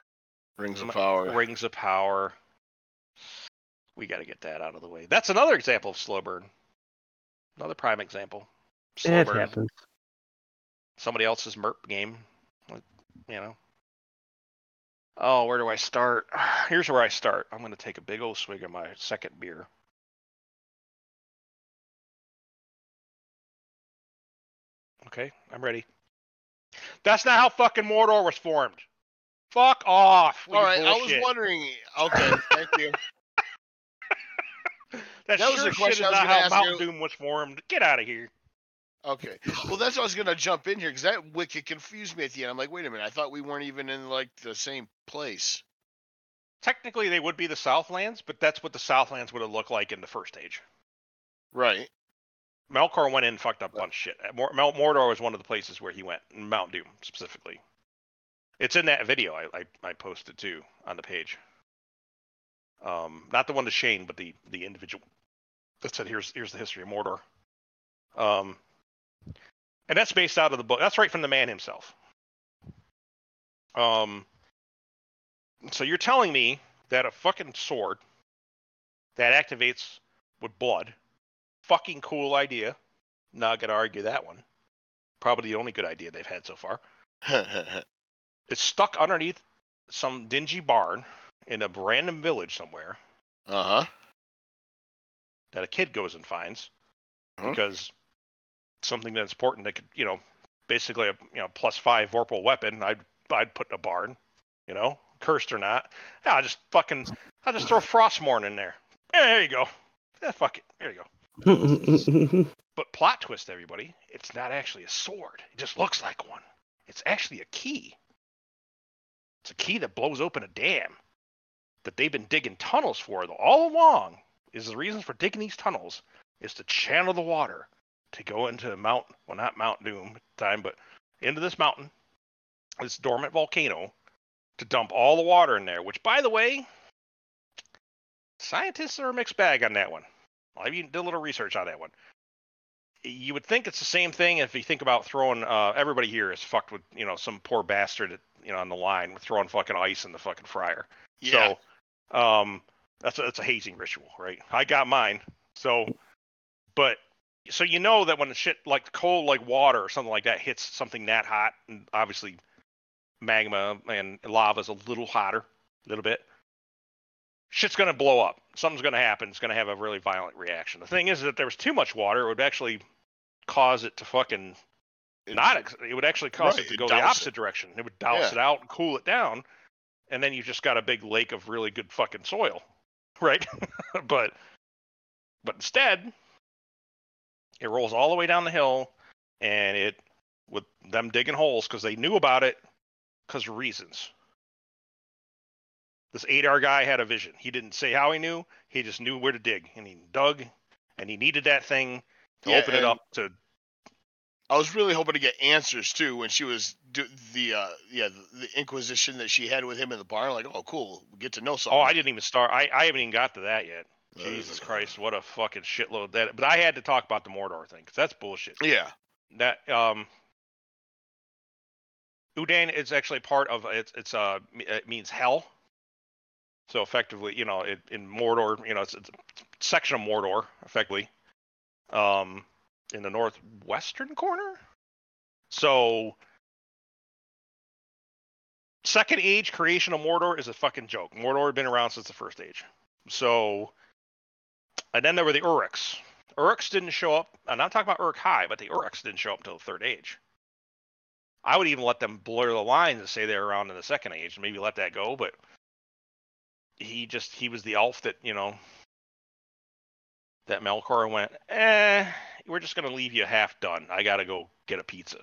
Speaker 2: Rings of power.
Speaker 3: Rings of Power. We got to get that out of the way. That's another example of slow burn. Another prime example. Slow
Speaker 1: it
Speaker 3: burn.
Speaker 1: happens.
Speaker 3: Somebody else's MERP game. You know. Oh, where do I start? Here's where I start. I'm going to take a big old swig of my second beer. Okay, I'm ready. That's not how fucking Mordor was formed. Fuck off.
Speaker 2: All
Speaker 3: right,
Speaker 2: right, I was wondering. Okay, thank you.
Speaker 3: That,
Speaker 2: That was
Speaker 3: sure
Speaker 2: the
Speaker 3: shit
Speaker 2: question
Speaker 3: is not how Mountain
Speaker 2: you.
Speaker 3: Doom was formed. Get out of here.
Speaker 2: Okay. Well, that's what I was gonna jump in here because that wicked confused me at the end. I'm like, wait a minute, I thought we weren't even in like the same place.
Speaker 3: Technically, they would be the Southlands, but that's what the Southlands would have looked like in the first age.
Speaker 2: Right.
Speaker 3: Melkor went in and fucked up a bunch of shit. Mor- Mel- Mordor was one of the places where he went, Mount Doom specifically. It's in that video I, I, I posted too on the page. Um, not the one to Shane, but the the individual that said here's here's the history of Mordor. Um, and that's based out of the book. That's right from the man himself. Um, so you're telling me that a fucking sword that activates with blood fucking cool idea. Not gonna argue that one. Probably the only good idea they've had so far. It's stuck underneath some dingy barn in a random village somewhere Uh
Speaker 2: huh.
Speaker 3: that a kid goes and finds
Speaker 2: Huh?
Speaker 3: because something that's important that could, you know, basically a you know plus five vorpal weapon. I'd I'd put in a barn, you know, cursed or not. Yeah, I'll just fucking I'll just throw Frostmourne in there. Yeah, there you go. Yeah, fuck it. There you go. But plot twist, everybody, it's not actually a sword. It just looks like one. It's actually a key. It's a key that blows open a dam that they've been digging tunnels for all along. Is the reason for digging these tunnels is to channel the water to go into Mount, well, not Mount Doom at the time, but into this mountain, this dormant volcano, to dump all the water in there. Which, by the way, scientists are a mixed bag on that one. I even did a little research on that one you would think it's the same thing if you think about throwing uh, everybody here is fucked with you know some poor bastard at, you know on the line with throwing fucking ice in the fucking fryer
Speaker 2: Yeah.
Speaker 3: so um that's a, that's a hazing ritual right i got mine so but so you know that when the shit like cold like water or something like that hits something that hot and obviously magma and lava is a little hotter a little bit shit's going to blow up. Something's going to happen. It's going to have a really violent reaction. The thing is that if there was too much water it would actually cause it to fucking
Speaker 2: It-
Speaker 3: not ex- it would actually cause
Speaker 2: Right,
Speaker 3: it to go the opposite
Speaker 2: it.
Speaker 3: direction. It would douse
Speaker 2: Yeah.
Speaker 3: it out and cool it down and then you've just got a big lake of really good fucking soil right? But but instead it rolls all the way down the hill and it with them digging holes because they knew about it because of reasons this Adar guy had a vision he didn't say how he knew he just knew where to dig and he dug and he needed that thing to
Speaker 2: Yeah,
Speaker 3: open it up to
Speaker 2: I was really hoping to get answers too when she was do, the uh yeah the, the inquisition that she had with him in the barn. Like, oh, cool, we get to know something.
Speaker 3: Oh, I didn't even start. I, I haven't even got to that yet. Jesus Christ, what a fucking shitload that. But I had to talk about the Mordor thing because that's bullshit.
Speaker 2: Yeah.
Speaker 3: That um, Udûn is actually part of it's. It's uh, it means hell. So effectively, you know, it, in Mordor, you know, it's, it's a section of Mordor, effectively, um, in the northwestern corner. So, second age creation of Mordor is a fucking joke. Mordor had been around since the first age. So, and then there were the Uruks. Uruks didn't show up. I'm not talking about Uruk-hai, but the Uruks didn't show up until the third age. I would even let them blur the lines and say they were around in the second age, and maybe let that go. But he just he was the elf that you know that Melkor went. Eh, we're just gonna leave you half done. I gotta go get a pizza.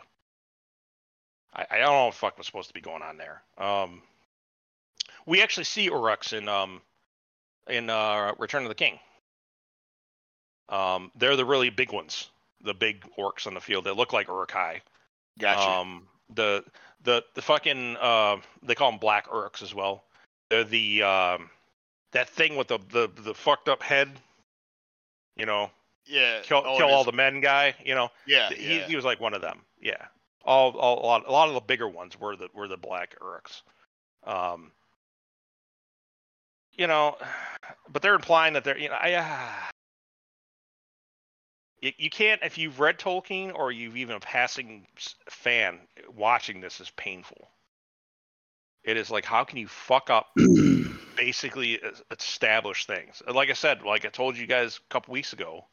Speaker 3: I, I don't know what the fuck was supposed to be going on there. Um, we actually see Uruks in um in uh, Return of the King. Um, they're the really big ones, the big orcs on the field that look like Uruk-hai.
Speaker 2: Gotcha.
Speaker 3: Um, the the the fucking uh, they call them black Urks as well. They're the um, that thing with the, the the fucked up head. You know,
Speaker 2: yeah.
Speaker 3: kill
Speaker 2: oh,
Speaker 3: kill all the men guy. You know,
Speaker 2: Yeah.
Speaker 3: he
Speaker 2: yeah.
Speaker 3: he was like one of them. Yeah. All, all a lot a lot of the bigger ones were the were the black Urks. Um. You know, but they're implying that they're you know I. Uh, you, you can't if you've read Tolkien or you've even a passing fan watching this is painful. It is like how can you fuck up basically es- establish things. Like I said, like I told you guys a couple weeks ago,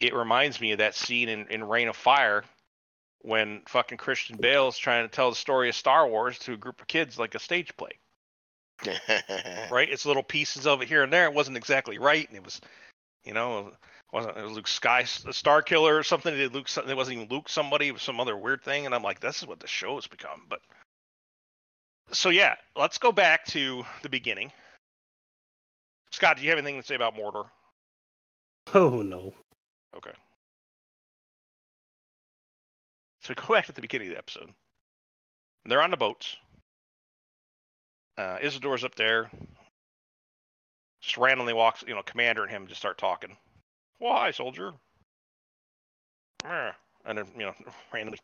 Speaker 3: it reminds me of that scene in, in Reign of Fire when fucking Christian Bale's trying to tell the story of Star Wars to a group of kids like a stage play. Right? It's little pieces of it here and there. It wasn't exactly right, and it was, you know, wasn't it was Luke Sky Star Killer or something? It Luke something. It wasn't even Luke somebody. It was some other weird thing, and I'm like, this is what the show has become. But so yeah, let's go back to the beginning. Scott, do you have anything to say about Mordor?
Speaker 1: Oh no.
Speaker 3: Okay. So go back to the beginning of the episode. They're on the boats. Uh, Isildur's up there. Just randomly walks, you know, Commander and him just start talking. Why, soldier? And then, you know, randomly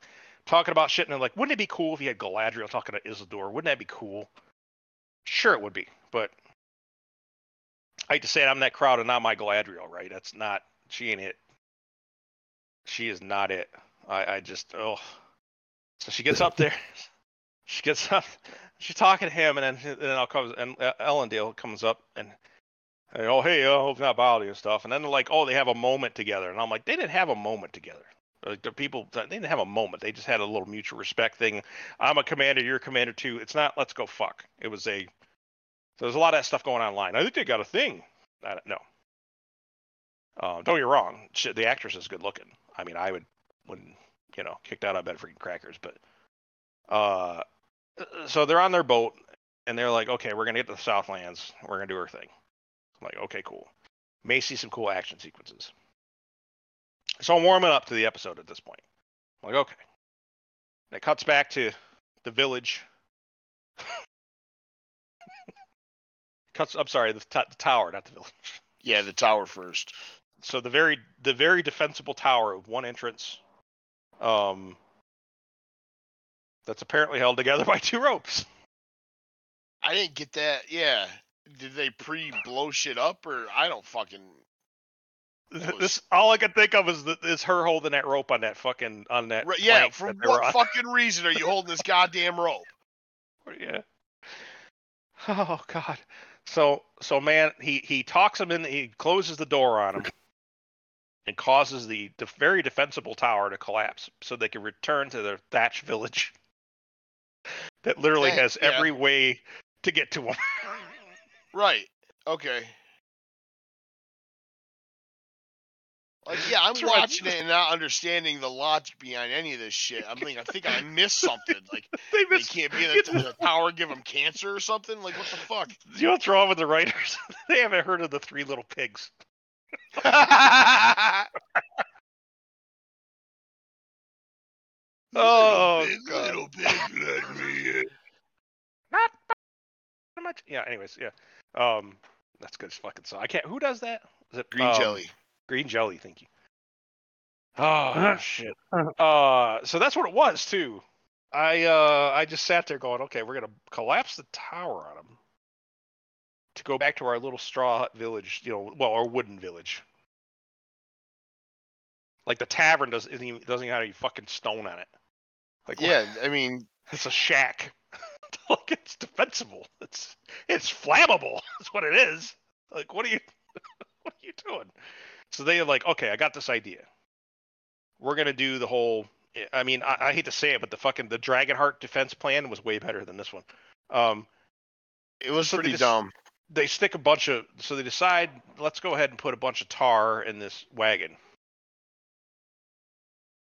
Speaker 3: talking about shit, and like, wouldn't it be cool if you had Galadriel talking to Isildur? Wouldn't that be cool? Sure, it would be, but I hate to say it, I'm that crowd and not my Galadriel, right? That's not, she ain't it. She is not it. I, I just, oh. So she gets up there. She gets up. She's talking to him, and then and then I'll come, and uh, Elendil comes up and, oh hey, I hope not you and stuff. And then they're like, oh, they have a moment together, and I'm like, they didn't have a moment together. Like the people, they didn't have a moment. They just had a little mutual respect thing. I'm a commander, you're a commander too. It's not let's go fuck. It was a. So there's a lot of that stuff going on online. I think they got a thing. I don't know. Uh, don't get wrong. Shit, the actress is good looking. I mean, I would, when you know, kicked out, I bet freaking crackers. But, uh, so they're on their boat and they're like, okay, we're gonna get to the Southlands. We're gonna do our thing. Like, okay, cool. May see some cool action sequences. So I'm warming up to the episode at this point. I'm like, okay. And it cuts back to the village. cuts. I'm sorry, the, t- the tower, not the village.
Speaker 2: yeah, the tower first.
Speaker 3: so the very the very defensible tower of one entrance um that's apparently held together by two ropes
Speaker 2: I didn't get that. Yeah. Did they pre blow shit up or I don't fucking
Speaker 3: this all i could think of is that is her holding that rope on that fucking on that
Speaker 2: Right, yeah, for
Speaker 3: that they were
Speaker 2: what fucking reason are you holding this goddamn rope?
Speaker 3: yeah. Oh god. So so man he he talks him in he closes the door on him and causes the def- very defensible tower to collapse so they can return to their thatch village that literally has
Speaker 2: yeah.
Speaker 3: every way to get to them
Speaker 2: Right. Okay. Like, yeah, I'm
Speaker 3: That's right.
Speaker 2: watching it and not understanding the logic behind any of this shit. I'm like, I think I missed something. Like,
Speaker 3: they
Speaker 2: they can't be in the, the tower, give them cancer or something. Like, what the fuck?
Speaker 3: you know what's wrong with the writers they haven't heard of the three little pigs oh
Speaker 2: Big
Speaker 3: God.
Speaker 2: little pig, let me in.
Speaker 3: Not pretty much? Yeah anyways yeah. Um that's good as fucking song. I can't who does that? Is it
Speaker 2: Green
Speaker 3: um,
Speaker 2: jelly.
Speaker 3: green jelly thank you. Oh
Speaker 1: Uh-huh.
Speaker 3: shit. Uh so that's what it was too. I uh i just sat there going okay we're gonna collapse the tower on them to go back to our little straw hut village you know well our wooden village. Like the tavern does isn't even, doesn't even have any fucking stone on it. Like what-
Speaker 2: Yeah, I mean,
Speaker 3: it's a shack. Like it's defensible. It's it's flammable. That's what it is. Like what are you what are you doing? So they're like, okay, I got this idea. We're gonna do the whole. I mean, I, I hate to say it, but the fucking the Dragonheart defense plan was way better than this one. Um,
Speaker 2: it was
Speaker 3: So they
Speaker 2: pretty
Speaker 3: just-
Speaker 2: dumb.
Speaker 3: they stick a bunch of so they decide let's go ahead and put a bunch of tar in this wagon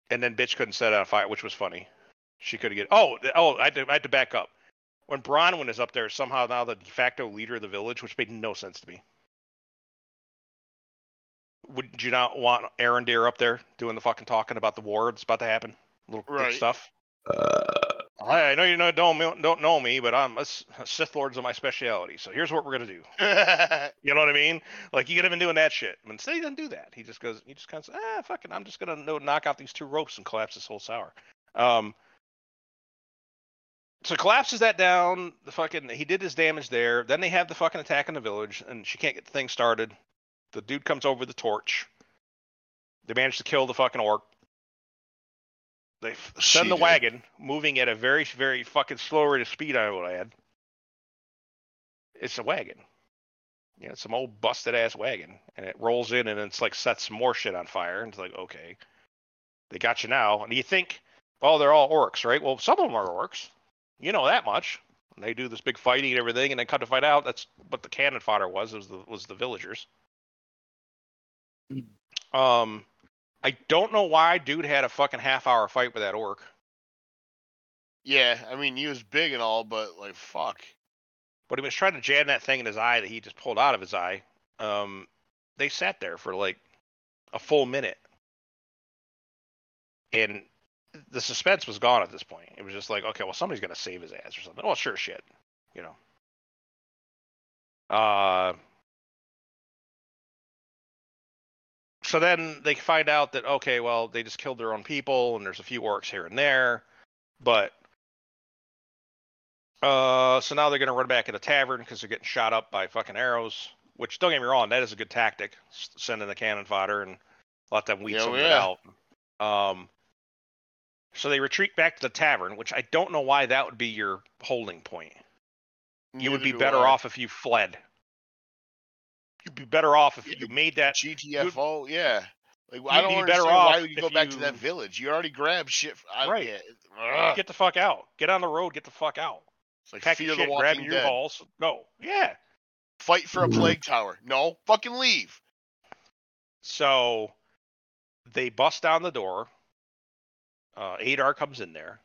Speaker 3: and then bitch couldn't set it on fire which was funny she could get oh oh I had, to, I had to back up when bronwyn is up there somehow now the de facto leader of the village which made no sense to me would you not want Arondir up there doing the fucking talking about the war that's about to happen? Little quick
Speaker 2: Right.
Speaker 3: stuff.
Speaker 1: Uh,
Speaker 3: I, I know you know, don't don't know me, but I'm a, S- Sith Lords are my specialty. So here's what we're gonna do. You know what I mean? Like you could have been doing that shit. But instead he doesn't do that. He just goes. He just kind of says, ah, fuck it. I'm just gonna no, knock out these two ropes and collapse this whole tower. Um. So collapses that down. The fucking he did his damage there. Then they have the fucking attack in the village, and she can't get the thing started. The dude comes over with the torch. They manage to kill the fucking orc. They f-
Speaker 2: She
Speaker 3: send the
Speaker 2: did.
Speaker 3: wagon moving at a very, very fucking slow rate of speed. I would add. It's a wagon. Yeah, it's some old busted ass wagon, and it rolls in, and it's like sets more shit on fire. And it's like, okay, they got you now. And you think, oh, they're all orcs, right? Well, some of them are orcs. You know that much. And they do this big fighting and everything, and then cut to find out that's what the cannon fodder was. Was the was the villagers. Um, I don't know why dude had a fucking half hour fight with that orc.
Speaker 2: yeah, I mean, he was big and all, but like, fuck.
Speaker 3: but he was trying to jam that thing in his eye that he just pulled out of his eye. Um, they sat there for like a full minute, and the suspense was gone at this point. It was just like, okay, well, somebody's gonna save his ass or something. Oh, sure, shit, you know. Uh, so then they find out that okay, well, they just killed their own people, and there's a few orcs here and there, but uh, so now they're gonna run back in the tavern because they're getting shot up by fucking arrows. Which don't get me wrong, that is a good tactic. s- Send in the cannon fodder and let them weed
Speaker 2: Yeah,
Speaker 3: some
Speaker 2: yeah.
Speaker 3: it out. Um, so they retreat back to the tavern, which I don't know why that would be your holding point. You would be better
Speaker 2: I.
Speaker 3: off if you fled. You'd be better off if
Speaker 2: Yeah,
Speaker 3: you made that.
Speaker 2: GTFO, yeah. Like I
Speaker 3: You'd
Speaker 2: don't
Speaker 3: be better
Speaker 2: understand why would you go
Speaker 3: if
Speaker 2: back to that village. You already grabbed shit. I,
Speaker 3: Right.
Speaker 2: Yeah, ugh.
Speaker 3: Get the fuck out. Get on the road. Get the fuck out.
Speaker 2: It's like
Speaker 3: Pack
Speaker 2: Fear
Speaker 3: your
Speaker 2: the
Speaker 3: shit. Grab
Speaker 2: Walking
Speaker 3: your balls. Go. Yeah.
Speaker 2: Fight for a
Speaker 1: Mhm.
Speaker 2: plague tower. No, fucking leave.
Speaker 3: So they bust down the door. Uh, Adar comes in there.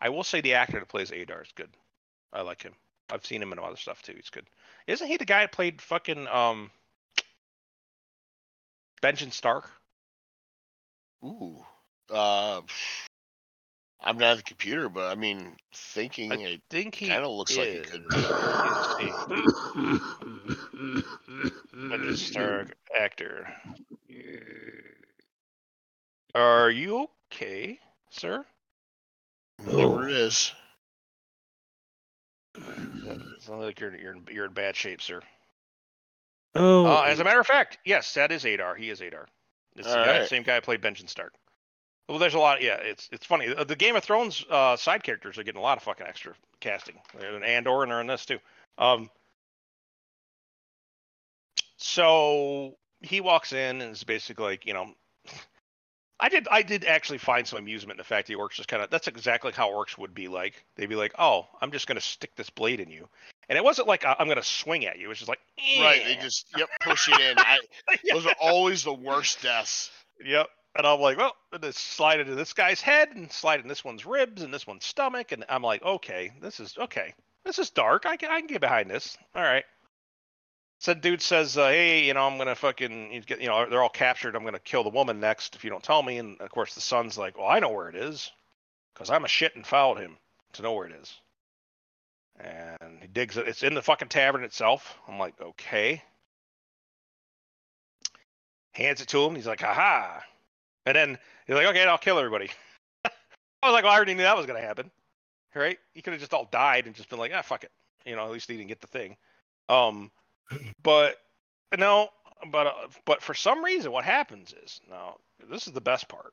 Speaker 3: I will say the actor that plays Adar is good. I like him. I've seen him in other stuff too. He's good. Isn't he the guy that played fucking um Benjamin Stark?
Speaker 2: Ooh. Uh, I'm not at the computer, but I mean, thinking
Speaker 3: I
Speaker 2: it
Speaker 3: think he
Speaker 2: kind of looks like it
Speaker 3: is.
Speaker 2: could.
Speaker 3: Benjamin Stark actor. Are you okay, sir?
Speaker 2: Whatever it is.
Speaker 3: It sounds like you're you're in, you're in bad shape, sir.
Speaker 1: Oh,
Speaker 3: Uh, as a matter of fact, yes, that is Adar. He is Adar. It's the guy,
Speaker 2: right.
Speaker 3: same guy who played Benjamin Stark. Well, there's a lot. Yeah, it's it's funny. The, the Game of Thrones uh, side characters are getting a lot of fucking extra casting. They're in Andor and they're in this too. Um, so he walks in and is basically like, you know, I did I did actually find some amusement in the fact the orcs just kind of that's exactly how orcs would be like. They'd be like, oh, I'm just gonna stick this blade in you, and it wasn't like I'm gonna swing at you. It's just like,
Speaker 2: Right. They
Speaker 3: "Eh."
Speaker 2: just yep push it in. I,
Speaker 3: Yeah.
Speaker 2: those are always the worst deaths.
Speaker 3: Yep. And I'm like, well, then slide into this guy's head and slide in this one's ribs and this one's stomach. And I'm like, okay, this is okay. This is dark. I can, I can get behind this. All right. So dude says, uh, hey, you know, I'm gonna fucking, you know, they're all captured. I'm gonna kill the woman next if you don't tell me. And of course, the son's like, well, I know where it is, because I'm a shit and followed him to know where it is. And he digs it. It's in the fucking tavern itself. I'm like, okay. Hands it to him. He's like, haha. And then he's like, okay, I'll kill everybody. I was like, well, I already knew that was gonna happen, right? He could have just all died and just been like, ah, fuck it. You know, at least he didn't get the thing. Um, but no, but uh, but for some reason, what happens is now this is the best part.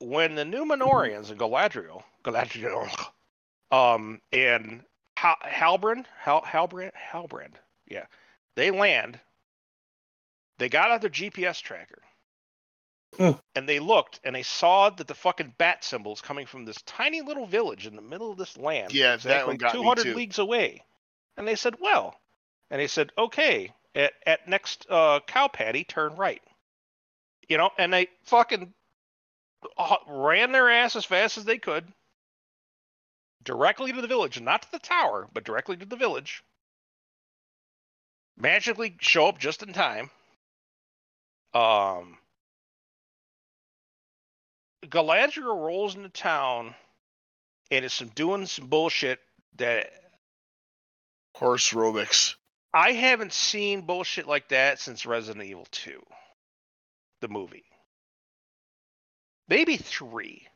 Speaker 3: When the Númenóreans and Galadriel, Galadriel, um, and Hal- Halbrand, Hal- Halbrand, Halbrand, yeah, they land. They got out their GPS tracker.
Speaker 1: Hmm.
Speaker 3: And they looked and they saw that the fucking bat symbols coming from this tiny little village in the middle of this land.
Speaker 2: Yeah, that one
Speaker 3: exactly
Speaker 2: got me
Speaker 3: 200 leagues away. And they said, well, and they said, okay, at, at next uh, cow patty, turn right. You know, and they fucking ran their ass as fast as they could directly to the village, not to the tower, but directly to the village. Magically show up just in time. Um, Galadriel rolls into town and is some doing some bullshit that
Speaker 2: Horse aerobics.
Speaker 3: I haven't seen bullshit like that since Resident Evil 2, the movie. Maybe three.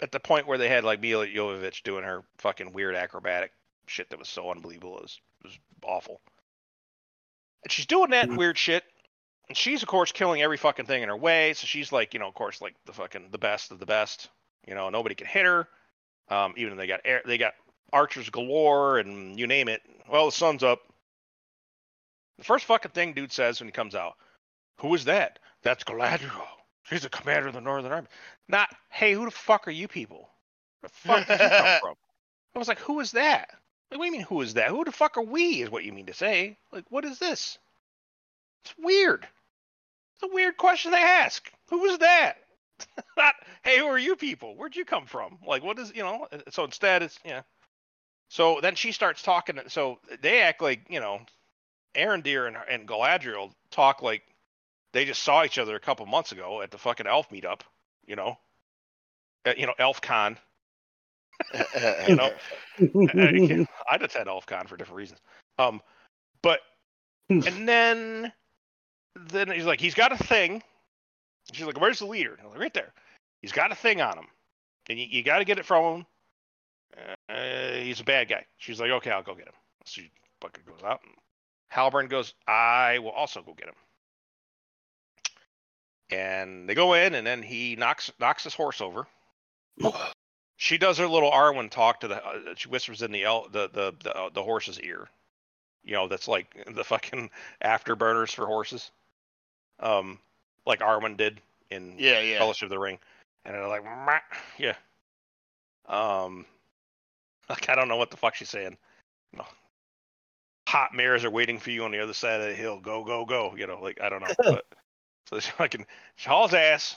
Speaker 3: At the point where they had like Milla Jovovich doing her fucking weird acrobatic shit that was so unbelievable. It was, it was awful. And she's doing that
Speaker 1: Mhm.
Speaker 3: weird shit. And she's of course killing every fucking thing in her way. So she's like, you know, of course, like the fucking the best of the best. You know, nobody can hit her. Um, even though they got air, they got archers galore and you name it. Well, the sun's up. The first fucking thing dude says when he comes out, who is that? That's Galadriel. She's the commander of the Northern Army. Not, hey, who the fuck are you people? Where the fuck did you come from? I was like, who is that? Like, what do you mean, who is that? Who the fuck are we? Is what you mean to say? Like, what is this? It's weird. It's a weird question they ask. Who is that? Not, hey, who are you people? Where'd you come from? Like, what is, you know? Uh, so instead, it's, yeah. So then she starts talking. So they act like, you know, Arondir and, and Galadriel talk like they just saw each other a couple months ago at the fucking elf meetup, you know, at, you know, ElfCon. You know, I- I'd attend ElfCon for different reasons. Um, but and then then he's like, he's got a thing. She's like, where's the leader? I'm like, right there. He's got a thing on him, and you, you got to get it from him. Uh, he's a bad guy. She's like, okay, I'll go get him. She fucking goes out. And Halbrand goes, I will also go get him. And they go in, and then he knocks knocks his horse over. She does her little Arwen talk to the. Uh, she whispers in the el- the the the, uh, the horse's ear. You know, that's like the fucking afterburners for horses. Um, like Arwen did in
Speaker 2: yeah, yeah.
Speaker 3: Fellowship of the Ring, and they're like, "Meh," yeah. Um, like I don't know what the fuck she's saying. No. Hot mares are waiting for you on the other side of the hill. Go, go, go. You know, like I don't know. But so she fucking she hauls ass.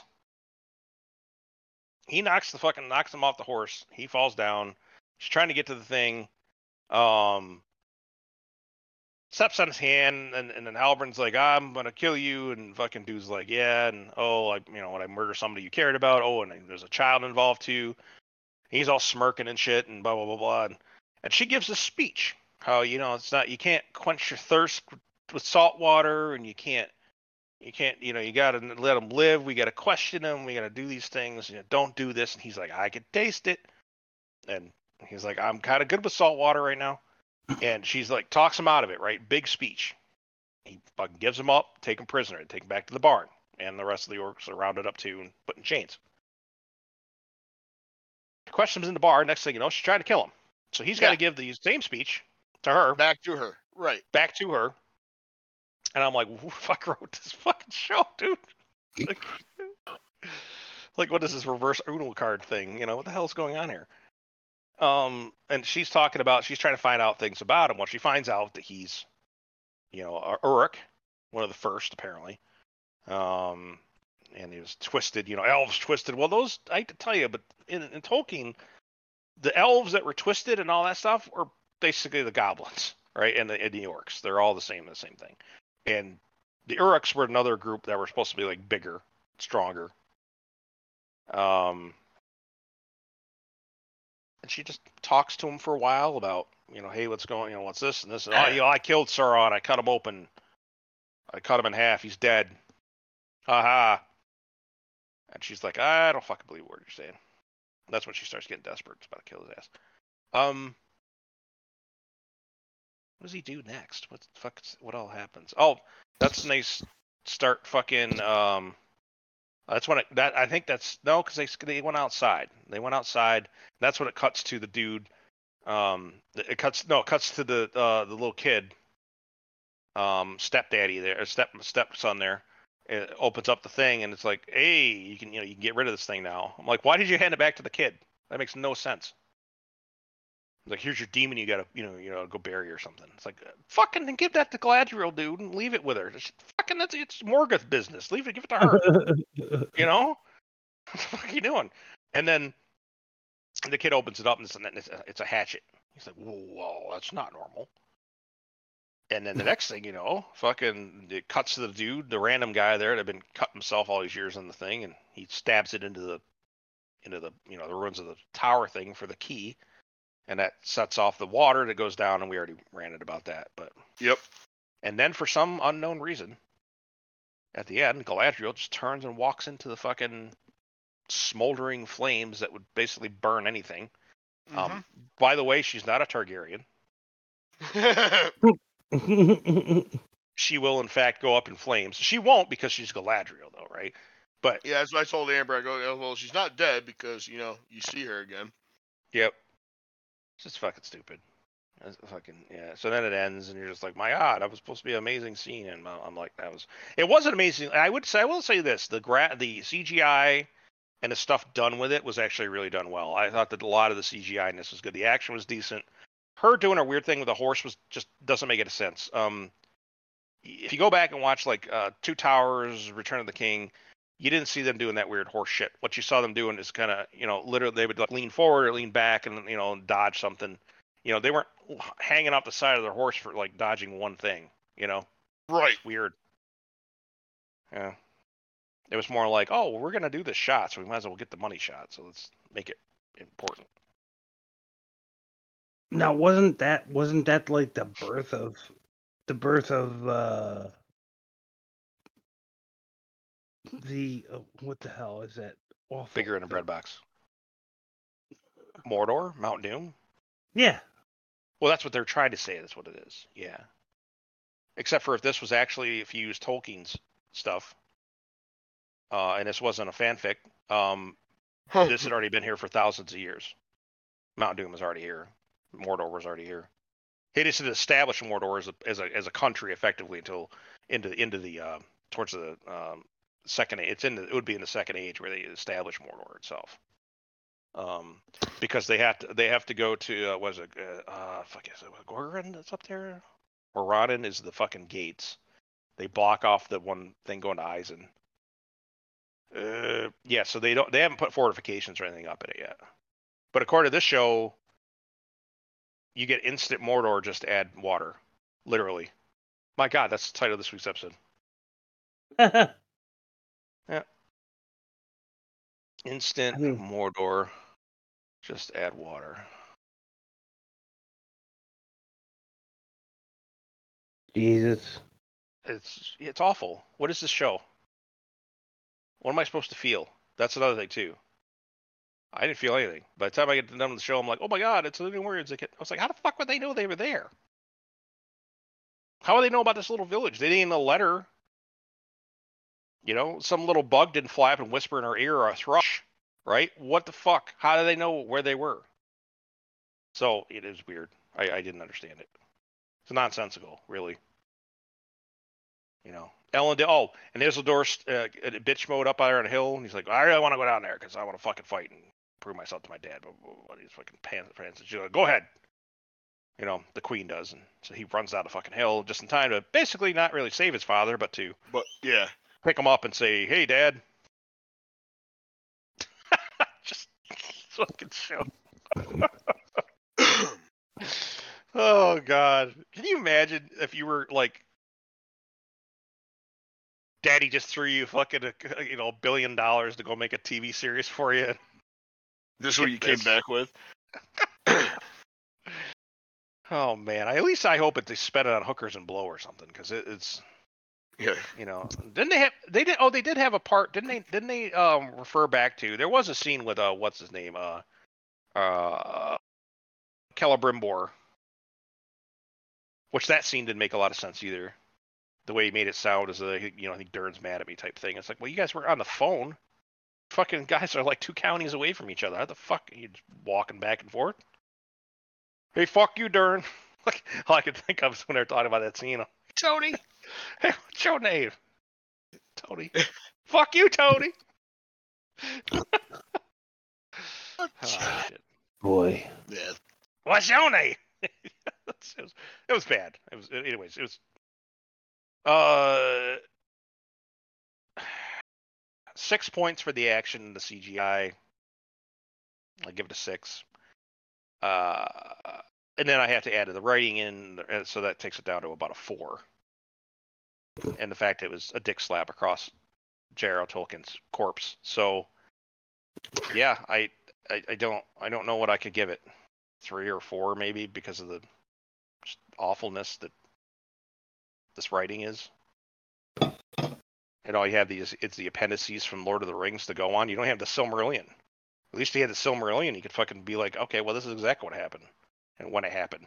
Speaker 3: He knocks the fucking knocks him off the horse. He falls down. She's trying to get to the thing. Um, steps on his hand, and, and then Halbrand's like, "I'm gonna kill you," and fucking dude's like, "Yeah," and oh, like you know, when I murder somebody you cared about, oh, and there's a child involved too. He's all smirking and shit, and blah blah blah blah. And, and she gives a speech how you know it's not you can't quench your thirst with salt water, and you can't you can't you know you gotta let them live. We gotta question them. We gotta do these things. You know, don't do this. And he's like, I can taste it, and he's like, I'm kind of good with salt water right now and she's like talks him out of it, right? Big speech. He fucking gives him up, take him prisoner, and take him back to the barn. And the rest of the orcs are rounded up too and put in chains. Questions in the bar. Next thing you know, she's trying to kill him. So he's got to give the same speech to her,
Speaker 2: Back to her. Right.
Speaker 3: back to her. And I'm like, who the fuck wrote this fucking show, dude? Like, like, what is this reverse Uno card thing? You know, what the hell's going on here? Um, and she's talking about she's trying to find out things about him. Well, she finds out that he's, you know, Uruk, one of the first apparently. Um, and he was twisted. You know, elves twisted. Well, those I hate to tell you, but in, in Tolkien, the elves that were twisted and all that stuff were basically the goblins, right? And the, and the orcs. They're all the same, the same thing. And the Uruks were another group that were supposed to be like bigger, stronger. Um, and she just talks to him for a while about, you know, hey, what's going, you know, what's this and this, and oh, you know, I killed Sauron, I cut him open, I cut him in half, he's dead. Haha. And she's like, I don't fucking believe a word you're saying. That's when she starts getting desperate. It's about to kill his ass. Um, what does he do next? What the fuck? What all happens? Oh, that's when they start fucking. Um, that's when it, that I think that's no, because they they went outside. They went outside. That's when it cuts to the dude. Um, it cuts no, it cuts to the uh the little kid. Um, stepdaddy there, step stepson there. It opens up the thing and it's like, hey, you can you know you can get rid of this thing now. I'm like, why did you hand it back to the kid? That makes no sense. Like, here's your demon. You gotta, you know, you know, go bury or something. It's like, uh, fucking, then give that to Galadriel, dude, and leave it with her. It's fucking, that's it's Morgoth business. Leave it, give it to her. you know, what the fuck are you doing? And then the kid opens it up and it's, it's, a, it's a hatchet. He's like, whoa, whoa, that's not normal. And then the next thing you know, fucking it cuts to the dude, the random guy there that had been cutting himself all these years on the thing, and he stabs it into the into the you know the ruins of the tower thing for the key, and that sets off the water that goes down, and we already ranted about that. But
Speaker 2: Yep.
Speaker 3: and then for some unknown reason, at the end, Galadriel just turns and walks into the fucking smoldering flames that would basically burn anything. Um, by the way, she's not a Targaryen. She will, in fact, go up in flames. She won't because she's Galadriel, though, right? But
Speaker 2: yeah, that's what I told Amber. I go, oh, well, she's not dead because you know you see her again.
Speaker 3: Yep. It's just fucking stupid. It's fucking yeah. So then it ends, and you're just like, my God, that was supposed to be an amazing scene, and I'm- I'm like, that was. It wasn't amazing. I would say, I will say this: the gra- the CGI and the stuff done with it was actually really done well. I thought that a lot of the CGI in this was good. The action was decent. Her doing a weird thing with a horse was just doesn't make any sense. Um, if you go back and watch like uh, Two Towers, Return of the King, you didn't see them doing that weird horse shit. What you saw them doing is kind of, you know, literally they would like lean forward or lean back and you know dodge something. You know, they weren't hanging off the side of their horse for like dodging one thing. You know,
Speaker 2: Right.
Speaker 3: weird. Yeah, it was more like, oh, well, we're gonna do this shot, so we might as well get the money shot. So let's make it important.
Speaker 1: Now, wasn't that wasn't that like the birth of the birth of uh the uh, what the hell is that? Awful
Speaker 3: Bigger in a bread box. Mordor, Mount Doom.
Speaker 1: Yeah.
Speaker 3: Well, that's what they're trying to say. That's what it is. Yeah. Except for if this was actually if you use Tolkien's stuff, uh, and this wasn't a fanfic, um, this had already been here for thousands of years. Mount Doom is already here. Mordor was already here. He just established Mordor as a as a as a country effectively until into into the uh, towards the um, second. It's in the, it would be in the second age where they establish Mordor itself. Um, because they have to they have to go to uh, was it uh, uh fuck is it Gorgon that's up there or is the fucking gates. They block off the one thing going to Eisen. Uh, yeah, so they don't they haven't put fortifications or anything up in it yet. But according to this show, you get instant Mordor just add water, literally. My God, that's the title of this week's episode. Yeah. Instant
Speaker 1: I mean-
Speaker 3: Mordor, just add water.
Speaker 1: Jesus.
Speaker 3: It's it's awful. What is this show? What am I supposed to feel? That's another thing too. I didn't feel anything. By the time I get done with the show, I'm like, oh my god, it's living words. I was like, how the fuck would they know they were there? How would they know about this little village? They didn't even letter. You know, some little bug didn't fly up and whisper in her ear or a thrush, right? What the fuck? How do they know where they were? So it is weird. I, I didn't understand it. It's nonsensical, really. You know, Ellen. Oh, and Isildur's uh, a bitch mode up there on a hill, and he's like, I really want to go down there because I want to fucking fight and prove myself to my dad. But what he's fucking pants, pants. She's like, go ahead. You know, the queen does, and so he runs down the fucking hill just in time to basically not really save his father, but to
Speaker 2: But yeah.
Speaker 3: pick him up and say, "Hey, Dad." just fucking show. Oh God! Can you imagine if you were like, Daddy just threw you fucking a, you know a billion dollars to go make a TV series for you?
Speaker 2: This is what you came back with.
Speaker 3: Oh man! I, at least I hope that they spent it on hookers and blow or something because it, it's
Speaker 2: Yeah.
Speaker 3: you know didn't they have they did oh they did have a part didn't they didn't they um refer back to there was a scene with uh what's his name uh uh Celebrimbor which that scene didn't make a lot of sense either the way he made it sound is, a you know I think Dern's mad at me type thing it's like well you guys were on the phone fucking guys are like two counties away from each other how the fuck are you just walking back and forth hey fuck you Dern like all I could think of is when they're talking about that scene Tony Hey, what's your name? Tony. Fuck you, Tony. oh.
Speaker 1: Boy.
Speaker 2: Yeah.
Speaker 3: What's your name? it, was, it was bad. It was, anyways, it was. Uh, six points for the action and the CGI. I give it a six. Uh, and then I have to add the writing in, and so that takes it down to about a four. And the fact it was a dick slap across J.R.R. Tolkien's corpse. So, yeah, I, I, I don't, I don't know what I could give it, three or four maybe because of the awfulness that this writing is. And all you have these, it's the appendices from Lord of the Rings to go on. You don't have the Silmarillion. At least he had the Silmarillion. You could fucking be like, okay, well, this is exactly what happened and when it happened.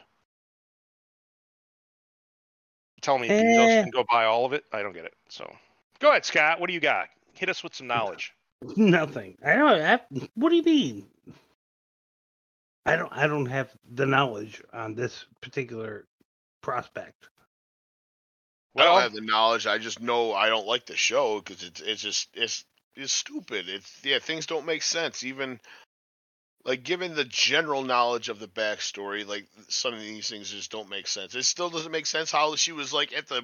Speaker 3: Tell me, you
Speaker 1: Eh.
Speaker 3: can go buy all of it. I don't get it. So, go ahead, Scott. What do you got? Hit us with some knowledge.
Speaker 1: Nothing. I don't. I, what do you mean? I don't. I don't have the knowledge on this particular prospect.
Speaker 2: I don't have the knowledge. I just know I don't like the show because it's it's just it's it's stupid. It's yeah, things don't make sense. Even like given the general knowledge of the backstory, like some of these things just don't make sense. It still doesn't make sense how she was like at the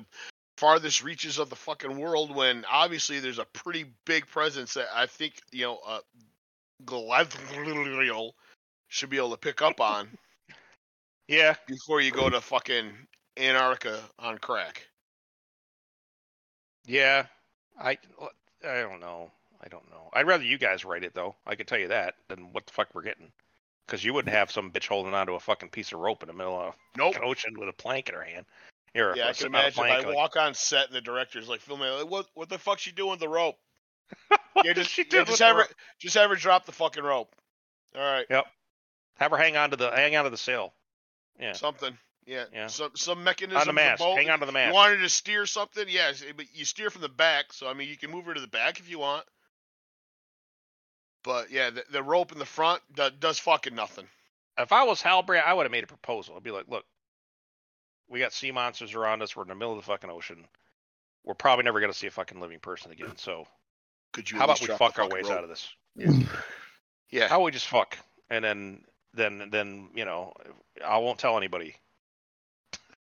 Speaker 2: farthest reaches of the fucking world when obviously there's a pretty big presence that I think you know uh, Galadriel should be able to pick up on
Speaker 3: Yeah,
Speaker 2: before you go to fucking Antarctica on crack.
Speaker 3: Yeah. I, I don't know. I don't know. I'd rather you guys write it though. I can tell you that than what the fuck we're getting. Because you wouldn't have some bitch holding onto a fucking piece of rope in the middle of
Speaker 2: Nope.
Speaker 3: an ocean with a plank in her hand. Here,
Speaker 2: Yeah, I can imagine if
Speaker 3: plank,
Speaker 2: I
Speaker 3: like,
Speaker 2: walk on set and the director's like filming, like, what what the fuck's she doing with the rope? Yeah, just,
Speaker 3: she
Speaker 2: yeah, just have her
Speaker 3: rope?
Speaker 2: just have her drop the fucking rope. All right, Yep.
Speaker 3: Have her hang on to the hang on to the sail. Yeah,
Speaker 2: something. Yeah,
Speaker 3: Yeah.
Speaker 2: some some mechanism.
Speaker 3: on the mast.
Speaker 2: boat.
Speaker 3: Hang on to the
Speaker 2: You
Speaker 3: mast.
Speaker 2: wanted to steer something, yes, eh, but you steer from the back. So I mean, you can move her to the back if you want. But yeah, the, the rope in the front do, does fucking nothing.
Speaker 3: if I was Halbrand, I would have made a proposal. I'd be like, look, we got sea monsters around us. We're in the middle of the fucking ocean. We're probably never gonna see a fucking living person again. So
Speaker 2: Could you?
Speaker 3: how about we fuck our ways
Speaker 2: rope?
Speaker 3: out of this?
Speaker 2: Yeah.
Speaker 3: How about we just fuck, and then then then you know, I won't tell anybody.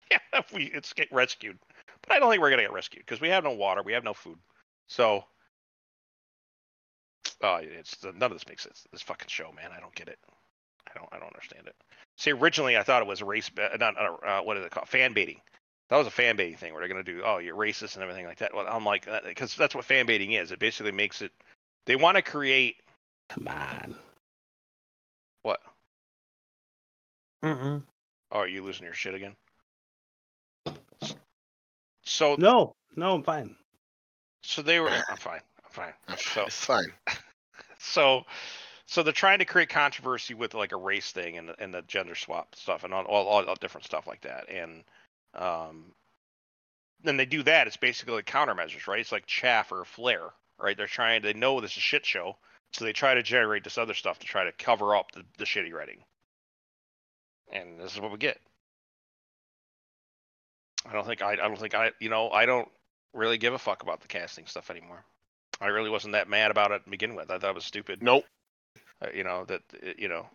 Speaker 3: yeah, if we it's get rescued, but I don't think we're gonna get rescued because we have no water, we have no food. So, uh, it's none of this makes sense. This fucking show, man, I don't get it. I don't I don't understand it. See, originally I thought it was a race, ba- not uh, what is it called? Fan baiting. That was a fan baiting thing where they're gonna do, oh, you're racist and everything like that. Well, I'm like, because that's what fan baiting is. It basically makes it. They want to create
Speaker 1: Come on.
Speaker 3: what?
Speaker 1: Mm-mm.
Speaker 3: Oh, are you losing your shit again? So,
Speaker 1: No, no, I'm fine.
Speaker 3: so they were. I'm fine. I'm fine. So,
Speaker 2: It's fine.
Speaker 3: so, so they're trying to create controversy with like a race thing and the- and the gender swap stuff and all all, all, all different stuff like that. And um, then they do that. It's basically like countermeasures, right? It's like chaff or a flare, right? They're trying. They know this is a shit show, so they try to generate this other stuff to try to cover up the, the shitty writing. And this is what we get. I don't think I, I don't think I you know I don't really give a fuck about the casting stuff anymore. I really wasn't that mad about it to begin with. I thought it was stupid.
Speaker 2: Nope.
Speaker 3: Uh, you know that uh, you know,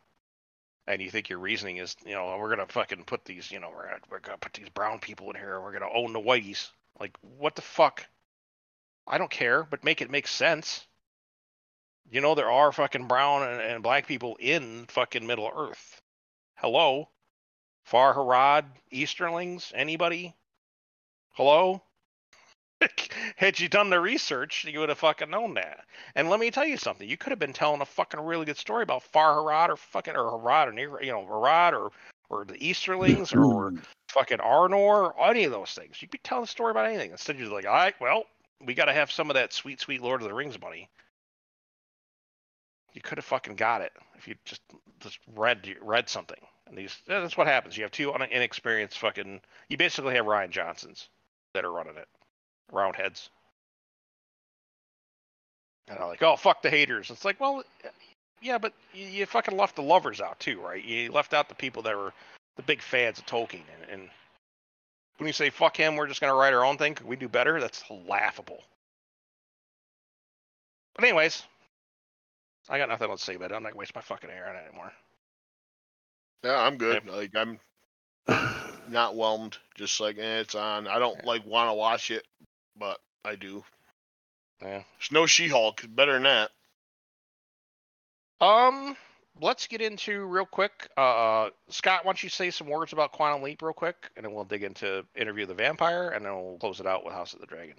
Speaker 3: and you think your reasoning is you know we're gonna fucking put these you know we're gonna, we're gonna put these brown people in here. We're gonna own the whiteys. Like what the fuck? I don't care, but make it make sense. You know there are fucking brown and, and black people in fucking Middle Earth. Hello, Far Harad, Easterlings, anybody? Hello? Had you done the research, you would have fucking known that. And let me tell you something. You could have been telling a fucking really good story about Far Harad or fucking or Harad or near you know Harad or or the Easterlings or fucking Arnor or any of those things. You'd be telling a story about anything. Instead, you're like, all right, well, we got to have some of that sweet, sweet Lord of the Rings money. You could have fucking got it if you just just read read something. And these that's what happens. You have two inexperienced fucking. You basically have Rian Johnsons that are running it, roundheads. And I'm like, oh fuck the haters. It's like, well, yeah, but you, you fucking left the lovers out too, right? You left out the people that were the big fans of Tolkien. And, and when you say fuck him, we're just gonna write our own thing. Could we do better? That's laughable. But anyways, I got nothing else to say about it. I'm not gonna waste my fucking air on it anymore.
Speaker 2: Yeah, I'm good. Like I'm not whelmed. Just like eh, it's on. I don't like want to watch it, but I do.
Speaker 3: Yeah.
Speaker 2: It's no She-Hulk. Better than that.
Speaker 3: Um, let's get into real quick. Uh, Scott, why don't you say some words about Quantum Leap real quick, and then we'll dig into Interview the Vampire, and then we'll close it out with House of the Dragon.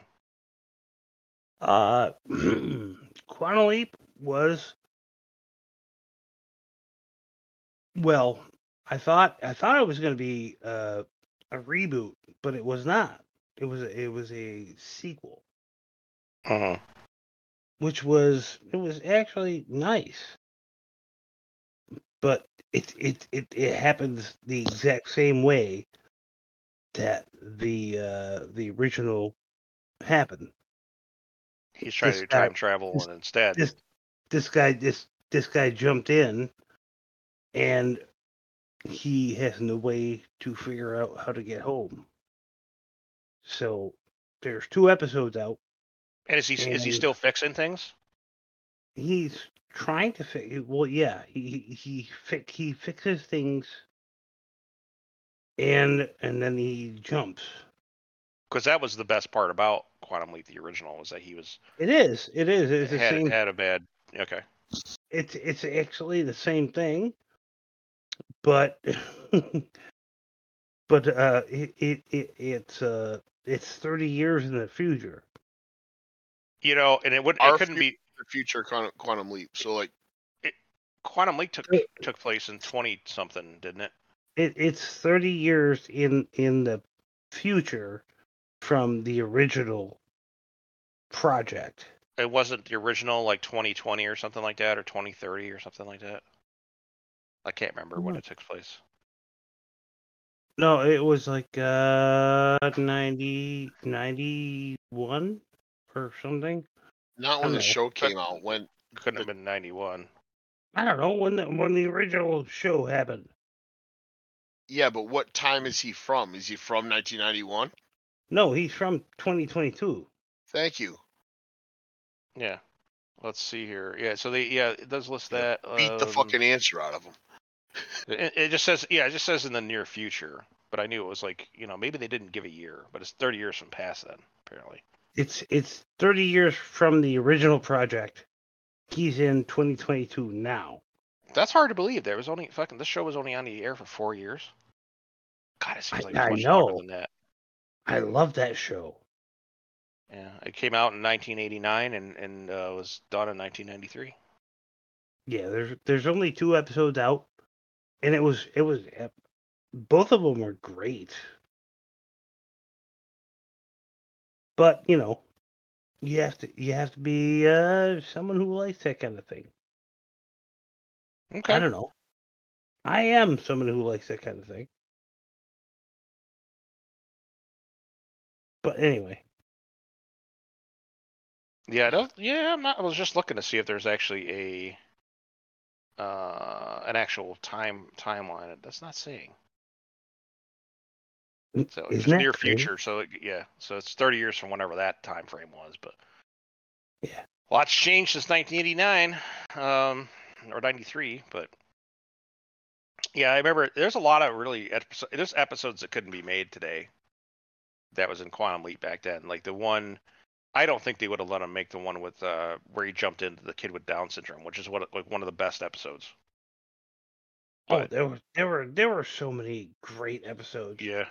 Speaker 1: Uh, Quantum Leap was well. I thought I thought it was going to be uh, a reboot, but it was not. It was it was a sequel,
Speaker 3: Uh-huh.
Speaker 1: which was it was actually nice. But it it it, it happens the exact same way that the uh, the original happened.
Speaker 3: He's trying
Speaker 1: This
Speaker 3: to
Speaker 1: guy-
Speaker 3: time travel,
Speaker 1: this-
Speaker 3: and instead,
Speaker 1: this this guy this this guy jumped in and he has no way to figure out how to get home. So there's two episodes out.
Speaker 3: and is he is he still fixing things?
Speaker 1: He's trying to fix well yeah, he he he, fi- he fixes things and and then he jumps.
Speaker 3: Because that was the best part about Quantum Leap, the original, was that he was
Speaker 1: It is. It is. It's the same.
Speaker 3: Had a bad okay.
Speaker 1: It's it's actually the same thing but but uh it, it, it it's uh it's 30 years in the future
Speaker 3: You know, and it would
Speaker 2: Our
Speaker 3: it couldn't be
Speaker 2: the future quantum, quantum leap. So like, it,
Speaker 3: Quantum Leap took
Speaker 1: It-
Speaker 3: took place in twenty something, didn't it?
Speaker 1: it, it's 30 years in in the future from the original project
Speaker 3: It wasn't the original like twenty twenty or something like that, or twenty thirty or something like that. I can't remember when it took place.
Speaker 1: no it was like uh 90 91 or something
Speaker 2: not when the
Speaker 1: know.
Speaker 2: show came out. When
Speaker 3: Couldn't have been ninety one.
Speaker 1: i don't know when the when the original show happened
Speaker 2: yeah, but what time is he from? Is he from 1991?
Speaker 1: no he's from 2022
Speaker 2: Thank you.
Speaker 3: Yeah. Let's see here. Yeah, so they yeah, it does list that.
Speaker 2: Beat the
Speaker 3: um,
Speaker 2: fucking answer out of him.
Speaker 3: It, it just says yeah, it just says in the near future. But I knew it was like you know maybe they didn't give a year, but it's thirty years from past then apparently.
Speaker 1: It's it's 30 years from the original project. He's in 2022 now.
Speaker 3: That's hard to believe. There was only fucking this show was only on the air for four years. God, it seems
Speaker 1: I-
Speaker 3: like
Speaker 1: I
Speaker 3: much longer
Speaker 1: know.
Speaker 3: than that.
Speaker 1: I love that show.
Speaker 3: Yeah, it came out in 1989 and and uh, was done in 1993.
Speaker 1: Yeah, there's there's only two episodes out, and it was it was both of them were great. But you know, you have to you have to be uh, someone who likes that kind of thing.
Speaker 3: Okay.
Speaker 1: I don't know. I am someone who likes that kind of thing. But anyway,
Speaker 3: Yeah, I don't, yeah, I'm not. I was just looking to see if there's actually a uh an actual time timeline. That's not saying. So it's
Speaker 1: isn't
Speaker 3: just
Speaker 1: that
Speaker 3: near
Speaker 1: crazy?
Speaker 3: future. So it, yeah, so it's 30 years from whenever that time frame was. But
Speaker 1: Yeah.
Speaker 3: lots changed since 1989, um, or 93. But yeah, I remember there's a lot of really there's episodes that couldn't be made today. That was in Quantum Leap back then. Like the one, I don't think they would have let him make the one with uh where he jumped into the kid with Down syndrome, which is what like one of the best episodes.
Speaker 1: oh,
Speaker 3: But-
Speaker 1: there were there were there were so many great episodes.
Speaker 3: Yeah,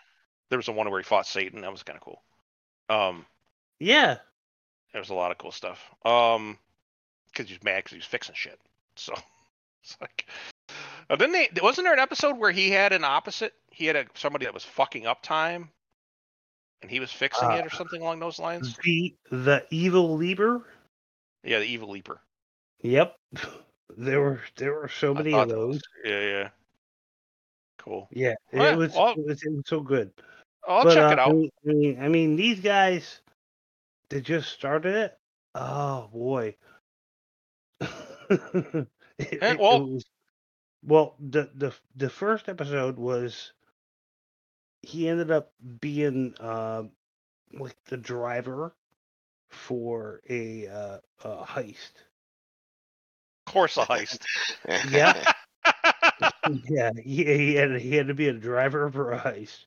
Speaker 3: there was the one where he fought Satan. That was kind of cool. Um,
Speaker 1: Yeah,
Speaker 3: There was a lot of cool stuff. Um, because he was mad because he was fixing shit. So it's like, uh, didn't they? Wasn't there an episode where he had an opposite? He had a somebody that was fucking up time, and he was fixing
Speaker 1: Uh,
Speaker 3: it or something along those lines.
Speaker 1: the the evil leaper.
Speaker 3: Yeah, the evil leaper.
Speaker 1: Yep, there were there were so many of those.
Speaker 3: Yeah, yeah. Cool.
Speaker 1: Yeah, it was
Speaker 3: well-
Speaker 1: it was it was so good.
Speaker 3: I'll
Speaker 1: but,
Speaker 3: check
Speaker 1: uh,
Speaker 3: it out.
Speaker 1: I mean, I mean, these guys, they just started it. Oh boy. It- it
Speaker 3: well-
Speaker 1: was- well, the the the first episode was he ended up being uh, like the driver for a uh, a heist.
Speaker 3: Of course, a heist.
Speaker 1: Yeah. yeah, he, he had he had to be a driver for a heist,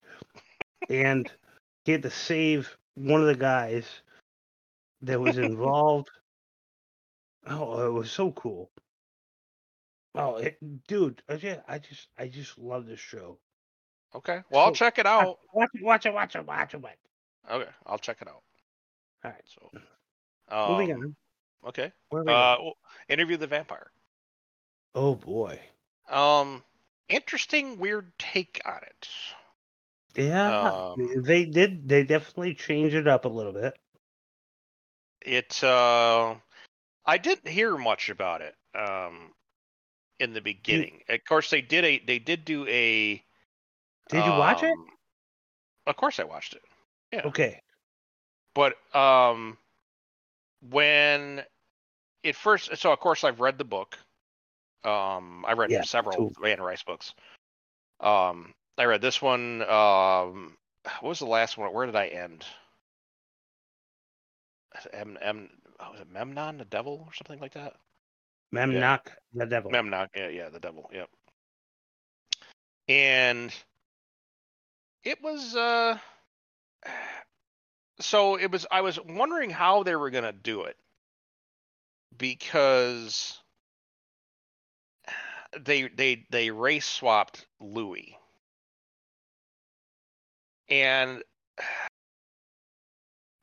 Speaker 1: and he had to save one of the guys that was involved. oh, it was so cool. Oh, it, dude, I just, I just, I just love this show.
Speaker 3: Okay. Well, I'll
Speaker 1: So-
Speaker 3: check it out.
Speaker 1: Watch it, watch it, watch it, watch it. Watch it.
Speaker 3: Okay, I'll check it out.
Speaker 1: All right,
Speaker 3: So,
Speaker 1: moving
Speaker 3: um,
Speaker 1: on.
Speaker 3: Okay.
Speaker 1: Where are we
Speaker 3: Uh,
Speaker 1: going?
Speaker 3: well, interview the vampire.
Speaker 1: oh boy.
Speaker 3: Um, interesting, weird take on it.
Speaker 1: Yeah,
Speaker 3: Um,
Speaker 1: they did. They definitely changed it up a little bit.
Speaker 3: It. Uh, I didn't hear much about it. Um, in the beginning. Of course, they did a. They did do a.
Speaker 1: Did you watch it?
Speaker 3: um, Of course, I watched it. yeah.
Speaker 1: Okay.
Speaker 3: But um, when it first, so of course I've read the book. Um, I read
Speaker 1: Yeah,
Speaker 3: several
Speaker 1: too.
Speaker 3: Anne Rice books. Um, I read this one. Um, what was the last one? Where did I end? M M oh, was it Memnon the devil or something like that?
Speaker 1: Memnoch the devil.
Speaker 3: Memnon, yeah, yeah, the devil, yep. And it was uh so it was I was wondering how they were gonna do it because they they they race swapped Louis. And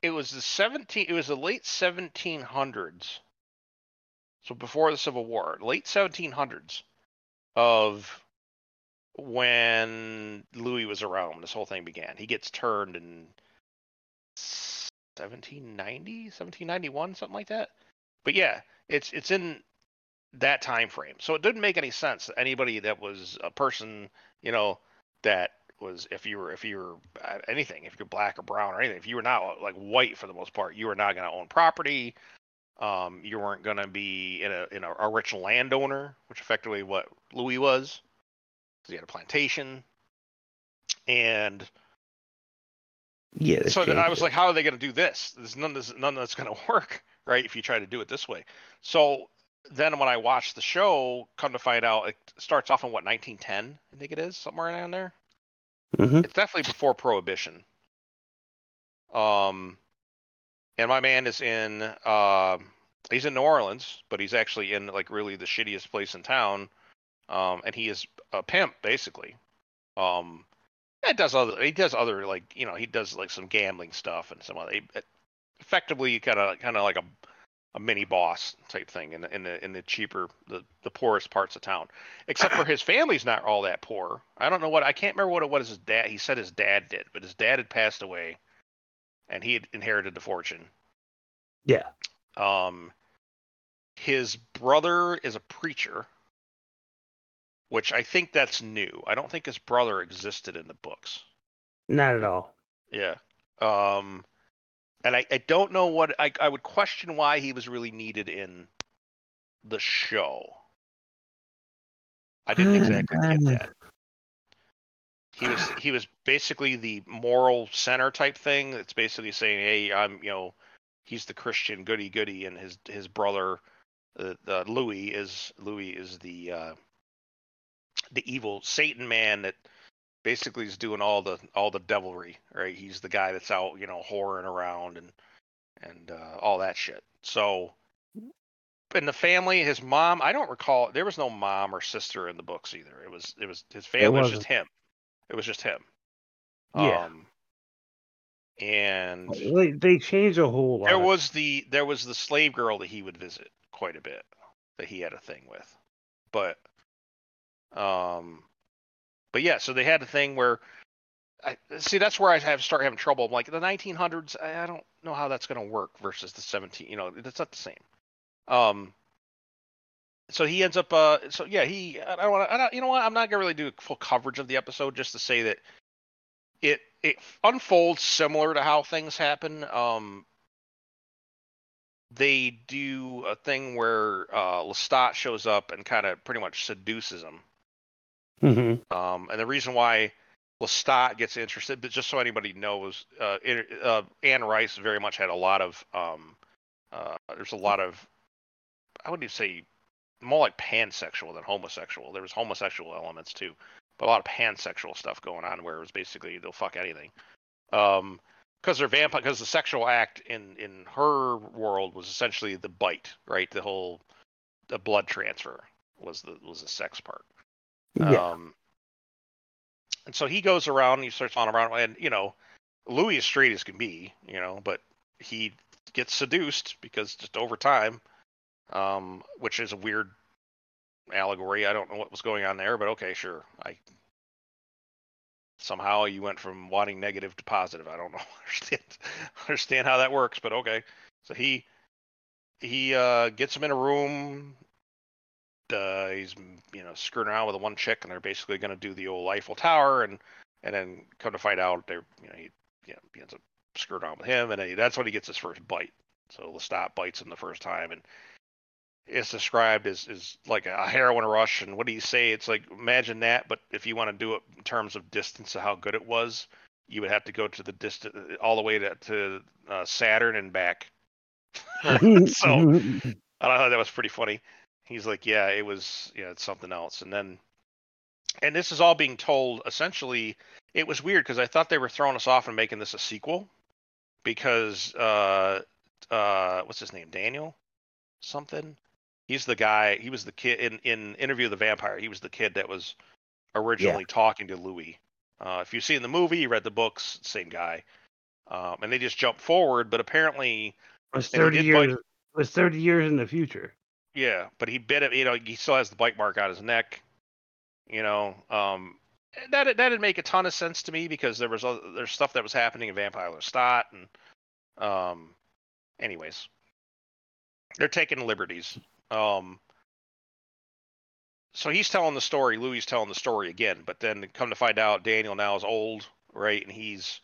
Speaker 3: it was the 17 it was the late 1700s so before the Civil War, late 1700s, of when Louis was around, this whole thing began. He gets turned in 1790, 1791, something like that. But yeah, it's it's in that time frame. So it didn't make any sense. that Anybody that was a person, you know, that was if you were if you were uh, anything, if you're black or brown or anything, if you were not like white for the most part, you were not going to own property um, you weren't going to be in a in a, a rich landowner, which effectively what Louis was, he had a plantation. And
Speaker 1: Yeah.
Speaker 3: so I was
Speaker 1: it.
Speaker 3: like, how are they going to do this? There's none that's none that's going to work, right? If you try to do it this way. So then when I watched the show, come to find out, it starts off in what 1910, I think it is somewhere around there.
Speaker 1: Mhm.
Speaker 3: It's definitely before Prohibition. Um, and my man is in uh, he's in New Orleans, but he's actually in like really the shittiest place in town. Um, and he is a pimp basically. Um, it does other he does other like you know he does like some gambling stuff and some other it- effectively kind of kind of like a a mini boss type thing in the in the in the cheaper the the poorest parts of town. Except for his family's not all that poor. I don't know what I can't remember what it was his dad he said his dad did, but his dad had passed away and he had inherited the fortune.
Speaker 1: Yeah.
Speaker 3: Um, his brother is a preacher, which I think that's new. I don't think his brother existed in the books.
Speaker 1: Not at all.
Speaker 3: Yeah. Um, and I, I don't know what I, I would question why he was really needed in the show. I didn't exactly get that. He was he was basically the moral center type thing. It's basically saying, hey, I'm you know, he's the Christian goody goody, and his his brother, uh, uh, Louis is Louis is the uh, the evil Satan man that basically is doing all the all the devilry. Right? He's the guy that's out you know whoring around and and uh, all that shit. So. In the family, his mom, I don't recall. There was no mom or sister in the books either. It was it was his family was just him. It was just him.
Speaker 1: Yeah.
Speaker 3: Um, and
Speaker 1: They, they changed a whole lot.
Speaker 3: there was the there was the slave girl that he would visit quite a bit that he had a thing with. But um but yeah, so they had a thing where I see that's where I have start having trouble. I'm like the 1900s, I, I don't know how that's going to work versus the 17, you know, that's not the same. Um so he ends up uh so yeah, he I don't want to I don't, you know what? I'm not going to really do full coverage of the episode just to say that it it unfolds similar to how things happen. Um, they do a thing where uh, Lestat shows up and kind of pretty much seduces him.
Speaker 1: Mhm.
Speaker 3: Um, and the reason why Lestat gets interested, but just so anybody knows, uh, it, uh, Anne Rice very much had a lot of um, uh, there's a lot of I wouldn't even say more like pansexual than homosexual. There was homosexual elements too, but a lot of pansexual stuff going on where it was basically they'll fuck anything. Um, because they're vampire. Because the sexual act in in her world was essentially the bite, right? The whole the blood transfer. was the was the sex part.
Speaker 1: Yeah.
Speaker 3: Um, and so he goes around he starts on around, and you know, Louis is straight as can be, you know, but he gets seduced because just over time, um, which is a weird allegory. I don't know what was going on there, but okay, sure. I somehow you went from wanting negative to positive. I don't know understand understand how that works, but okay. So he he uh, gets him in a room. Uh, he's you know screwing around with the one chick, and they're basically going to do the old Eiffel Tower, and and then come to find out they're you know he you know, he ends up screwing around with him, and he, that's when he gets his first bite. So Lestat bites him the first time, and it's described as, as like a heroin rush. And what do you say? It's like imagine that, but if you want to do it in terms of distance of how good it was, you would have to go to the distance all the way to, to uh, Saturn and back. so I don't know. That was pretty funny. He's like, yeah, it was, yeah, it's something else. And then, and this is all being told essentially. It was weird because I thought they were throwing us off and making this a sequel because uh, uh, what's his name, Daniel, something. He's the guy. He was the kid in in Interview the Vampire. He was the kid that was originally talking to Louis. Uh, if you've seen the movie, you read the books, same guy. Um, and they just jump forward, but apparently,
Speaker 1: It was thirty years.
Speaker 3: bite-
Speaker 1: It was thirty years in the future.
Speaker 3: Yeah. But he bit it. You know, he still has the bite mark on his neck. You know, um, that that didn't make a ton of sense to me because there was other, there's stuff that was happening in Vampire Lestat, and um, anyways, they're taking liberties. Um, so he's telling the story. Louis is telling the story again, but then come to find out, Daniel now is old, right? And he's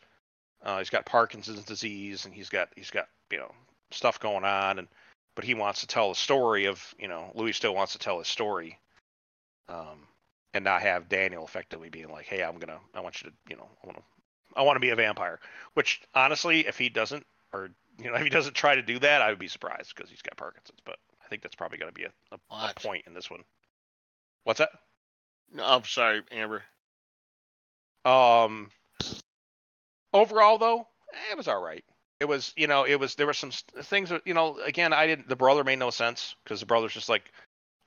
Speaker 3: uh, he's got Parkinson's disease, and he's got he's got you know stuff going on, and but he wants to tell the story of you know Louis still wants to tell his story, um, and not have Daniel effectively being like, hey, I'm gonna I want you to you know I want to I want to be a vampire. Which honestly, if he doesn't or you know if he doesn't try to do that, I would be surprised because he's got Parkinson's. But I think that's probably going to be a, a, a point in this one. What's that?
Speaker 2: No, I'm sorry, Amber.
Speaker 3: Um, overall though, it was all right. It was, you know, it was there were some things you know, again, I didn't. The brother made no sense because the brother's just like,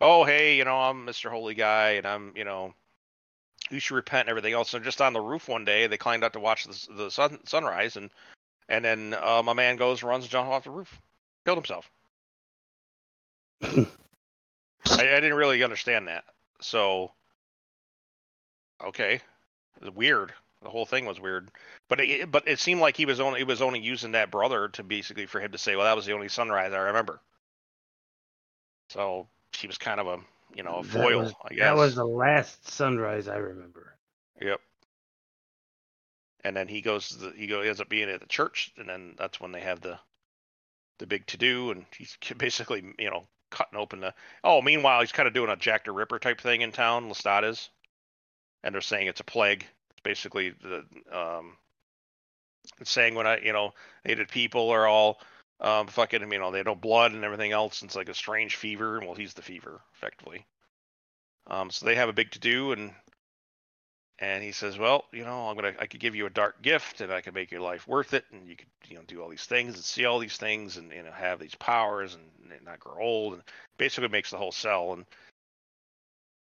Speaker 3: oh hey, you know, I'm Mr. Holy Guy, and I'm, you know, you should repent and everything else. And just on the roof one day, they climbed out to watch the, the sun sunrise, and and then um, a man goes, runs, and jumps off the roof, killed himself. I, I didn't really understand that. So, okay, weird. The whole thing was weird, but it, but it seemed like he was only he was only using that brother to basically for him to say, well, that was the only sunrise I remember. So she was kind of a you know a foil,
Speaker 1: was-
Speaker 3: I guess.
Speaker 1: That was the last sunrise I remember.
Speaker 3: Yep. And then he goes. The, he go ends up being at the church, and then that's when they have the the big to do, and he's basically you know cutting open the. Oh, meanwhile he's kind of doing a Jack the Ripper type thing in town. Lestat is, and they're saying it's a plague. Basically the um. Saying when I you know hated people are all um fucking you know they no blood and everything else. And it's like a strange fever, and well he's the fever effectively. Um, so they have a big to do, and and he says, "Well, you know, I'm gonna, I could give you a dark gift, and I could make your life worth it, and you could, you know, do all these things and see all these things, and you know, have these powers, and, and not grow old, and basically makes the whole cell and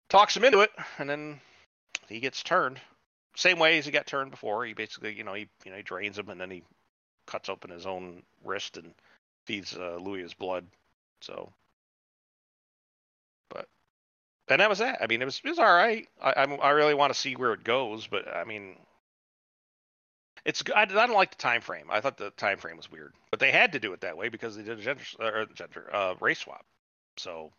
Speaker 3: talks him into it, and then he gets turned, same way as he got turned before. He basically, you know, he, you know, he drains him, and then he cuts open his own wrist and feeds uh, Louis his blood. So, but and that was that. I mean, it was it was all right. I I'm, I really want to see where it goes, but I mean, it's I don't like the time frame. I thought the time frame was weird, but they had to do it that way because they did a gender or gender uh, race swap. So,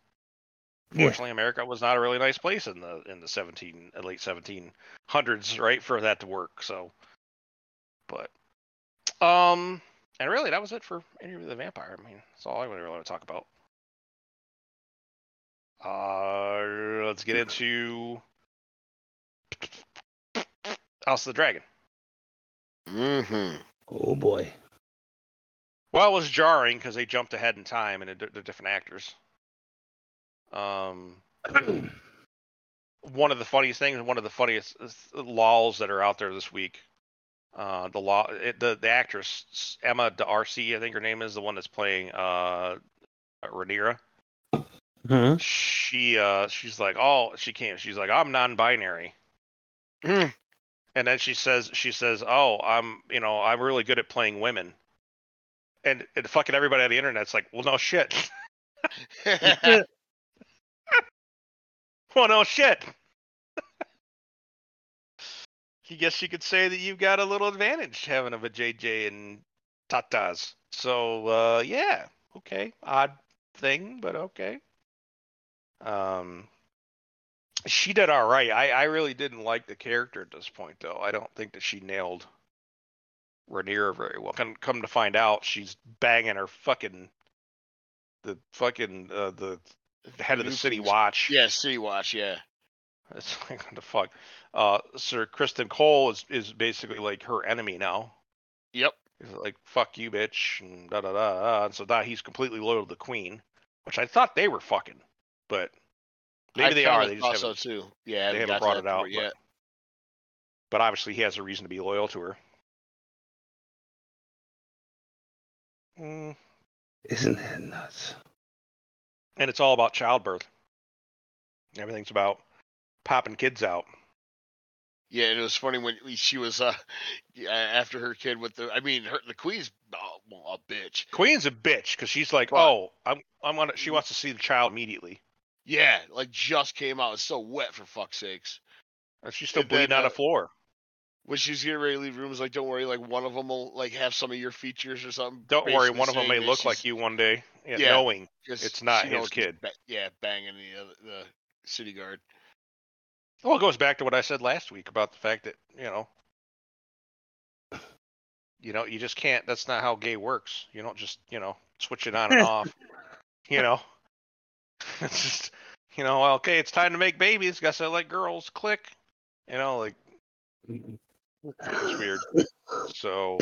Speaker 1: Yeah.
Speaker 3: fortunately, America was not a really nice place in the in the 17 uh, late 1700s, right, for that to work. So, but um, and really that was it for Interview with the Vampire. I mean, that's all I really want to talk about. Uh, let's get into House of the Dragon.
Speaker 2: Mm-hmm.
Speaker 1: Oh boy.
Speaker 3: Well, it was jarring because they jumped ahead in time and they're different actors. Um, one of the funniest things, one of the funniest uh, lols that are out there this week. Uh, the law, it, the the actress Emma D'Arcy, I think her name is the one that's playing uh Rhaenyra.
Speaker 1: Huh?
Speaker 3: she uh she's like oh she can't she's like i'm non-binary
Speaker 2: Hmm.
Speaker 3: and then she says she says oh i'm you know i'm really good at playing women and, and fucking everybody on the internet's like well no shit well no shit you guess you could say that you've got a little advantage having of a jj and tatas so uh yeah okay odd thing but okay um she did all right. I, I really didn't like the character at this point, though. I don't think that she nailed Rhaenyra very well. Come, come to find out, she's banging her fucking the fucking uh, the head of the city watch.
Speaker 2: yeah, City Watch. Yeah.
Speaker 3: It's like what the fuck. Uh, Sir Criston Cole is is basically like her enemy now.
Speaker 2: Yep.
Speaker 3: He's like fuck you, bitch, and da da da. da. And so now he's completely loyal to the queen, which I thought they were fucking, but maybe
Speaker 2: I
Speaker 3: they are. They just
Speaker 2: thought
Speaker 3: haven't
Speaker 2: so too. Yeah,
Speaker 3: they
Speaker 2: haven't
Speaker 3: haven't brought it out
Speaker 2: point
Speaker 3: but,
Speaker 2: yet.
Speaker 3: but obviously he has a reason to be loyal to her. Mm,
Speaker 1: Isn't that nuts?
Speaker 3: And it's all about childbirth. Everything's about popping kids out.
Speaker 2: Yeah, and it was funny when she was uh after her kid with the. I mean, her the queen's oh, a bitch.
Speaker 3: Queen's a bitch because she's like,
Speaker 2: But-
Speaker 3: oh, I'm, I'm gonna. She wants to see the child immediately,
Speaker 2: Yeah, like just came out. It's so wet for fuck's sakes.
Speaker 3: and she's still
Speaker 2: And then,
Speaker 3: bleeding on
Speaker 2: uh,
Speaker 3: the floor.
Speaker 2: When she's getting ready to leave rooms, like, don't worry, like one of them will like have some of your features or something.
Speaker 3: Don't worry, one of them may look like you one day, yeah,
Speaker 2: Yeah.
Speaker 3: knowing
Speaker 2: 'cause
Speaker 3: it's not
Speaker 2: she
Speaker 3: his kid.
Speaker 2: Ba- yeah, banging the other, the city guard.
Speaker 3: Well, it goes back to what I said last week about the fact that you know, you know, you just can't. That's not how gay works. You don't just you know switch it on and off. You know, it's just you know, okay, it's time to make babies. Guess I like girls. Click. You know, like it's weird. So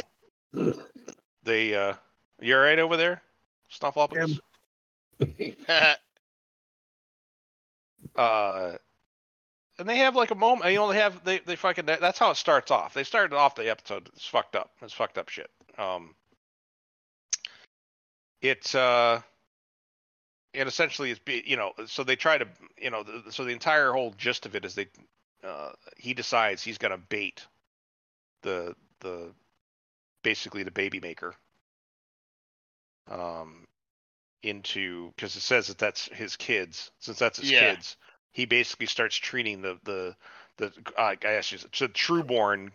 Speaker 3: they, uh, you all right over there, Snuffleupagus? uh and they have like a moment you know they have they, they fucking that's how it starts off they started off the episode it's fucked up it's fucked up shit um it's uh and essentially it's be you know so they try to you know the, so the entire whole gist of it is they uh he decides he's gonna bait the the basically the baby maker um into because it says that that's his kids since that's his
Speaker 2: Yeah.
Speaker 3: kids he basically starts treating the the the uh, I guess it's the trueborn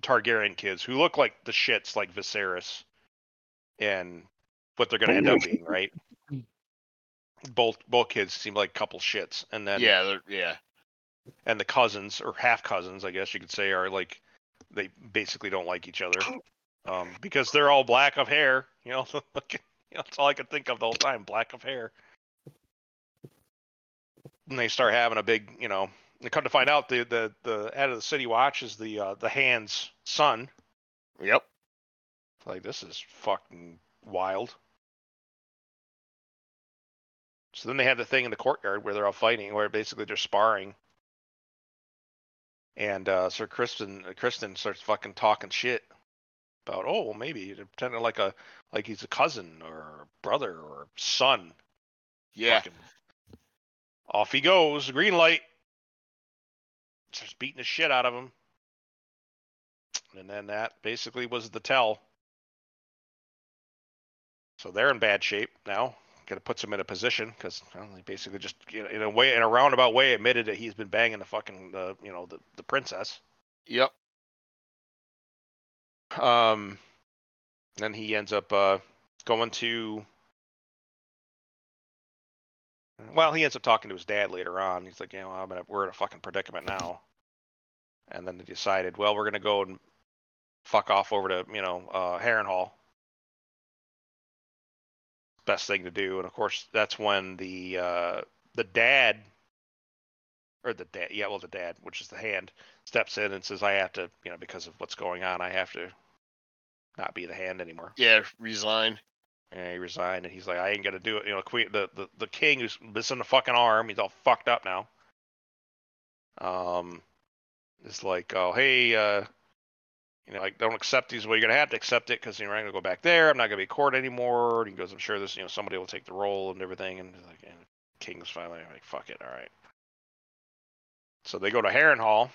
Speaker 3: Targaryen kids who look like the shits like Viserys and what they're gonna end up being right both both kids seem like couple shits and then
Speaker 2: yeah, yeah.
Speaker 3: and the cousins or half cousins i guess you could say are like they basically don't like each other. Um, because they're all black of hair you know you know, that's all i could think of the whole time black of hair. And they start having a big you know they come to find out the the the head of the city watch is the uh, the hand's son.
Speaker 2: Yep.
Speaker 3: like this is fucking wild. So then they have the thing in the courtyard where they're all fighting where basically they're sparring and uh, Sir Criston Criston starts fucking talking shit about oh well maybe pretending like a like he's a cousin or brother or son.
Speaker 2: Yeah.
Speaker 3: Fucking off he goes, green light. Starts beating the shit out of him. And then that basically was the tell. So they're in bad shape now. Got to put them in a position because well, they basically just you know, in a way, in a roundabout way, admitted that he's been banging the fucking the you know the the princess.
Speaker 2: Yep.
Speaker 3: Um, then he ends up uh, going to. Well, he ends up talking to his dad later on. He's like, you know, I'm in a, we're in a fucking predicament now. And then they decided, well, we're gonna go and fuck off over to you know uh, Harrenhal. Best thing to do, and of course that's when the uh, the dad or the dad, yeah, well, the dad, which is the hand, steps in and says, "I have to, you know, because of what's going on, I have to not be the hand anymore."
Speaker 2: Yeah. Resign.
Speaker 3: And he resigned, and he's like, "I ain't gonna do it." You know, queen, the the, the king who's missing a fucking arm, he's all fucked up now. Um, it's like, oh hey, uh, you know, like don't accept these. Well, you're gonna have to accept it because you're not gonna go back there. I'm not gonna be court anymore. And he goes, I'm sure this, you know, somebody will take the role and everything. And like, and King's finally like, fuck it, all right. So they go to Harrenhal,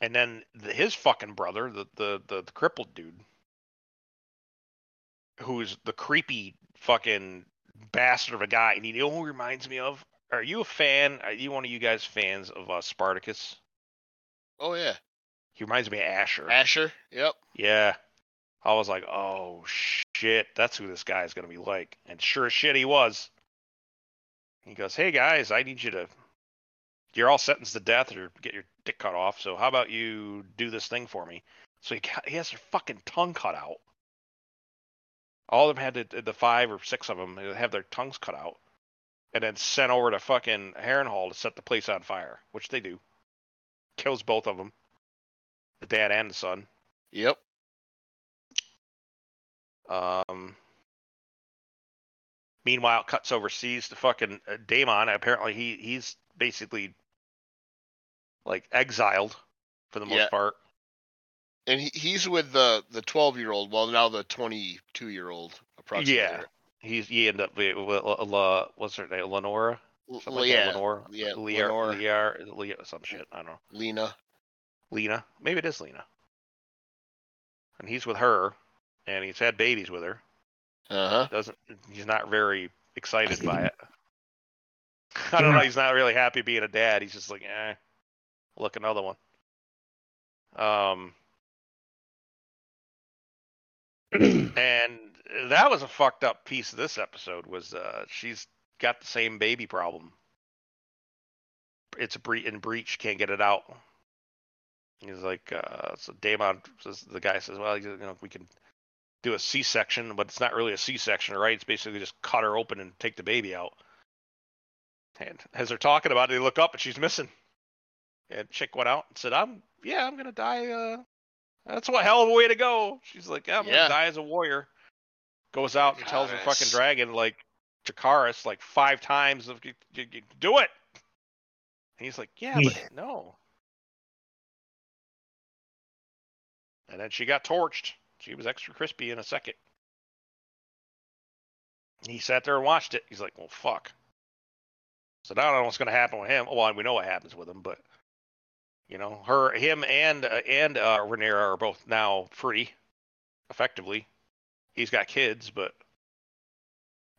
Speaker 3: and then the, his fucking brother, the, the the the crippled dude, who's the creepy fucking bastard of a guy, and you know who reminds me of? Are you a fan? Are you one of you guys fans of uh, Spartacus?
Speaker 2: Oh yeah,
Speaker 3: He reminds me of Ashur.
Speaker 2: Ashur. Yep.
Speaker 3: Yeah. I was like, oh shit, that's who this guy is gonna be like. And sure as shit he was. He goes, Hey guys, I need you to you're all sentenced to death or get your dick cut off, so how about you do this thing for me? So he he has their fucking tongue cut out. All of them had to, the five or six of them uh, have their tongues cut out, and then sent over to fucking Harrenhal to set the place on fire, which they do. Kills both of them, the dad and the son.
Speaker 2: Yep.
Speaker 3: Um, meanwhile, cuts overseas to fucking uh, Daemon. Apparently, he he's basically like exiled for the most
Speaker 2: Yeah.
Speaker 3: part.
Speaker 2: And he, he's with the the 12 year old. Well, now the 22 year old approximately.
Speaker 3: Yeah. He's he ended up with, with uh, La, what's her name, Lenora? Something
Speaker 2: well,
Speaker 3: like that,
Speaker 2: yeah.
Speaker 3: Lenore,
Speaker 2: yeah,
Speaker 3: Lear,
Speaker 2: Lenore.
Speaker 3: Lear, Lear, some shit. I don't know.
Speaker 2: Lena.
Speaker 3: Lena, maybe it is Lena. And he's with her, and he's had babies with her.
Speaker 2: Uh huh.
Speaker 3: Doesn't he's not very excited by it. I don't know. He's not really happy being a dad. He's just like, eh, look another one. Um, and that was a fucked up piece of this episode. Was uh, she's got the same baby problem. It's a bre- in breach, can't get it out. He's like, uh, so Daemon says the guy says, well, you know, we can do a C-section, but it's not really a C-section, right? It's basically just cut her open and take the baby out. And as they're talking about it, they look up and she's missing. And chick went out and said, "I'm yeah, I'm gonna die. Uh, that's what hell of a way to go." She's like, yeah, "I'm
Speaker 2: Yeah.
Speaker 3: gonna die as a warrior." Goes out and tells her fucking dragon like Chikaris like five times of "You- you- you do it. And he's like, "Yeah,
Speaker 1: Yeah.
Speaker 3: but no." And then she got torched. She was extra crispy in a second. He sat there and watched it. He's like, "Well, fuck." So now I don't know what's going to happen with him. Well, we know what happens with him, but you know, her, him, and uh, and uh, Rhaenyra are both now free, effectively. He's got kids, but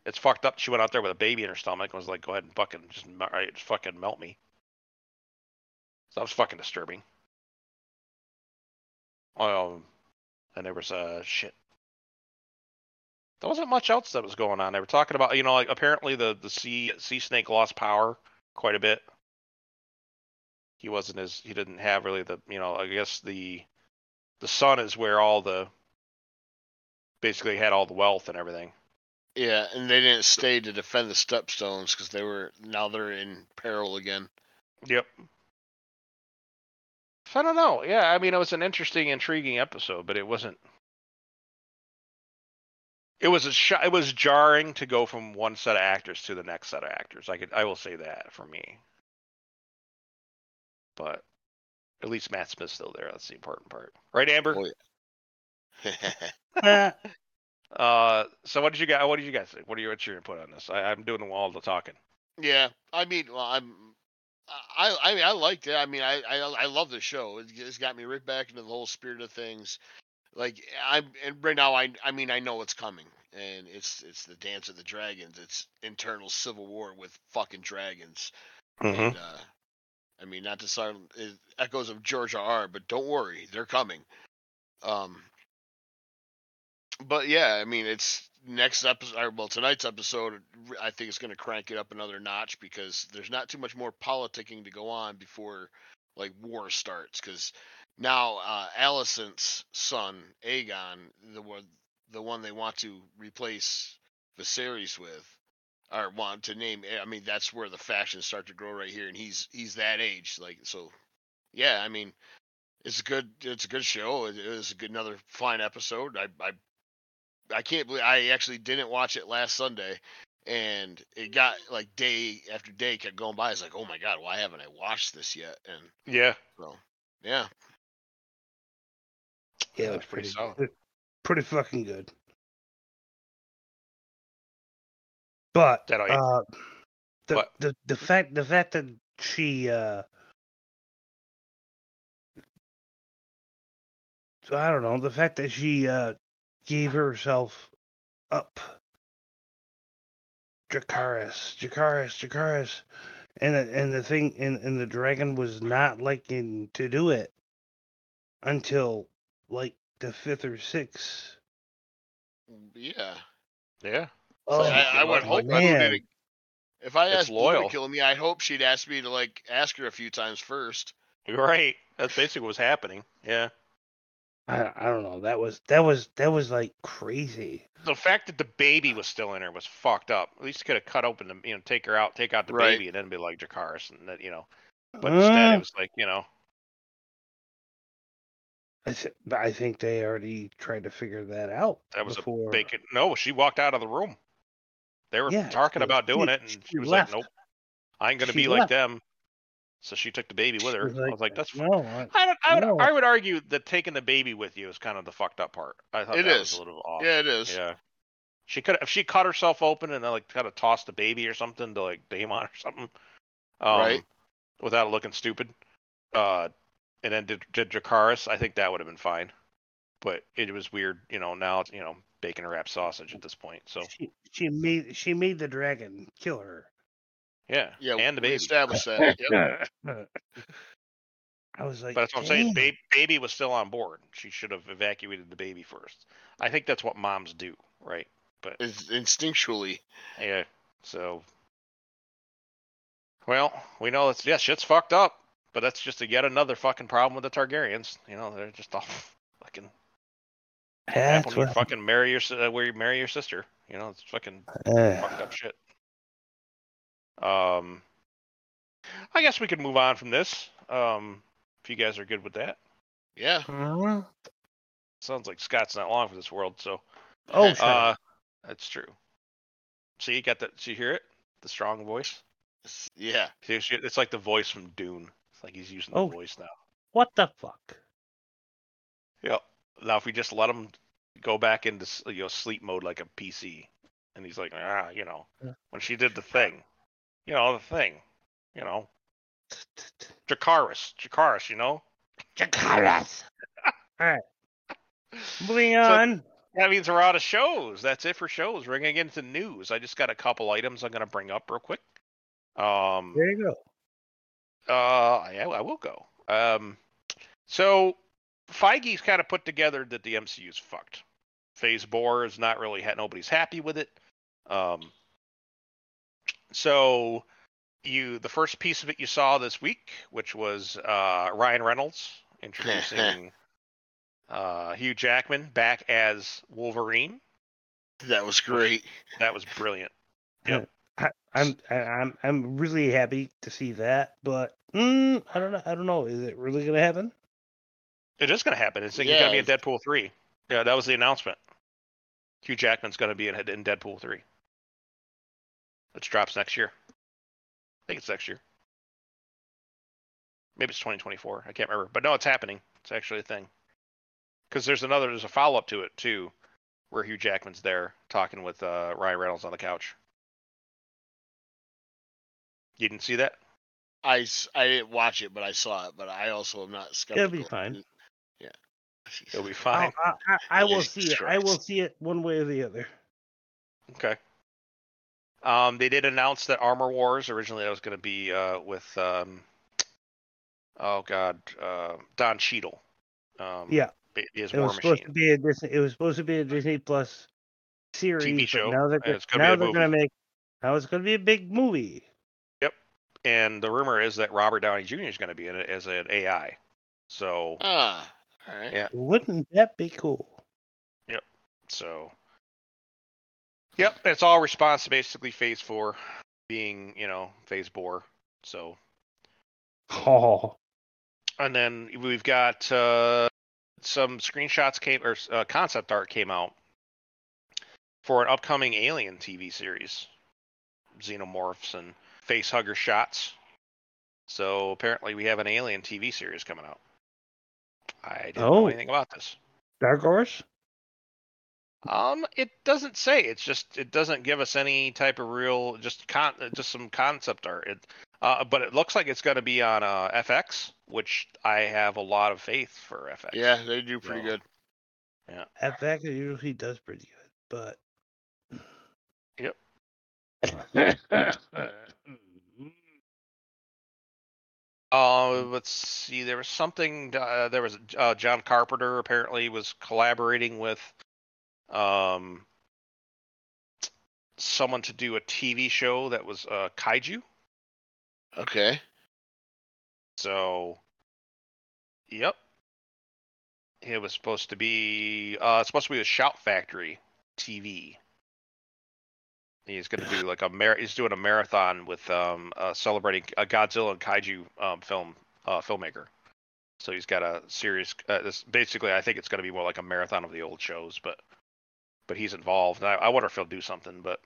Speaker 3: it's fucked up. She went out there with a baby in her stomach and was like, "Go ahead and fucking just, just fucking melt me." So that was fucking disturbing. Um, and there was uh shit. There wasn't much else that was going on. They were talking about, you know, like apparently the the sea sea snake lost power quite a bit. He wasn't as he didn't have really the you know I guess the the sun is where all the basically had all the wealth and everything.
Speaker 2: Yeah, and they didn't stay to defend the stepstones because they were now they're in peril again.
Speaker 3: Yep. So I don't know. Yeah, I mean it was an interesting, intriguing episode, but it wasn't. It was a sh- it was jarring to go from one set of actors to the next set of actors. I could I will say that for me. But at least Matt Smith's still there. That's the important part, right, Amber?
Speaker 2: Oh,
Speaker 1: Ah,
Speaker 3: Uh, so what did you guys? What did you guys think? What are your what's your input on this? I, I'm doing all the talking.
Speaker 2: yeah, I mean, well, I'm. I I mean I liked it. I mean I I I love the show. It, it's got me right back into the whole spirit of things. Like I'm and right now I I mean I know it's coming and it's it's the dance of the dragons. It's internal civil war with fucking dragons.
Speaker 3: Mm-hmm.
Speaker 2: And, uh, I mean, not to sound it echoes of Georgia. R. But don't worry, they're coming. Um, but yeah, I mean, it's next episode. Well, tonight's episode, I think is going to crank it up another notch because there's not too much more politicking to go on before like war starts. Because now uh, Alicent's son Aegon, the one, the one they want to replace Viserys with, or want to name I mean that's where the factions start to grow right here and he's he's that age like so yeah I mean it's a good it's a good show it, it was a good another fine episode I I I can't believe I actually didn't watch it last Sunday and it got like day after day kept going by it's like oh my god why haven't I watched this yet and
Speaker 3: Yeah.
Speaker 2: so yeah
Speaker 1: yeah,
Speaker 3: That's
Speaker 1: it was
Speaker 3: pretty
Speaker 1: pretty
Speaker 3: solid.
Speaker 1: good. Pretty fucking good. But
Speaker 3: That
Speaker 1: uh, the,
Speaker 3: What?
Speaker 1: the the fact the fact that she uh, so I don't know the fact that she uh, gave herself up. Dracarys, Dracarys, Dracarys, and the- and the thing and, and the dragon was not liking to do it until like the fifth or sixth.
Speaker 2: Yeah.
Speaker 3: Yeah.
Speaker 1: Oh,
Speaker 2: I, I would hope I
Speaker 1: man.
Speaker 2: would If I asked Blue to kill me, I'd hope she'd ask me to like ask her a few times first.
Speaker 3: Right. That's basically what's happening. Yeah.
Speaker 1: I, I don't know. That was that was that was like crazy.
Speaker 3: The fact that the baby was still in her was fucked up. At least could have cut open the, you know, take her out, take out the
Speaker 2: Right.
Speaker 3: baby, and then be like Jakaris, and that, you know. But instead,
Speaker 1: Uh,
Speaker 3: it was like, you know,
Speaker 1: I, th- but I think they already tried to figure that out.
Speaker 3: that was
Speaker 1: before.
Speaker 3: a bacon. No, she walked out of the room. They were
Speaker 1: Yeah,
Speaker 3: talking about doing
Speaker 1: she-
Speaker 3: it, and
Speaker 1: she
Speaker 3: she was
Speaker 1: left.
Speaker 3: like, "Nope, I ain't gonna
Speaker 1: She
Speaker 3: be like them." So she took the baby with her.
Speaker 1: was
Speaker 3: I was like, "That's." fu-
Speaker 1: no. I,
Speaker 3: I would, I would,
Speaker 1: no.
Speaker 3: I would argue that taking the baby with you is kind of the fucked up part. I thought
Speaker 2: It
Speaker 3: that was a little off.
Speaker 2: Yeah, it is.
Speaker 3: Yeah. She could if she cut herself open and then like kind of tossed the baby or something to like Daemon or something. Um,
Speaker 2: Right.
Speaker 3: Without looking stupid. Uh, and then did, did Dracarys, I think that would have been fine. But it was weird, you know. Now it's you know bacon wrapped sausage at this point. So
Speaker 1: she, she made she made the dragon kill her.
Speaker 3: Yeah,
Speaker 2: Yeah,
Speaker 3: and the
Speaker 2: we
Speaker 3: baby.
Speaker 2: established that. Yep.
Speaker 1: I was like,
Speaker 3: But that's what I'm saying.
Speaker 1: "Damn."
Speaker 3: Baby, baby was still on board. She should have evacuated the baby first. I think that's what moms do, right?
Speaker 2: It's instinctually.
Speaker 3: Yeah. So, well, we know it's yeah, shit's fucked up, but that's just a yet another fucking problem with the Targaryens. You know, they're just all fucking.
Speaker 1: That's
Speaker 3: happen when you
Speaker 1: what,
Speaker 3: fucking marry your uh, where you marry your sister. You know, it's fucking
Speaker 1: uh,
Speaker 3: fucked up shit. Um, I guess we could move on from this. Um, if you guys are good with that.
Speaker 2: Yeah.
Speaker 1: uh,
Speaker 3: Sounds like Scott's not long for this world, so.
Speaker 1: oh, shut
Speaker 3: Uh, that's true. See, you got that? See, you hear it? The strong voice.
Speaker 2: Yeah.
Speaker 3: See, it's it's like the voice from Dune. It's like he's using the
Speaker 1: Oh.
Speaker 3: voice now.
Speaker 1: what the fuck?
Speaker 3: Yep. Now, if we just let him go back into you know sleep mode like a PC, and he's like, ah, you know,
Speaker 1: Yeah.
Speaker 3: when she did the thing, you know, the thing, you know, Jakaris, Jakaris, you know.
Speaker 1: Jakaras. All right, moving
Speaker 3: So- That means we're out of shows. That's it for shows. We're gonna get into news. I just got a couple items I'm gonna bring up real quick. Um,
Speaker 1: there you go.
Speaker 3: Uh, yeah, I will go. Um, so Feige's kind of put together that the MCU's fucked. Phase Four is not really ha- nobody's happy with it. Um, so you the first piece of it you saw this week, which was uh, Ryan Reynolds introducing uh, Hugh Jackman back as Wolverine.
Speaker 2: That was great.
Speaker 3: That was brilliant.
Speaker 1: I'm I- I'm I'm really happy to see that, but mm, I don't know. I don't know. Is it really gonna happen?
Speaker 3: It is going to happen. It's, he's
Speaker 2: Yeah,
Speaker 3: going to be in Deadpool three. Yeah, that was the announcement. Hugh Jackman's going to be in, in Deadpool three. Which drops next year. I think it's next year. Maybe it's 2024. I can't remember, but no, it's happening. It's actually a thing. Because there's another, there's a follow up to it too, where Hugh Jackman's there talking with uh, Ryan Reynolds on the couch. You didn't see that?
Speaker 2: I, I didn't watch it, but I saw it. But I also am not skeptical.
Speaker 1: It'll be fine.
Speaker 2: Yeah.
Speaker 3: It'll be fine.
Speaker 1: I, I, I will see it. I will see it one way or the other.
Speaker 3: Okay. Um, they did announce that Armor Wars originally that was going to be uh, with um, oh god, uh, Don Cheadle. Um,
Speaker 1: Yeah.
Speaker 3: his
Speaker 1: It
Speaker 3: War
Speaker 1: was supposed to be a Disney. It was supposed to be a Disney Plus series. but
Speaker 3: show,
Speaker 1: Now they're gonna,
Speaker 3: it's gonna be
Speaker 1: now they're gonna make. Now it's gonna be a big movie.
Speaker 3: Yep, and the rumor is that Robert Downey Jr. is going to be in it as an AI. So
Speaker 2: Ah. All right.
Speaker 3: Yeah.
Speaker 1: Wouldn't that be cool? Yep.
Speaker 3: So. Yep, it's all response to basically Phase Four being you know Phase Four. So
Speaker 1: Oh,
Speaker 3: And then we've got uh, some screenshots came or uh, concept art came out for an upcoming Alien TV series, xenomorphs and face hugger shots. So apparently we have an Alien TV series coming out. I didn't know
Speaker 1: Oh.
Speaker 3: anything about this.
Speaker 1: Dark Horse.
Speaker 3: Um, it doesn't say. It's just it doesn't give us any type of real just con just some concept art. It, uh, but it looks like it's going to be on uh, FX, which I have a lot of faith for FX.
Speaker 2: Yeah, they do pretty
Speaker 3: So-
Speaker 2: good.
Speaker 1: Yeah, FX usually does pretty good, but.
Speaker 3: Yep. Uh, let's see. There was something. Uh, there was uh, John Carpenter apparently was collaborating with um someone to do a TV show that was uh, kaiju.
Speaker 2: Okay.
Speaker 3: So, yep. It was supposed to be. Uh, it's supposed to be a Shout Factory TV. He's gonna do like a mar- He's doing a marathon with um uh, celebrating a Godzilla and kaiju um film uh filmmaker. So he's got a serious. Uh, this basically, I think it's gonna be more like a marathon of the old shows, but but he's involved. I, I wonder if he'll do something. But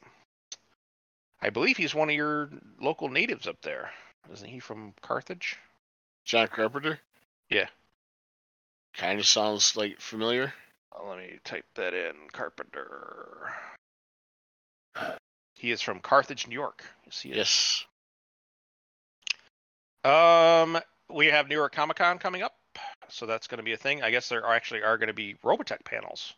Speaker 3: I believe he's one of your local natives up there. Isn't he from Carthage?
Speaker 2: John Carpenter.
Speaker 3: Yeah.
Speaker 2: Kind of sounds like familiar.
Speaker 3: Uh, let me type that in. Carpenter. He is from Carthage, New York. Yes, he is.
Speaker 2: Yes.
Speaker 3: Um, we have New York Comic Con coming up, so that's going to be a thing. I guess there are actually are going to be Robotech panels,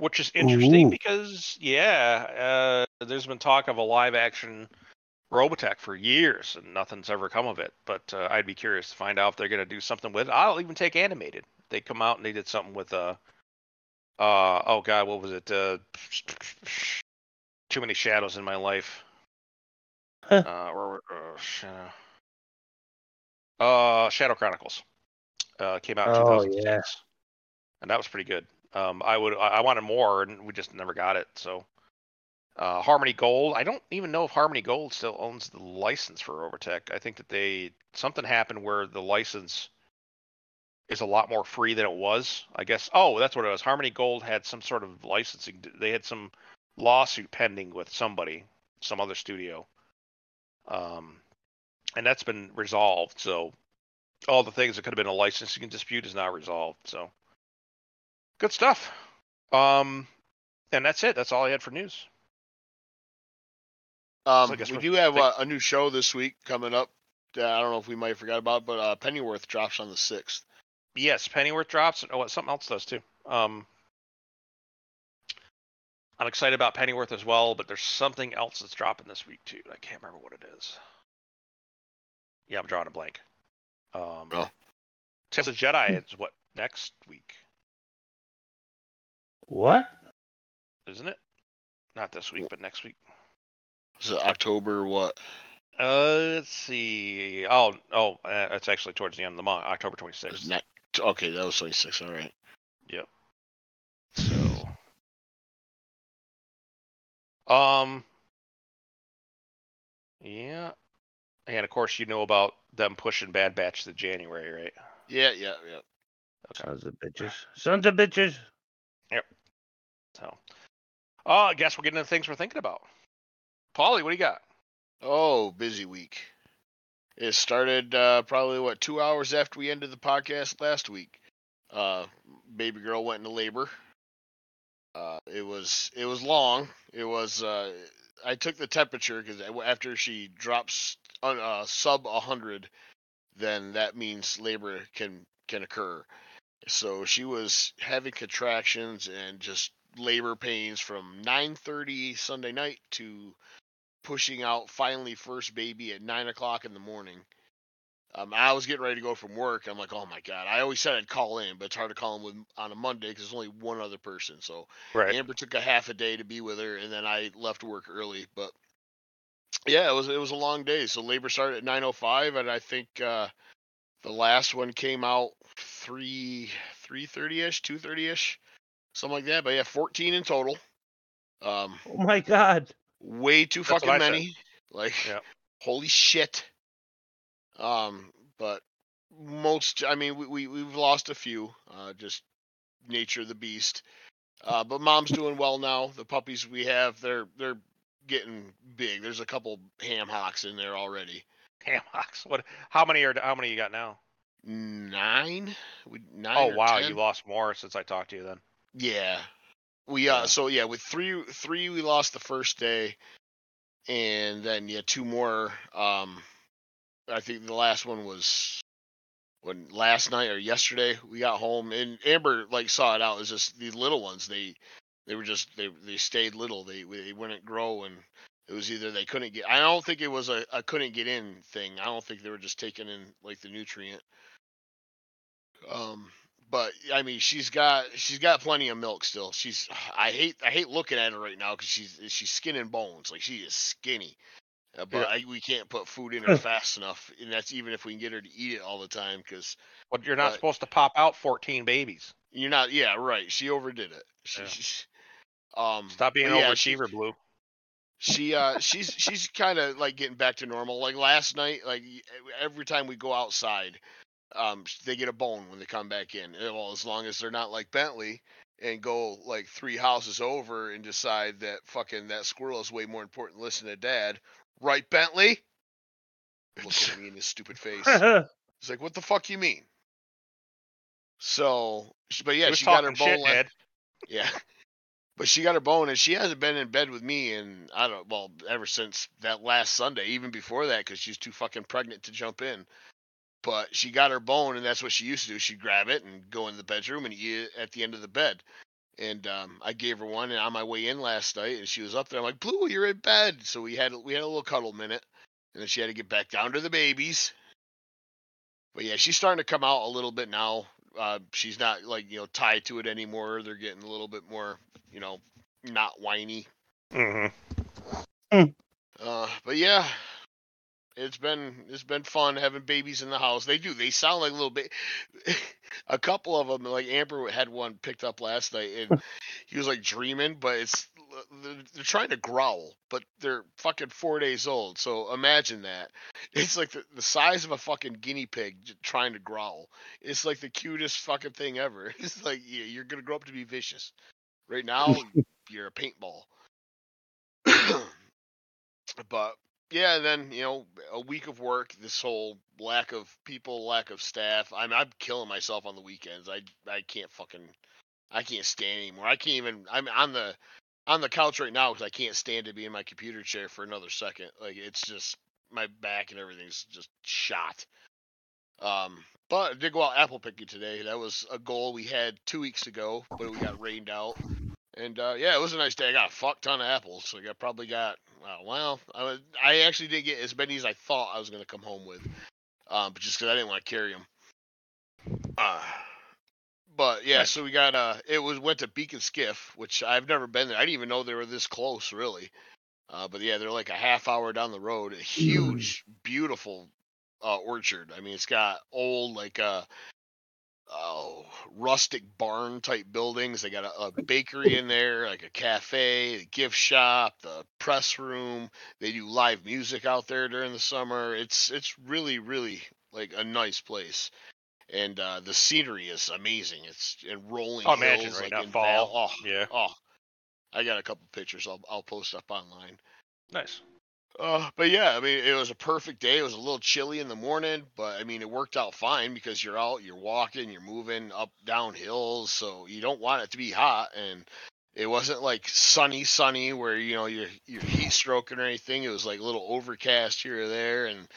Speaker 3: which is interesting
Speaker 1: Ooh.
Speaker 3: because yeah, uh, there's been talk of a live action Robotech for years, and nothing's ever come of it. But uh, I'd be curious to find out if they're going to do something with it. I'll even take animated. They come out and they did something with uh, uh, oh god, what was it? Uh, too many shadows in my life.
Speaker 1: Huh.
Speaker 3: Uh, or uh, shadow. Uh, Shadow Chronicles. Uh, came out in
Speaker 1: Oh,
Speaker 3: 2006,
Speaker 1: yeah.
Speaker 3: and that was pretty good. Um, I would, I wanted more, and we just never got it. So, uh, Harmony Gold. I don't even know if Harmony Gold still owns the license for Robotech. I think that they something happened where the license is a lot more free than it was. I guess. Oh, that's what it was. Harmony Gold had some sort of licensing. They had some lawsuit pending with somebody, some other studio. Um, and that's been resolved. So all the things that could have been a licensing dispute is now resolved. So good stuff. Um, and that's it. That's all I had for news.
Speaker 2: Um,
Speaker 3: guess
Speaker 2: we do have uh, a new show this week coming up. That I don't know if we might have forgot about, but uh, Pennyworth drops on the sixth.
Speaker 3: Yes, Pennyworth drops. Oh, something else does too. Um, I'm excited about Pennyworth as well, but there's something else that's dropping this week too. I can't remember what it is. Yeah, I'm drawing a blank. Um,
Speaker 2: Oh.
Speaker 3: Tales of Jedi is what next week,
Speaker 1: What?
Speaker 3: isn't it? Not this week, but next week.
Speaker 2: Is it October what?
Speaker 3: Uh, let's see. Oh, oh, uh, it's actually towards the end of the month, October 26th.
Speaker 2: It's not- okay, that was twenty six. All right. Yep.
Speaker 3: So, um, yeah, and of course you know about them pushing Bad Batch to January, right?
Speaker 2: Yeah, yeah, yeah.
Speaker 1: Sons of bitches. Sons of bitches.
Speaker 3: Oh, I guess we're getting into things we're thinking about. Paulie, what do you got?
Speaker 2: Oh, busy week. It started uh, probably what two hours after we ended the podcast last week. Uh, baby girl went into labor. Uh, it was it was long. It was uh, I took the temperature because after she drops uh, sub hundred, then that means labor can can occur. So she was having contractions and just labor pains from 9.30 sunday night to pushing out finally first baby at 9 o'clock in the morning. Um, i was getting ready to go from work. I'm like oh my god. I always said i'd call in but it's hard to call in with, on a monday because there's only one other person. So
Speaker 3: right.
Speaker 2: amber took a half a day to be with her and then i left work early. But yeah it was it was a long day. So labor started at 9.05 and i think uh, the last one came out 3 3.30ish 2.30ish something like that. But yeah, 14 in total. Um,
Speaker 1: Oh my god.
Speaker 2: way too
Speaker 3: That's
Speaker 2: fucking
Speaker 3: I said.
Speaker 2: many. Like,
Speaker 3: Yep.
Speaker 2: holy shit. Um, but most, I mean, we, we we've lost a few. Uh, just nature of the beast. Uh, but mom's doing well now. The puppies we have, they're they're getting big. There's a couple ham hocks in there already.
Speaker 3: Ham hocks. What? How many are? How many you got now?
Speaker 2: Nine? We nine?
Speaker 3: Oh wow,
Speaker 2: 10?
Speaker 3: you lost more since I talked to you then.
Speaker 2: Yeah. We uh
Speaker 3: Yeah.
Speaker 2: so yeah with three three we lost the first day, and then yeah two more. Um, I think the last one was when last night or yesterday we got home and Amber like saw it out. It was just these little ones. They they were just they they stayed little. They they wouldn't grow and it was either they couldn't get. I don't think it was a, a couldn't get in thing. I don't think they were just taking in like the nutrient. Um, but I mean, she's got she's got plenty of milk still. She's I hate I hate looking at her right now because she's she's skin and bones. Like she is skinny. Uh, but I, we can't put food in her fast enough, and that's even if we can get her to eat it all the time. Because
Speaker 3: But you're not
Speaker 2: But-
Speaker 3: supposed to pop out 14 babies.
Speaker 2: you're not. Yeah, right. She overdid it. She,
Speaker 3: Yeah.
Speaker 2: she- um,
Speaker 3: Stop being an
Speaker 2: yeah, she-
Speaker 3: overachiever, Blue.
Speaker 2: she uh she's she's kind of like getting back to normal like last night like every time we go outside um they get a bone when they come back in Eh, well as long as they're not like bentley and go like three houses over and decide that fucking that squirrel is way more important than listen to dad right bentley look at me in his stupid face it's like what the fuck you mean so but yeah she got her bone
Speaker 3: shit, Ed.
Speaker 2: yeah. But she got her bone, and she hasn't been in bed with me, and I don't well ever since that last Sunday, even before that, because she's too fucking pregnant to jump in. But she got her bone, and that's what she used to do. She'd grab it and go in the bedroom and eat it at the end of the bed. And um, I gave her one, and on my way in last night, and she was up there. I'm like, Blue, you're in bed. So we had we had a little cuddle minute, and then she had to get back down to the babies. But yeah, she's starting to come out a little bit now. Uh, she's not like you know tied to it anymore. They're getting a little bit more, you know, not whiny.
Speaker 3: Mm-hmm.
Speaker 2: Uh, but yeah, it's been it's been fun having babies in the house. They do. They sound like little bit. a couple of them, like Amber had one picked up last night, and he was like dreaming, but it's they're, they're trying to growl, but they're fucking four days old. So imagine that. It's like the, the size of a fucking guinea pig trying to growl. It's like the cutest fucking thing ever. It's like yeah, you're gonna grow up to be vicious. Right now, you're a paintball. but yeah, and then you know, a week of work, this whole lack of people, lack of staff. I'm I'm killing myself on the weekends. I I can't fucking I can't stand anymore. I can't even. I'm on the on the couch right now because I can't stand to be in my computer chair for another second. Like it's just my back and everything's just shot. Um, but I did go out apple picking today. That was a goal we had two weeks ago, but we got rained out. And uh, yeah, it was a nice day. I got a fuck ton of apples. So I probably got uh, well, I, was, I actually didn't get as many as I thought I was gonna come home with, um, but just because I didn't want to carry them. Uh, but yeah, so we got uh, it was went to Beak and Skiff, which I've never been there. I didn't even know they were this close, really. Uh, but yeah, they're like a half hour down the road. A huge, beautiful uh, orchard. I mean, it's got old like uh oh rustic barn type buildings. They got a, a bakery in there, like a cafe, a gift shop, the press room. They do live music out there during the summer. It's it's really really like a nice place. And uh, the scenery is amazing. It's in rolling
Speaker 3: Oh, imagine
Speaker 2: hills,
Speaker 3: right
Speaker 2: like
Speaker 3: now, fall.
Speaker 2: Val- oh,
Speaker 3: Yeah.
Speaker 2: oh, I got a couple pictures. I'll I'll post up online.
Speaker 3: Nice.
Speaker 2: Uh, but yeah, I mean, it was a perfect day. It was a little chilly in the morning, but I mean, it worked out fine because you're out, you're walking, you're moving up down hills, so you don't want it to be hot. And it wasn't like sunny, sunny where you know you're you're heat stroking or anything. It was like a little overcast here or there, and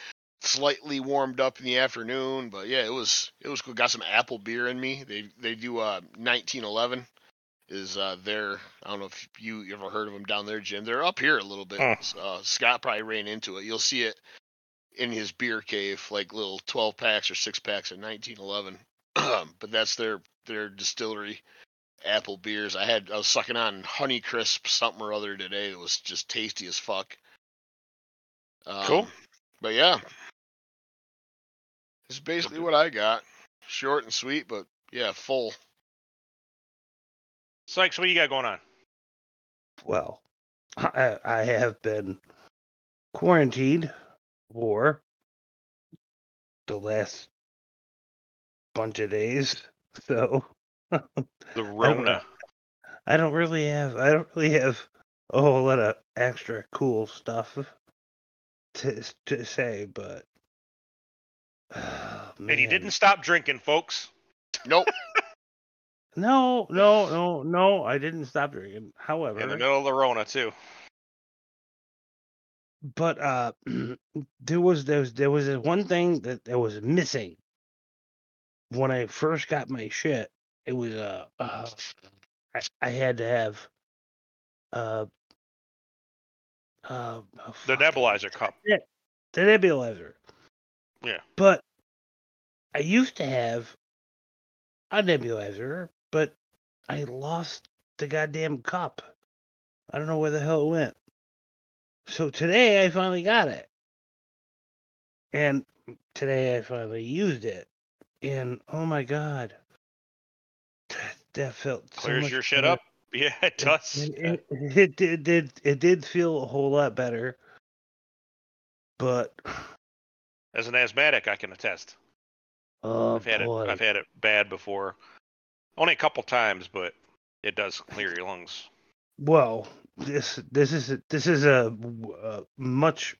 Speaker 2: slightly warmed up in the afternoon. But yeah, it was it was cool. Got some apple beer in me. They they do uh 1911 is uh their I don't know if you ever heard of them down there, Jim. They're up here a little bit. Uh, Scott probably ran into it. You'll see it in his beer cave, like little 12 packs or six packs of 1911. but that's their their distillery apple beers. I had I was sucking on Honey Crisp something or other today that was just tasty as fuck.
Speaker 3: Cool.
Speaker 2: Um, But yeah, it's basically what I got. Short and sweet, but yeah, full.
Speaker 3: Sykes, what do you got going on?
Speaker 1: Well, I, I have been quarantined for the last bunch of days, so
Speaker 3: The Rona.
Speaker 1: I don't really have I don't really have a whole lot of extra cool stuff to to say, but
Speaker 3: And he didn't stop drinking, folks.
Speaker 2: Nope.
Speaker 1: No, no, no, no. I didn't stop drinking. However,
Speaker 3: In the middle of the Rona too.
Speaker 1: but uh, there was there was there was this one thing that that was missing when I first got my shit. It was uh, uh I, I had to have uh uh oh,
Speaker 3: The nebulizer cup.
Speaker 1: Yeah, the nebulizer.
Speaker 3: Yeah.
Speaker 1: But I used to have a nebulizer, but I lost the goddamn cup. I don't know where the hell it went. So today I finally got it. And today I finally used it. And oh my god. That, that felt so
Speaker 3: Clears your shit
Speaker 1: better.
Speaker 3: up. Yeah, it does.
Speaker 1: It, it, it did did it did feel a whole lot better. But
Speaker 3: As an asthmatic, I can attest.
Speaker 1: oh
Speaker 3: I've had
Speaker 1: boy.
Speaker 3: it. I've had it bad before. Only a couple times, but it does clear your lungs.
Speaker 1: Well, this this is this is a much.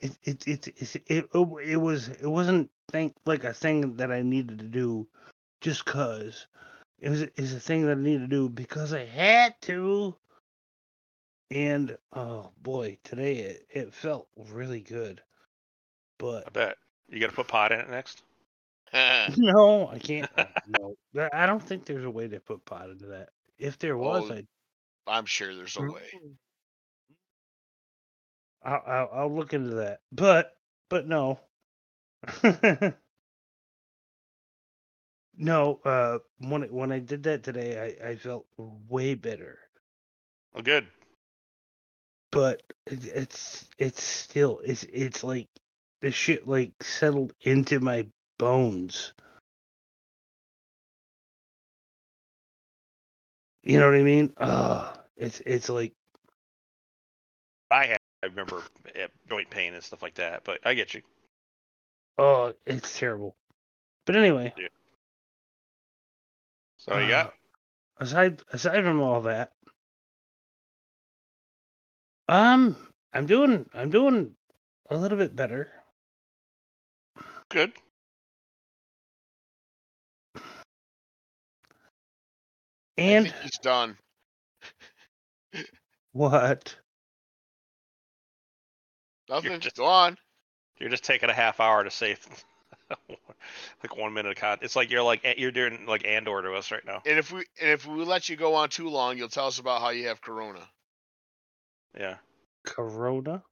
Speaker 1: It it it it it, it was it wasn't think like a thing that I needed to do, just cause. It was is a thing that I needed to do because I had to. And oh boy, today it, it felt really good, but
Speaker 3: I bet. You got to put pot in it next.
Speaker 1: no, I can't. no, I don't think there's a way to put pot into that. If there was,
Speaker 2: Oh,
Speaker 1: I'd
Speaker 2: I'm sure there's a way.
Speaker 1: I'll, I'll I'll look into that. But but no. no, uh when when I did that today I, I felt way better.
Speaker 3: Well, good.
Speaker 1: But it, it's it's still it's it's like the shit like settled into my bones. You know what I mean? Uh it's it's like
Speaker 3: I had. I remember eh, joint pain and stuff like that. But I get you.
Speaker 1: oh it's terrible. But anyway,
Speaker 3: So you got.
Speaker 1: Uh, aside aside from all that, um, I'm doing I'm doing a little bit better.
Speaker 3: Good.
Speaker 1: And
Speaker 2: think he's done.
Speaker 1: what?
Speaker 2: Nothing.
Speaker 3: just-
Speaker 2: Go on.
Speaker 3: You're just taking a half hour to save like one minute of content. It's like you're like eh, you're doing like Andor to us right now.
Speaker 2: And if we and if we let you go on too long, you'll tell us about how you have corona.
Speaker 3: Yeah.
Speaker 1: Corona?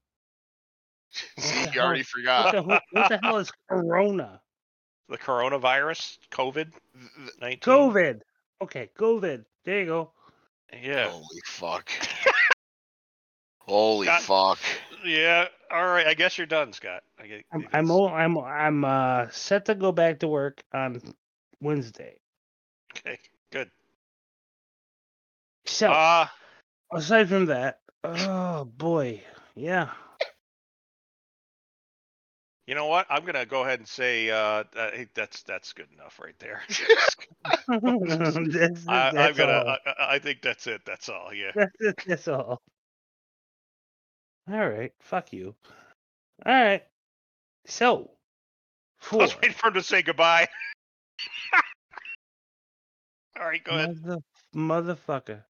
Speaker 2: See,
Speaker 1: the
Speaker 2: you already
Speaker 1: What
Speaker 2: forgot.
Speaker 1: the, what the hell is Corona?
Speaker 3: The coronavirus, COVID
Speaker 2: Th- th-
Speaker 3: nineteen.
Speaker 1: COVID. Okay, go then. There you go.
Speaker 3: Yeah.
Speaker 2: Holy fuck. Holy
Speaker 3: God.
Speaker 2: fuck.
Speaker 3: Yeah. All right. I guess you're done, Scott. I get,
Speaker 1: I'm
Speaker 3: you
Speaker 1: I'm
Speaker 3: guys-
Speaker 1: o- I'm I'm uh set to go back to work on Wednesday.
Speaker 3: Okay. Good.
Speaker 1: So
Speaker 3: Uh
Speaker 1: aside from that, oh boy, yeah.
Speaker 3: You know what? I'm gonna go ahead and say uh, uh, hey, that's that's good enough right there.
Speaker 1: that's,
Speaker 3: I, I'm
Speaker 1: that's
Speaker 3: gonna. I, I- I think that's it. That's all. Yeah.
Speaker 1: That's, it, that's all. All right, fuck you. All right. So,
Speaker 3: I
Speaker 1: four.
Speaker 3: was waiting for him to say goodbye. all right. Go ahead.
Speaker 1: Mother, motherfucker.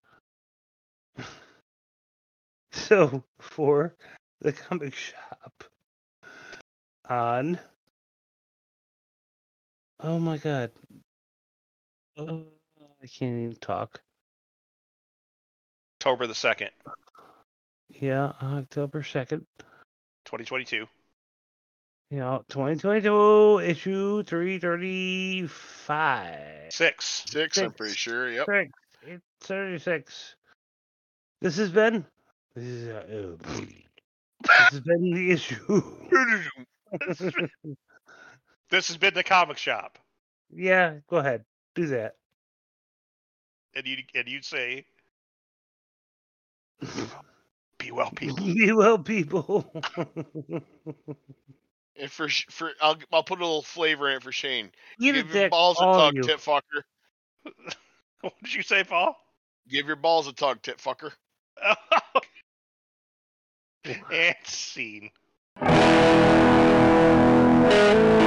Speaker 1: so, for the comic shop on. Oh my god. Uh, I can't even talk.
Speaker 3: October the second,
Speaker 1: Yeah, October 2nd.
Speaker 3: 2022.
Speaker 1: Yeah, 2022, issue 335.
Speaker 3: Six.
Speaker 2: Six, I'm pretty sure. Yep.
Speaker 1: Six. It's 36. This has been. This is. Uh, oh, this has been the issue.
Speaker 3: This has been the comic shop,
Speaker 1: yeah, go ahead. Do that.
Speaker 3: and you and you'd say, "Be well, people."
Speaker 1: Be well, people.
Speaker 2: And for for I'll I'll put a little flavor in it for Shane.
Speaker 1: Eat
Speaker 2: Give your
Speaker 1: dick,
Speaker 2: balls a
Speaker 1: all of
Speaker 2: tug,
Speaker 1: you.
Speaker 2: tit fucker.
Speaker 3: what did you say, Paul?
Speaker 2: Give your balls a tug, tit fucker.
Speaker 3: and scene. Música